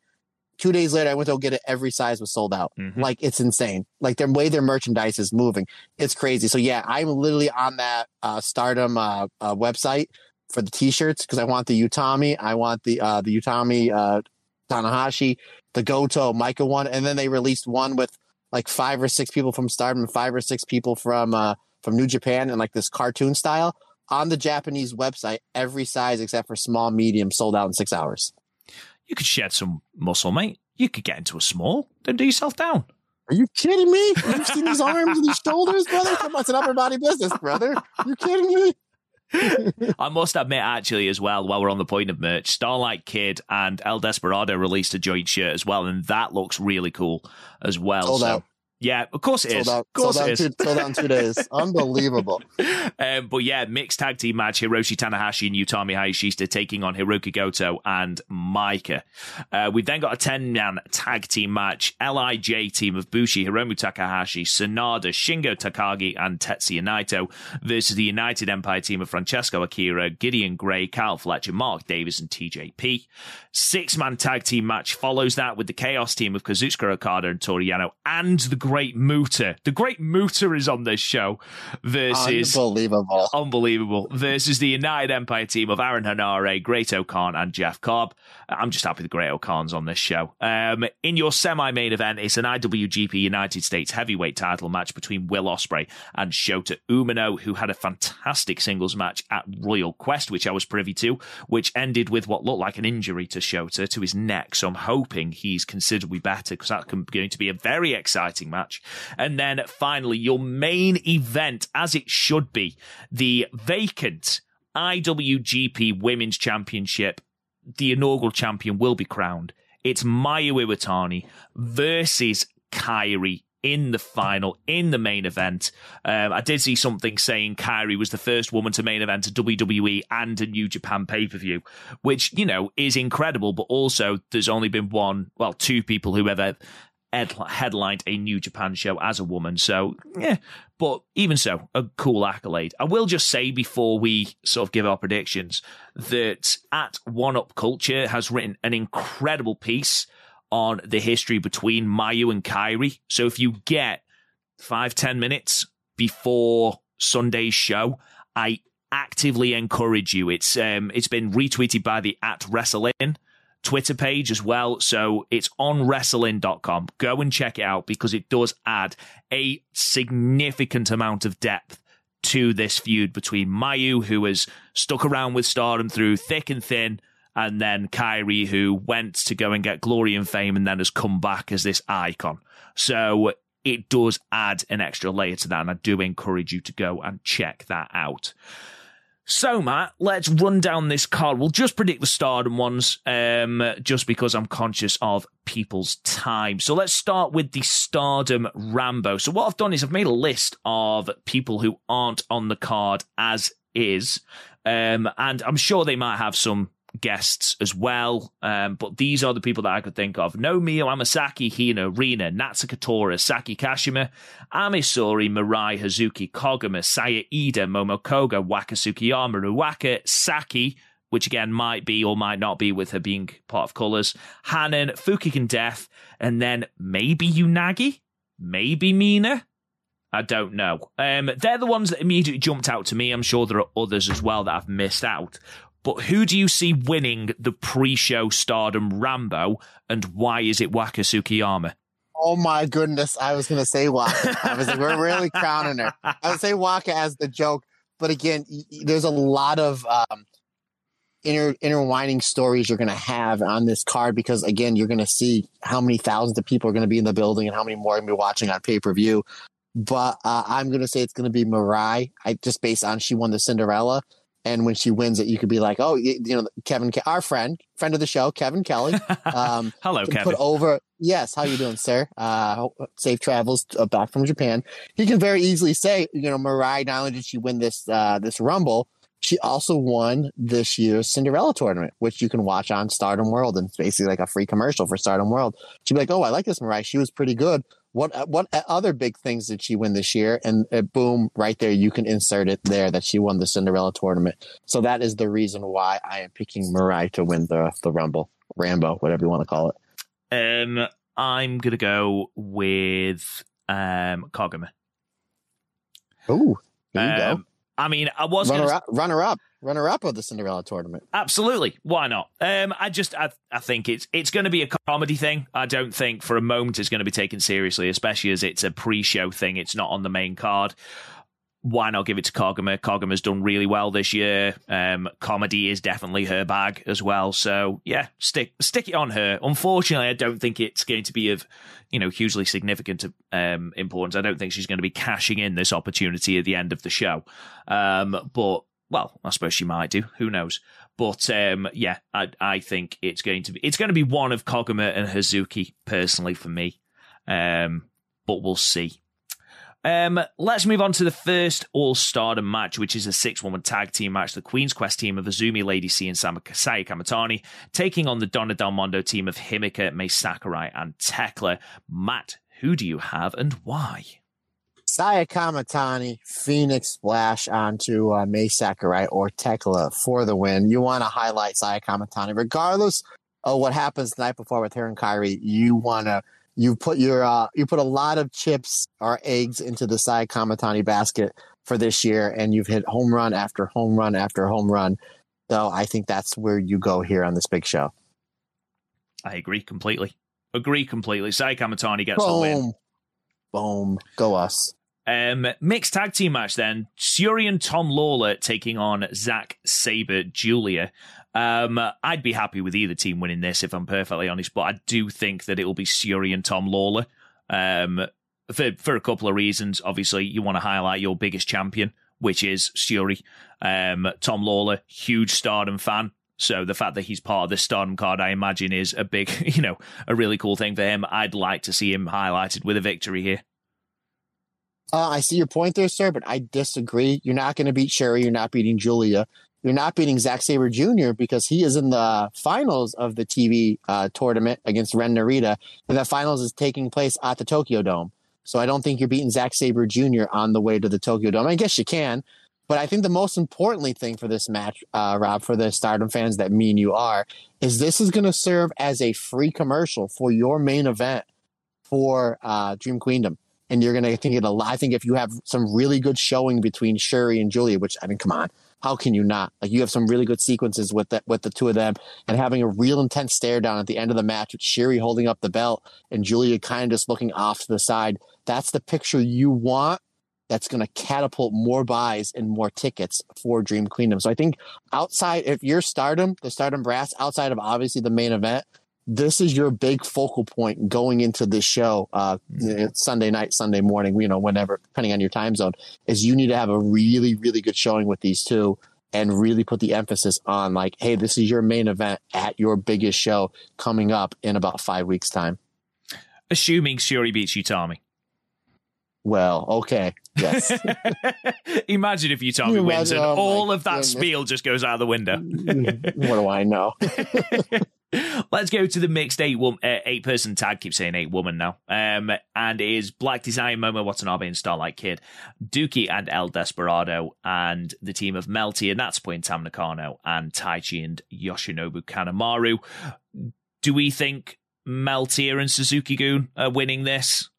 Speaker 4: Two days later, I went to go get it. Every size was sold out. Mm-hmm. Like it's insane. Like the way their merchandise is moving. It's crazy. So yeah, I'm literally on that uh, stardom uh, uh, website for the t-shirts because I want the Utami, I want the uh the Utami uh Tanahashi, the Goto Maika one, and then they released one with like five or six people from Stardom, five or six people from uh from New Japan and like this cartoon style on the Japanese website. Every size except for small, medium sold out in six hours.
Speaker 3: You could shed some muscle, mate. You could get into a small, then do yourself down.
Speaker 4: Are you kidding me? You've seen these arms and these shoulders, brother? Come on, it's an upper body business, brother. You kidding me?
Speaker 3: I must admit, actually, as well, while we're on the point of merch, Starlight Kid and El Desperado released a joint shirt as well, and that looks really cool as well.
Speaker 4: Sold
Speaker 3: so,
Speaker 4: out.
Speaker 3: Yeah, of course it
Speaker 4: sold
Speaker 3: is.
Speaker 4: Out,
Speaker 3: of course
Speaker 4: sold
Speaker 3: it is.
Speaker 4: Two, sold out in two days. Unbelievable.
Speaker 3: Um, but yeah, mixed tag team match: Hiroshi Tanahashi and Utami Hayashishita taking on Hiroki Goto and Maika. Uh, we've then got a ten-man tag team match: LIJ team of Bushi, Hiromu Takahashi, Sanada, Shingo Takagi, and Tetsuya Naito versus the United Empire team of Francesco Akira, Gideon Grey, Kyle Fletcher, Mark Davis, and TJP. Six-man tag team match follows that with the Chaos team of Kazuchika Okada and Toru Yano and the Great Muta. The Great Muta is on this show versus
Speaker 4: unbelievable,
Speaker 3: unbelievable versus the United Empire team of Aaron Henare, Great-O-Khan, and Jeff Cobb. I'm just happy the Great-O-Khan's on this show. Um, in your semi-main event, it's an IWGP United States Heavyweight Title match between Will Ospreay and Shota Umino, who had a fantastic singles match at Royal Quest, which I was privy to, which ended with what looked like an injury to Shota to his neck. So I'm hoping he's considerably better because that's going to be a very exciting match. And then finally, your main event, as it should be, the vacant IWGP Women's Championship. The inaugural champion will be crowned. It's Mayu Iwatani versus Kairi in the final, in the main event. Um, I did see something saying Kairi was the first woman to main event a WWE and a New Japan pay per view, which, you know, is incredible, but also there's only been one, well, two people who ever headlined a New Japan show as a woman. So, yeah, but even so, a cool accolade. I will just say before we sort of give our predictions that at One Up Culture has written an incredible piece on the history between Mayu and Kairi. So if you get five, ten minutes before Sunday's show, I actively encourage you. It's um, it's been retweeted by the at Wrestling Twitter page as well. So it's on wrestling.com. Go and check it out because it does add a significant amount of depth to this feud between Mayu, who has stuck around with stardom through thick and thin, and then Kairi, who went to go and get glory and fame and then has come back as this icon. So it does add an extra layer to that, and I do encourage you to go and check that out. So, Matt, let's run down this card. We'll just predict the stardom ones, um, just because I'm conscious of people's time. So let's start with the stardom Rambo. So what I've done is I've made a list of people who aren't on the card as is. Um, and I'm sure they might have some guests as well. Um, but these are the people that I could think of. Naomi Amasaki, Hina, Rina, Natsuko Tora, Saki Kashima, Ami Sourei, Mirai, Hazuki, Koguma, Saya Iida, Momokoga, Waka Tsukiyama, Ruaka, Saki, which again might be or might not be with her being part of Colors, Hanan, Fukigen Death, and then maybe Unagi, maybe Mina. I don't know. Um, they're the ones that immediately jumped out to me. I'm sure there are others as well that I've missed out. But who do you see winning the pre-show Stardom Rambo, and why is it Waka Tsukiyama?
Speaker 4: Oh my goodness! I was gonna say Waka. I was like, we're really crowning her. I would say Waka as the joke, but again, there's a lot of um, inter intertwining stories you're going to have on this card because again, you're going to see how many thousands of people are going to be in the building and how many more are going to be watching on pay per view. But uh, I'm going to say it's going to be Mirai. I just based on she won the Cinderella. And when she wins it, you could be like, oh, you, you know, Kevin, our friend, friend of the show, Kevin Kelly.
Speaker 3: Um, Hello, Kevin.
Speaker 4: Put over, yes. How you doing, sir? Uh, safe travels uh, back from Japan. He can very easily say, you know, Mirai, Not only did she win this uh, this Rumble, she also won this year's Cinderella tournament, which you can watch on Stardom World, and it's basically like a free commercial for Stardom World. She'd be like, "Oh, I like this Mirai. She was pretty good. What what other big things did she win this year?" And uh, boom, right there, you can insert it there that she won the Cinderella tournament. So that is the reason why I am picking Mirai to win the the Rumble, Rambo, whatever you want to call it.
Speaker 3: Um, I'm gonna go with um Koguma.
Speaker 4: Oh, there you
Speaker 3: um,
Speaker 4: go.
Speaker 3: I mean, I was
Speaker 4: runner
Speaker 3: gonna...
Speaker 4: up, runner up, runner up of the Cinderella tournament.
Speaker 3: Absolutely, why not? Um, I just, I, I think it's it's going to be a comedy thing. I don't think for a moment it's going to be taken seriously, especially as it's a pre-show thing. It's not on the main card. Why not give it to Koguma? Koguma's done really well this year. Um, comedy is definitely her bag as well. So yeah, stick stick it on her. Unfortunately, I don't think it's going to be of you know hugely significant um, importance. I don't think she's going to be cashing in this opportunity at the end of the show. Um, but well, I suppose she might do. Who knows? But um, yeah, I, I think it's going to be it's going to be one of Koguma and Hazuki personally for me. Um, but we'll see. Um, let's move on to the first All Stardom match, which is a six woman tag team match. The Queen's Quest team of Azumi Lady C and Saya Kamitani taking on the Donna Del Mondo team of Himeka, Mai Sakurai, and Thekla. Matt, who do you have and why?
Speaker 4: Saya Kamitani, Phoenix Splash onto uh, Mai Sakurai or Thekla for the win. You want to highlight Saya Kamitani, regardless of what happens the night before with her and Kairi. You want to you put your uh, you put a lot of chips or eggs into the Saya Kamitani basket for this year, and you've hit home run after home run after home run. So I think that's where you go here on this big show.
Speaker 3: I agree completely. Agree completely. Saya Kamitani gets
Speaker 4: Boom.
Speaker 3: the win.
Speaker 4: Boom. Go us.
Speaker 3: Um, mixed tag team match then. Syuri and Tom Lawlor taking on Zack Sabre Giulia. Um, I'd be happy with either team winning this if I'm perfectly honest, but I do think that it will be Syuri and Tom Lawlor. Um, for for a couple of reasons. Obviously, you want to highlight your biggest champion, which is Syuri. Um, Tom Lawlor, huge Stardom fan. So the fact that he's part of the Stardom card, I imagine, is a big, you know, a really cool thing for him. I'd like to see him highlighted with a victory here.
Speaker 4: Uh, I see your point there, sir, but I disagree. You're not going to beat Syuri. You're not beating Giulia. You're not beating Zack Sabre Jr. because he is in the finals of the TV uh, tournament against Ren Narita, and that finals is taking place at the Tokyo Dome. So I don't think you're beating Zack Sabre Jr. on the way to the Tokyo Dome. I guess you can, but I think the most importantly thing for this match, uh, Rob, for the Stardom fans that me and you are, is this is going to serve as a free commercial for your main event for uh, Dream Queendom and you're going to think it a lot. I think if you have some really good showing between Syuri and Giulia, which I mean, come on, how can you not? Like you have some really good sequences with that with the two of them, and having a real intense stare down at the end of the match with Syuri holding up the belt and Giulia kind of just looking off to the side. That's the picture you want. That's going to catapult more buys and more tickets for Dream Queendom. So I think outside, if you're Stardom, the Stardom brass, outside of obviously the main event, this is your big focal point going into this show uh, Sunday night, Sunday morning, you know, whenever, depending on your time zone, is you need to have a really, really good showing with these two and really put the emphasis on like, hey, this is your main event at your biggest show coming up in about five weeks' time.
Speaker 3: Assuming Syuri beats Utami.
Speaker 4: Well, okay. Yes.
Speaker 3: Imagine if Utami
Speaker 4: You
Speaker 3: wins and
Speaker 4: oh
Speaker 3: all of that
Speaker 4: goodness.
Speaker 3: spiel just goes out the window.
Speaker 4: what do I know?
Speaker 3: Let's go to the mixed eight wom- uh, eight person tag. Keep saying eight woman now. Um, and it is Black Desire, Momo Watanabe, and Starlight Kid, Douki and El Desperado, and the team of Meltear and Natsupoi Tam Nakano and Taichi and Yoshinobu Kanemaru. Do we think Meltear and Suzuki-gun are winning this?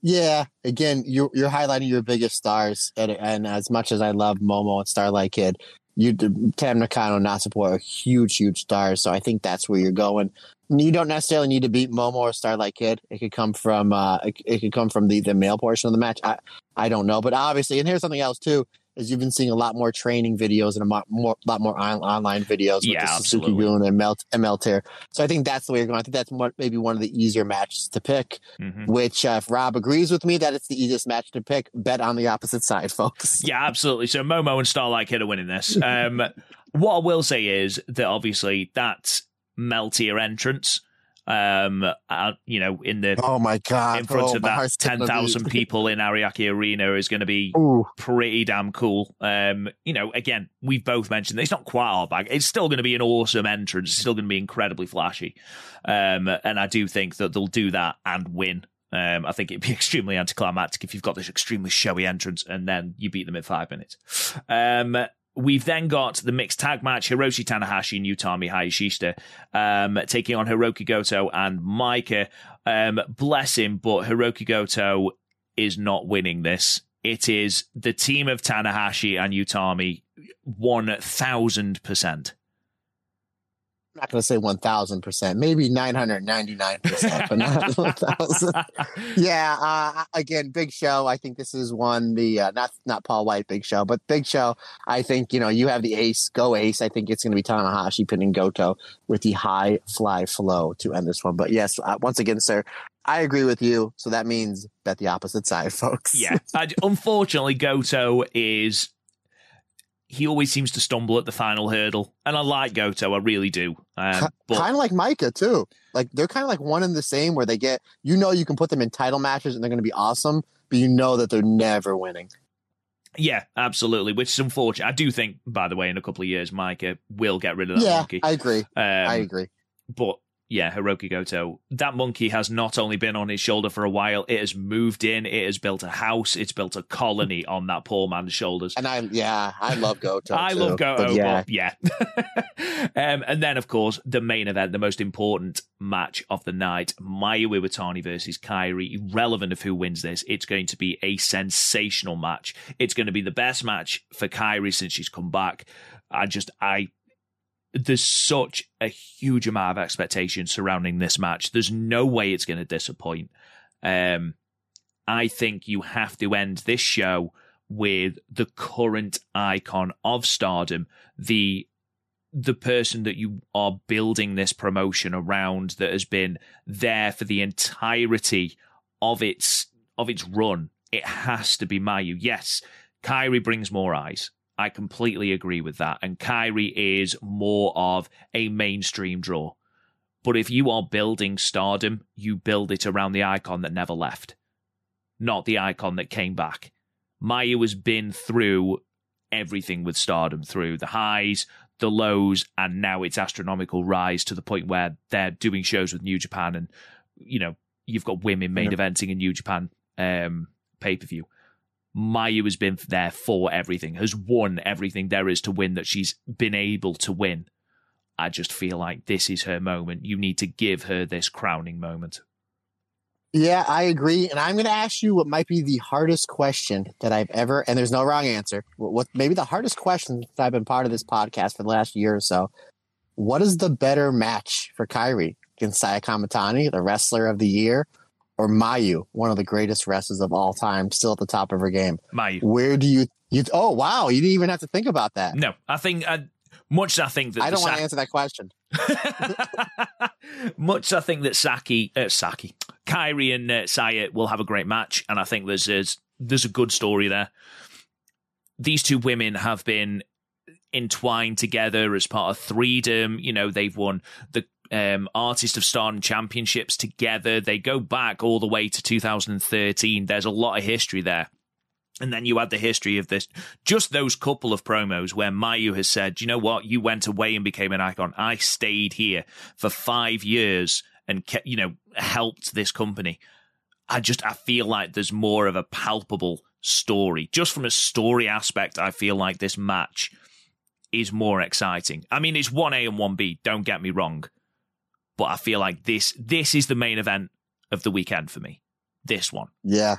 Speaker 4: Yeah, again, you're you're highlighting your biggest stars, and, and as much as I love Momo and Starlight Kid, you Tam Nakano Natsupoi are huge, huge stars. So I think that's where you're going. You don't necessarily need to beat Momo or Starlight Kid. It could come from uh, it, it could come from the the male portion of the match. I I don't know, but obviously, and here's something else too is you've been seeing a lot more training videos and a lot more, lot more on, online videos with
Speaker 3: Yeah,
Speaker 4: the Suzuki. Gun and Mel, and Meltear. So I think that's the way you're going. I think that's more, maybe one of the easier matches to pick.
Speaker 3: Mhm.
Speaker 4: Which, uh, if Rob agrees with me that it's the easiest match to pick, bet on the opposite side, folks.
Speaker 3: Yeah, absolutely. So Momo and Starlight Kid are winning this. Um, what I will say is that obviously that Meltear entrance, um, uh, you know, in the
Speaker 4: Oh my god!
Speaker 3: in front
Speaker 4: oh,
Speaker 3: of that ten thousand people in Ariake Arena is going to be
Speaker 4: Ooh,
Speaker 3: pretty damn cool. Um, you know, again, we've both mentioned that it's not quite our bag. It's still going to be an awesome entrance. It's still going to be incredibly flashy. Um, and I do think that they'll do that and win. Um, I think it'd be extremely anticlimactic if you've got this extremely showy entrance and then you beat them in five minutes. Um, We've then got the mixed tag match: Hiroshi Tanahashi and Utami Hayashishita um, taking on Hiroki Goto and Maika. Um, bless him, but Hiroki Goto is not winning this. It is the team of Tanahashi and Utami, one thousand percent.
Speaker 4: I'm not going to say 1000%, maybe 999%, but not 1000. Yeah, uh, again, big show. I think this is one the uh, not not Paul White big show, but big show. I think you know you have the ace, go ace. I think it's going to be Tanahashi pinning Goto with the high fly flow to end this one. But yes, uh, once again, sir, I agree with you. So that means bet the opposite side, folks.
Speaker 3: Yeah, unfortunately, Goto is. He always seems to stumble at the final hurdle, and I like Goto, I really do. Um, but
Speaker 4: kind of like Maika too. Like they're kind of like one and the same, where they get you know you can put them in title matches and they're going to be awesome, but you know that they're never winning.
Speaker 3: yeah, absolutely, which is unfortunate. I do think, by the way, in a couple of years, Maika will get rid of that
Speaker 4: yeah,
Speaker 3: monkey.
Speaker 4: I agree.
Speaker 3: Um,
Speaker 4: I agree.
Speaker 3: But yeah, Hiroki Goto, that monkey has not only been on his shoulder for a while, it has moved in, it has built a house, it's built a colony on that poor man's shoulders.
Speaker 4: And I yeah, I love Goto.
Speaker 3: I
Speaker 4: too,
Speaker 3: love Goto,
Speaker 4: but yeah,
Speaker 3: but yeah. um, and then, of course, the main event, the most important match of the night Mayu Iwatani versus Kairi. Irrelevant of who wins this, it's going to be a sensational match. It's going to be the best match for Kairi since she's come back. I just, I. There's such a huge amount of expectation surrounding this match. There's no way it's going to disappoint. Um, I think you have to end this show with the current icon of stardom, the the person that you are building this promotion around that has been there for the entirety of its of its run. It has to be Mayu. Yes, Kairi brings more eyes. I completely agree with that. And Kairi is more of a mainstream draw. But if you are building stardom, you build it around the icon that never left, not the icon that came back. Mayu has been through everything with stardom, through the highs, the lows, and now its astronomical rise to the point where they're doing shows with New Japan, and you know you've got women main eventing in New Japan um, pay per view. Mayu has been there for everything, has won everything there is to win that she's been able to win. I just feel like this is her moment. You need to give her this crowning moment.
Speaker 4: yeah, I agree. And I'm going to ask you what might be the hardest question that I've ever, and there's no wrong answer. What, maybe the hardest question that I've been part of this podcast for the last year or so? What is the better match for Kairi against Saya Kamitani, the wrestler of the year, or Mayu, one of the greatest wrestlers of all time, still at the top of her game?
Speaker 3: Mayu.
Speaker 4: Where do you you? Oh wow, you didn't even have to think about that.
Speaker 3: No, I think uh, much. I think that
Speaker 4: I don't want
Speaker 3: Sa-
Speaker 4: to answer that question.
Speaker 3: much. I think that Saki, uh, Saki, Kairi, and uh, Saya will have a great match, and I think there's there's, there's a good story there. These two women have been entwined together as part of Threedom. You know, they've won the um, Artist of Stardom Championships together. They go back all the way to 2013. There's a lot of history there. And then you add the history of this, just those couple of promos where Mayu has said, you know what, you went away and became an icon. I stayed here for five years and, kept, you know, helped this company. I just, I feel like there's more of a palpable story. Just from a story aspect, I feel like this match is more exciting. I mean, it's 1A and 1B, don't get me wrong. But I feel like this, this is the main event of the weekend for me. This one.
Speaker 4: Yeah,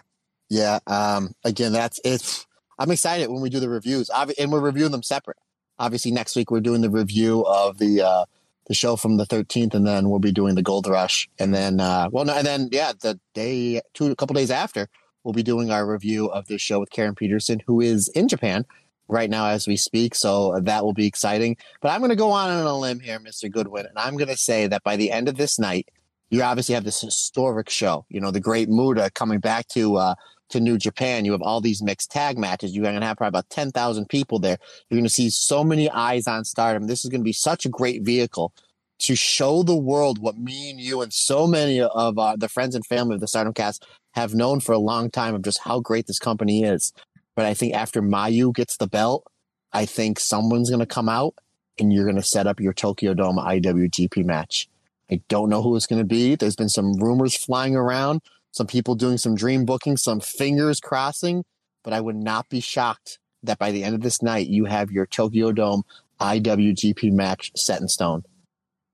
Speaker 4: yeah. Um, again, that's it's. I'm excited when we do the reviews, and we're reviewing them separate. obviously next week we're doing the review of the uh, the show from the 13th, and then we'll be doing the Gold Rush, and then uh, well, no, and then yeah, the day two a couple days after we'll be doing our review of this show with Karen Peterson, who is in Japan right now as we speak. So that will be exciting. But I'm going to go on on a limb here, Mr. Goodwin, and I'm going to say that by the end of this night, you obviously have this historic show. You know, the Great Muta coming back to uh, to New Japan. You have all these mixed tag matches. You're going to have probably about 10,000 people there. You're going to see so many eyes on Stardom. This is going to be such a great vehicle to show the world what me and you and so many of uh, the friends and family of the Stardom cast have known for a long time of just how great this company is. But I think after Mayu gets the belt, I think someone's going to come out and you're going to set up your Tokyo Dome IWGP match. I don't know who it's going to be. There's been some rumors flying around some people doing some dream booking, some fingers crossing, but I would not be shocked that by the end of this night, you have your Tokyo Dome IWGP match set in stone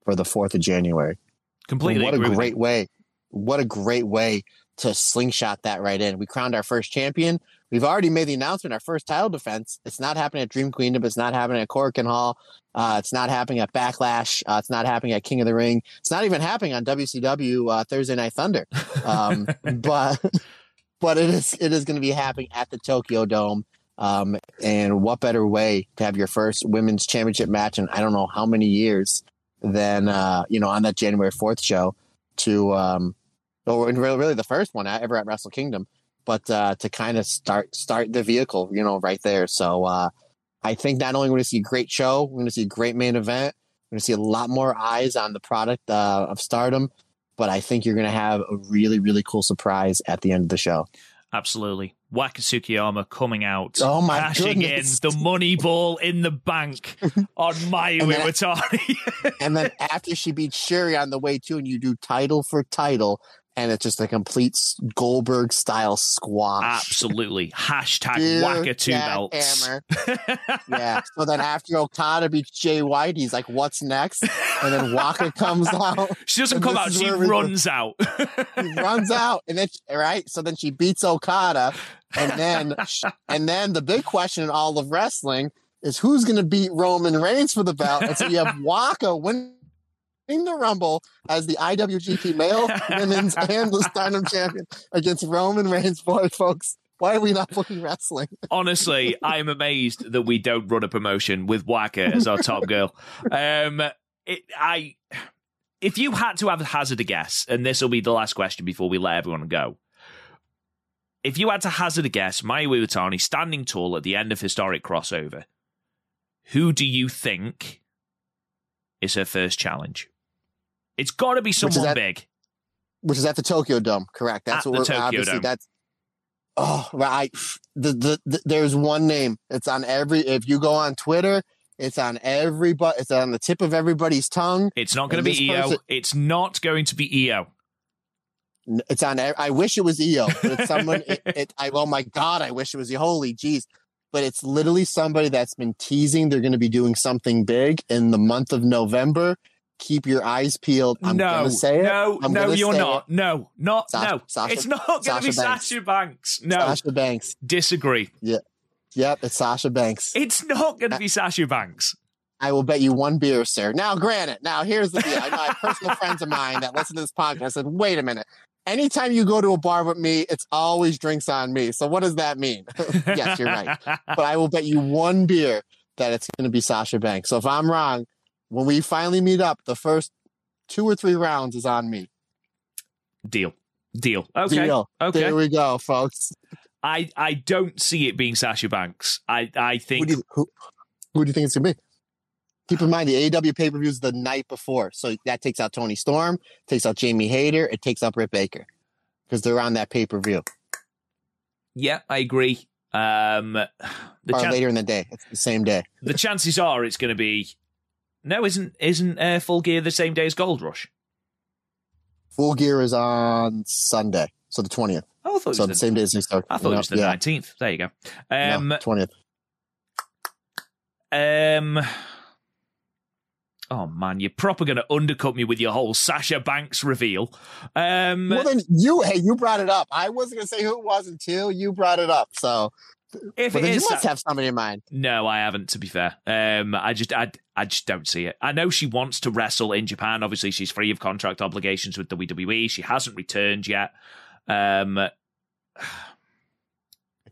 Speaker 4: for the 4th of January.
Speaker 3: Completely.
Speaker 4: And what a great way. What a great way to slingshot that right in. We crowned our first champion. We've already made the announcement, our first title defense. It's not happening at Dream Queendom. It's not happening at Korakuen Hall. Uh, it's not happening at Backlash. Uh, it's not happening at King of the Ring. It's not even happening on WCW uh, Thursday Night Thunder. Um, but but it is it is going to be happening at the Tokyo Dome. Um, and what better way to have your first women's championship match in I don't know how many years than uh, you know on that January fourth show to um, or really, really the first one ever at Wrestle Kingdom, but uh, to kind of start start the vehicle, you know, right there. So uh, I think not only we're going to see a great show, we're going to see a great main event. We're going to see a lot more eyes on the product uh, of Stardom, but I think you're going to have a really, really cool surprise at the end of the show.
Speaker 3: Absolutely. Waka Tsukiyama coming out,
Speaker 4: oh my
Speaker 3: cashing
Speaker 4: goodness.
Speaker 3: in the money ball in the bank on Mayu Iwatani.
Speaker 4: and then after she beats Syuri on the way too, and you do title for title, and it's just a complete Goldberg style squash.
Speaker 3: Absolutely. Hashtag Waka two
Speaker 4: Jack
Speaker 3: belts.
Speaker 4: Yeah. So then after Okada beats Jay White, he's like, "What's next?" And then Waka comes out.
Speaker 3: She doesn't come out, she runs out.
Speaker 4: she runs out, and then right. So then she beats Okada, and then and then the big question in all of wrestling is who's going to beat Roman Reigns for the belt. And so you have Waka winning the Rumble as the IWGP Male, Women's, and the Stardom Champion against Roman Reigns. Boy, folks, why are we not booking wrestling?
Speaker 3: Honestly, I'm amazed that we don't run a promotion with Waka as our top girl. Um, it, I, if you had to have a hazard a guess, and this will be the last question before we let everyone go. If you had to hazard a guess, Mayu Iwatani standing tall at the end of historic crossover, who do you think is her first challenge? It's got to be someone
Speaker 4: at-
Speaker 3: big.
Speaker 4: Which is at the Tokyo Dome, correct? That's
Speaker 3: At
Speaker 4: what we're
Speaker 3: Tokyo
Speaker 4: obviously
Speaker 3: Dome.
Speaker 4: that's. Oh right, the, the the there's one name. It's on every. If you go on Twitter, it's on everybody. It's on the tip of everybody's tongue.
Speaker 3: It's not going to be Io.
Speaker 4: person-
Speaker 3: It's not going to be
Speaker 4: Io. It's on. I wish it was Io, but it's someone. it, it, I oh my god, I wish it was. Holy jeez. But it's literally somebody that's been teasing they're going to be doing something big in the month of November. Keep your eyes peeled. I'm
Speaker 3: no,
Speaker 4: gonna say it.
Speaker 3: no,
Speaker 4: I'm
Speaker 3: no, you're not. No, not
Speaker 4: Sasha-
Speaker 3: no.
Speaker 4: Sasha-
Speaker 3: it's not going to be
Speaker 4: Sasha Banks.
Speaker 3: Sasha Banks. No,
Speaker 4: Sasha Banks.
Speaker 3: disagree.
Speaker 4: Yeah, yep, it's Sasha Banks.
Speaker 3: It's not going to be Sasha Banks.
Speaker 4: I will bet you one beer, sir. Now, granted, now here's the deal. I know I have personal friends of mine that listen to this podcast. I said, wait a minute. Anytime you go to a bar with me, it's always drinks on me. So what does that mean? yes, you're right. But I will bet you one beer that it's going to be Sasha Banks. So if I'm wrong, when we finally meet up, the first two or three rounds is on me.
Speaker 3: Deal, deal. Okay,
Speaker 4: Deal.
Speaker 3: okay.
Speaker 4: There we go, folks.
Speaker 3: I I don't see it being Sasha Banks. I I
Speaker 4: Who
Speaker 3: think
Speaker 4: do you, who, who do you think it's going to be? Keep in mind the AEW pay per view is the night before, so that takes out Toni Storm, takes out Jamie Hayter, it takes out Britt Baker because they're on that pay per view
Speaker 3: yeah, I agree. Um, the
Speaker 4: or
Speaker 3: chan-
Speaker 4: later in the day. It's the same day.
Speaker 3: the chances are it's going to be. No, isn't isn't uh, Full Gear the same day as Gold Rush?
Speaker 4: Full Gear is on Sunday, so the twentieth.
Speaker 3: Oh, I thought it
Speaker 4: So
Speaker 3: was
Speaker 4: the
Speaker 3: the,
Speaker 4: same day as start.
Speaker 3: I thought it was the
Speaker 4: yeah,
Speaker 3: nineteenth. There you go. Um,
Speaker 4: twentieth.
Speaker 3: Um. Oh man, you're proper going to undercut me with your whole Sasha Banks reveal. Um,
Speaker 4: well, then you, hey, you brought it up. I wasn't gonna say who it was until you brought it up. So
Speaker 3: if
Speaker 4: Well, you must have somebody in mind.
Speaker 3: no, I haven't. To be fair, um, I just, I, I just don't see it. I know she wants to wrestle in Japan. Obviously, she's free of contract obligations with WWE. She hasn't returned yet. Um,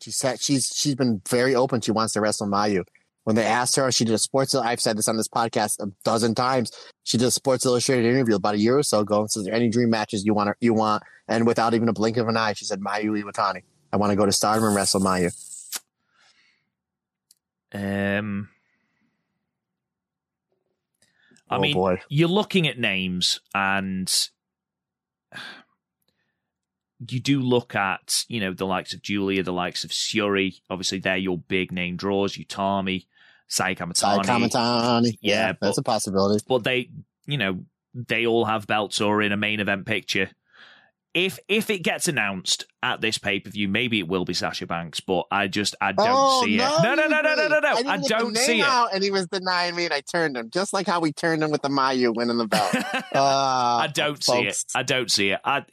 Speaker 4: She said she's she's been very open. She wants to wrestle Mayu. When they asked her, she did a Sports. I've said this on this podcast a dozen times. She did a Sports Illustrated interview about a year or so ago and says, "Are there any dream matches you want? You want?" And without even a blink of an eye, she said, "Mayu Iwatani. I want to go to Stardom and wrestle Mayu."
Speaker 3: Um, I
Speaker 4: Oh,
Speaker 3: mean,
Speaker 4: boy.
Speaker 3: you're looking at names and you do look at, you know, the likes of Giulia, the likes of Syuri. Obviously, they're your big name draws. Utami, Sai
Speaker 4: Sai
Speaker 3: Kamitani.
Speaker 4: Kamitani.
Speaker 3: Yeah,
Speaker 4: that's a possibility.
Speaker 3: But they, you know, they all have belts or in a main event picture. If if it gets announced at this pay per view, maybe it will be Sasha Banks, but I just I don't
Speaker 4: oh,
Speaker 3: see
Speaker 4: no,
Speaker 3: it. No, no, no, no, no, no, no. I
Speaker 4: the
Speaker 3: don't see it.
Speaker 4: Out and he was denying me, and I turned him, just like how we turned him with the Mayu winning the belt. Uh,
Speaker 3: I don't see it. I don't see it. I,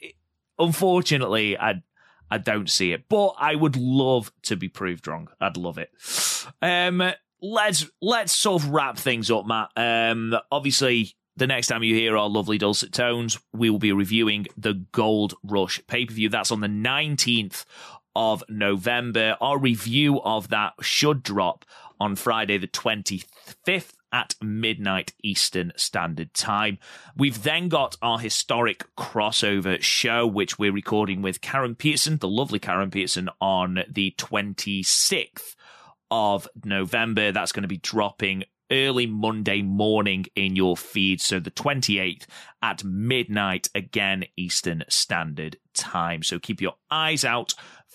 Speaker 3: unfortunately, I I don't see it. But I would love to be proved wrong. I'd love it. Um, let's let's sort of wrap things up, Matt. Um, obviously. The next time you hear our lovely dulcet tones, we will be reviewing the Gold Rush pay per view. That's on the 19th of November. Our review of that should drop on Friday, the 25th at midnight Eastern Standard Time. We've then got our historic crossover show, which we're recording with Karen Peterson, the lovely Karen Peterson, on the 26th of November. That's going to be dropping early Monday morning in your feed. So the 28th at midnight, again, Eastern Standard Time. So keep your eyes out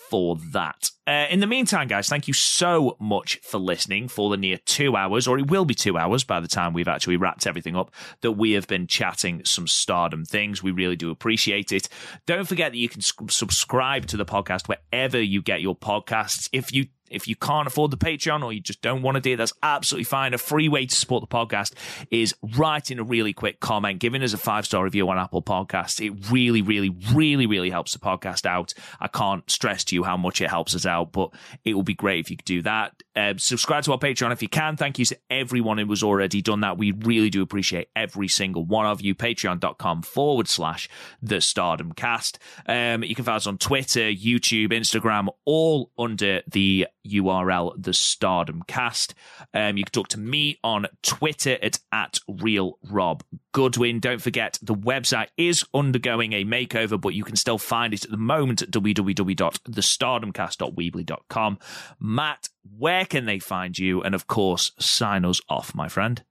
Speaker 3: for that. Uh, in the meantime, guys, thank you so much for listening for the near two hours, or it will be two hours by the time we've actually wrapped everything up, that we have been chatting some stardom things. We really do appreciate it. Don't forget that you can subscribe to the podcast wherever you get your podcasts. If you if you can't afford the Patreon or you just don't want to do it, that's absolutely fine. A free way to support the podcast is writing a really quick comment, giving us a five star review on Apple Podcasts. It really, really, really, really helps the podcast out. I can't stress to you how much it helps us out, but it would be great if you could do that. Uh, subscribe to our Patreon if you can. Thank you to everyone who has already done that. We really do appreciate every single one of you. Patreon.com forward slash the Stardom Cast. Um, you can find us on Twitter, YouTube, Instagram, all under the URL the Stardom Cast. Um, you can talk to me on Twitter at at Real Rob Goodwin. Don't forget the website is undergoing a makeover, but you can still find it at the moment at www.thestardomcast.weebly.com. Matt, where can they find you? And of course, sign us off, my friend.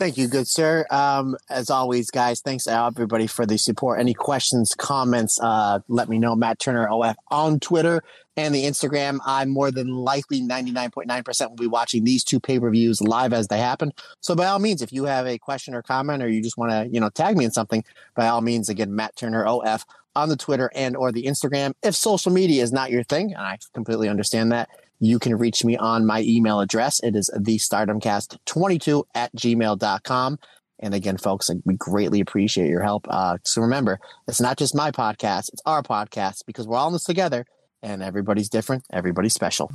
Speaker 4: Thank you, good sir. Um, as always, guys, thanks everybody for the support. Any questions, comments, uh, let me know. Matt Turner OF on Twitter and the Instagram. I'm more than likely 99.9% will be watching these two pay-per-views live as they happen. So by all means, if you have a question or comment or you just want to, you know, tag me in something, by all means, again, Matt Turner OF on the Twitter and or the Instagram. If social media is not your thing, and I completely understand that, you can reach me on my email address. It is thestardomcast22 at gmail.com. And again, folks, we greatly appreciate your help. Uh, so remember, it's not just my podcast, it's our podcast because we're all in this together and everybody's different, everybody's special.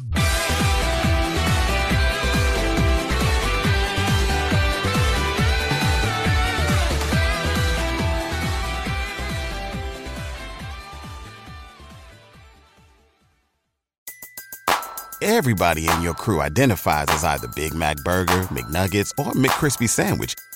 Speaker 5: Everybody in your crew identifies as either Big Mac Burger, McNuggets, or McCrispy Sandwich.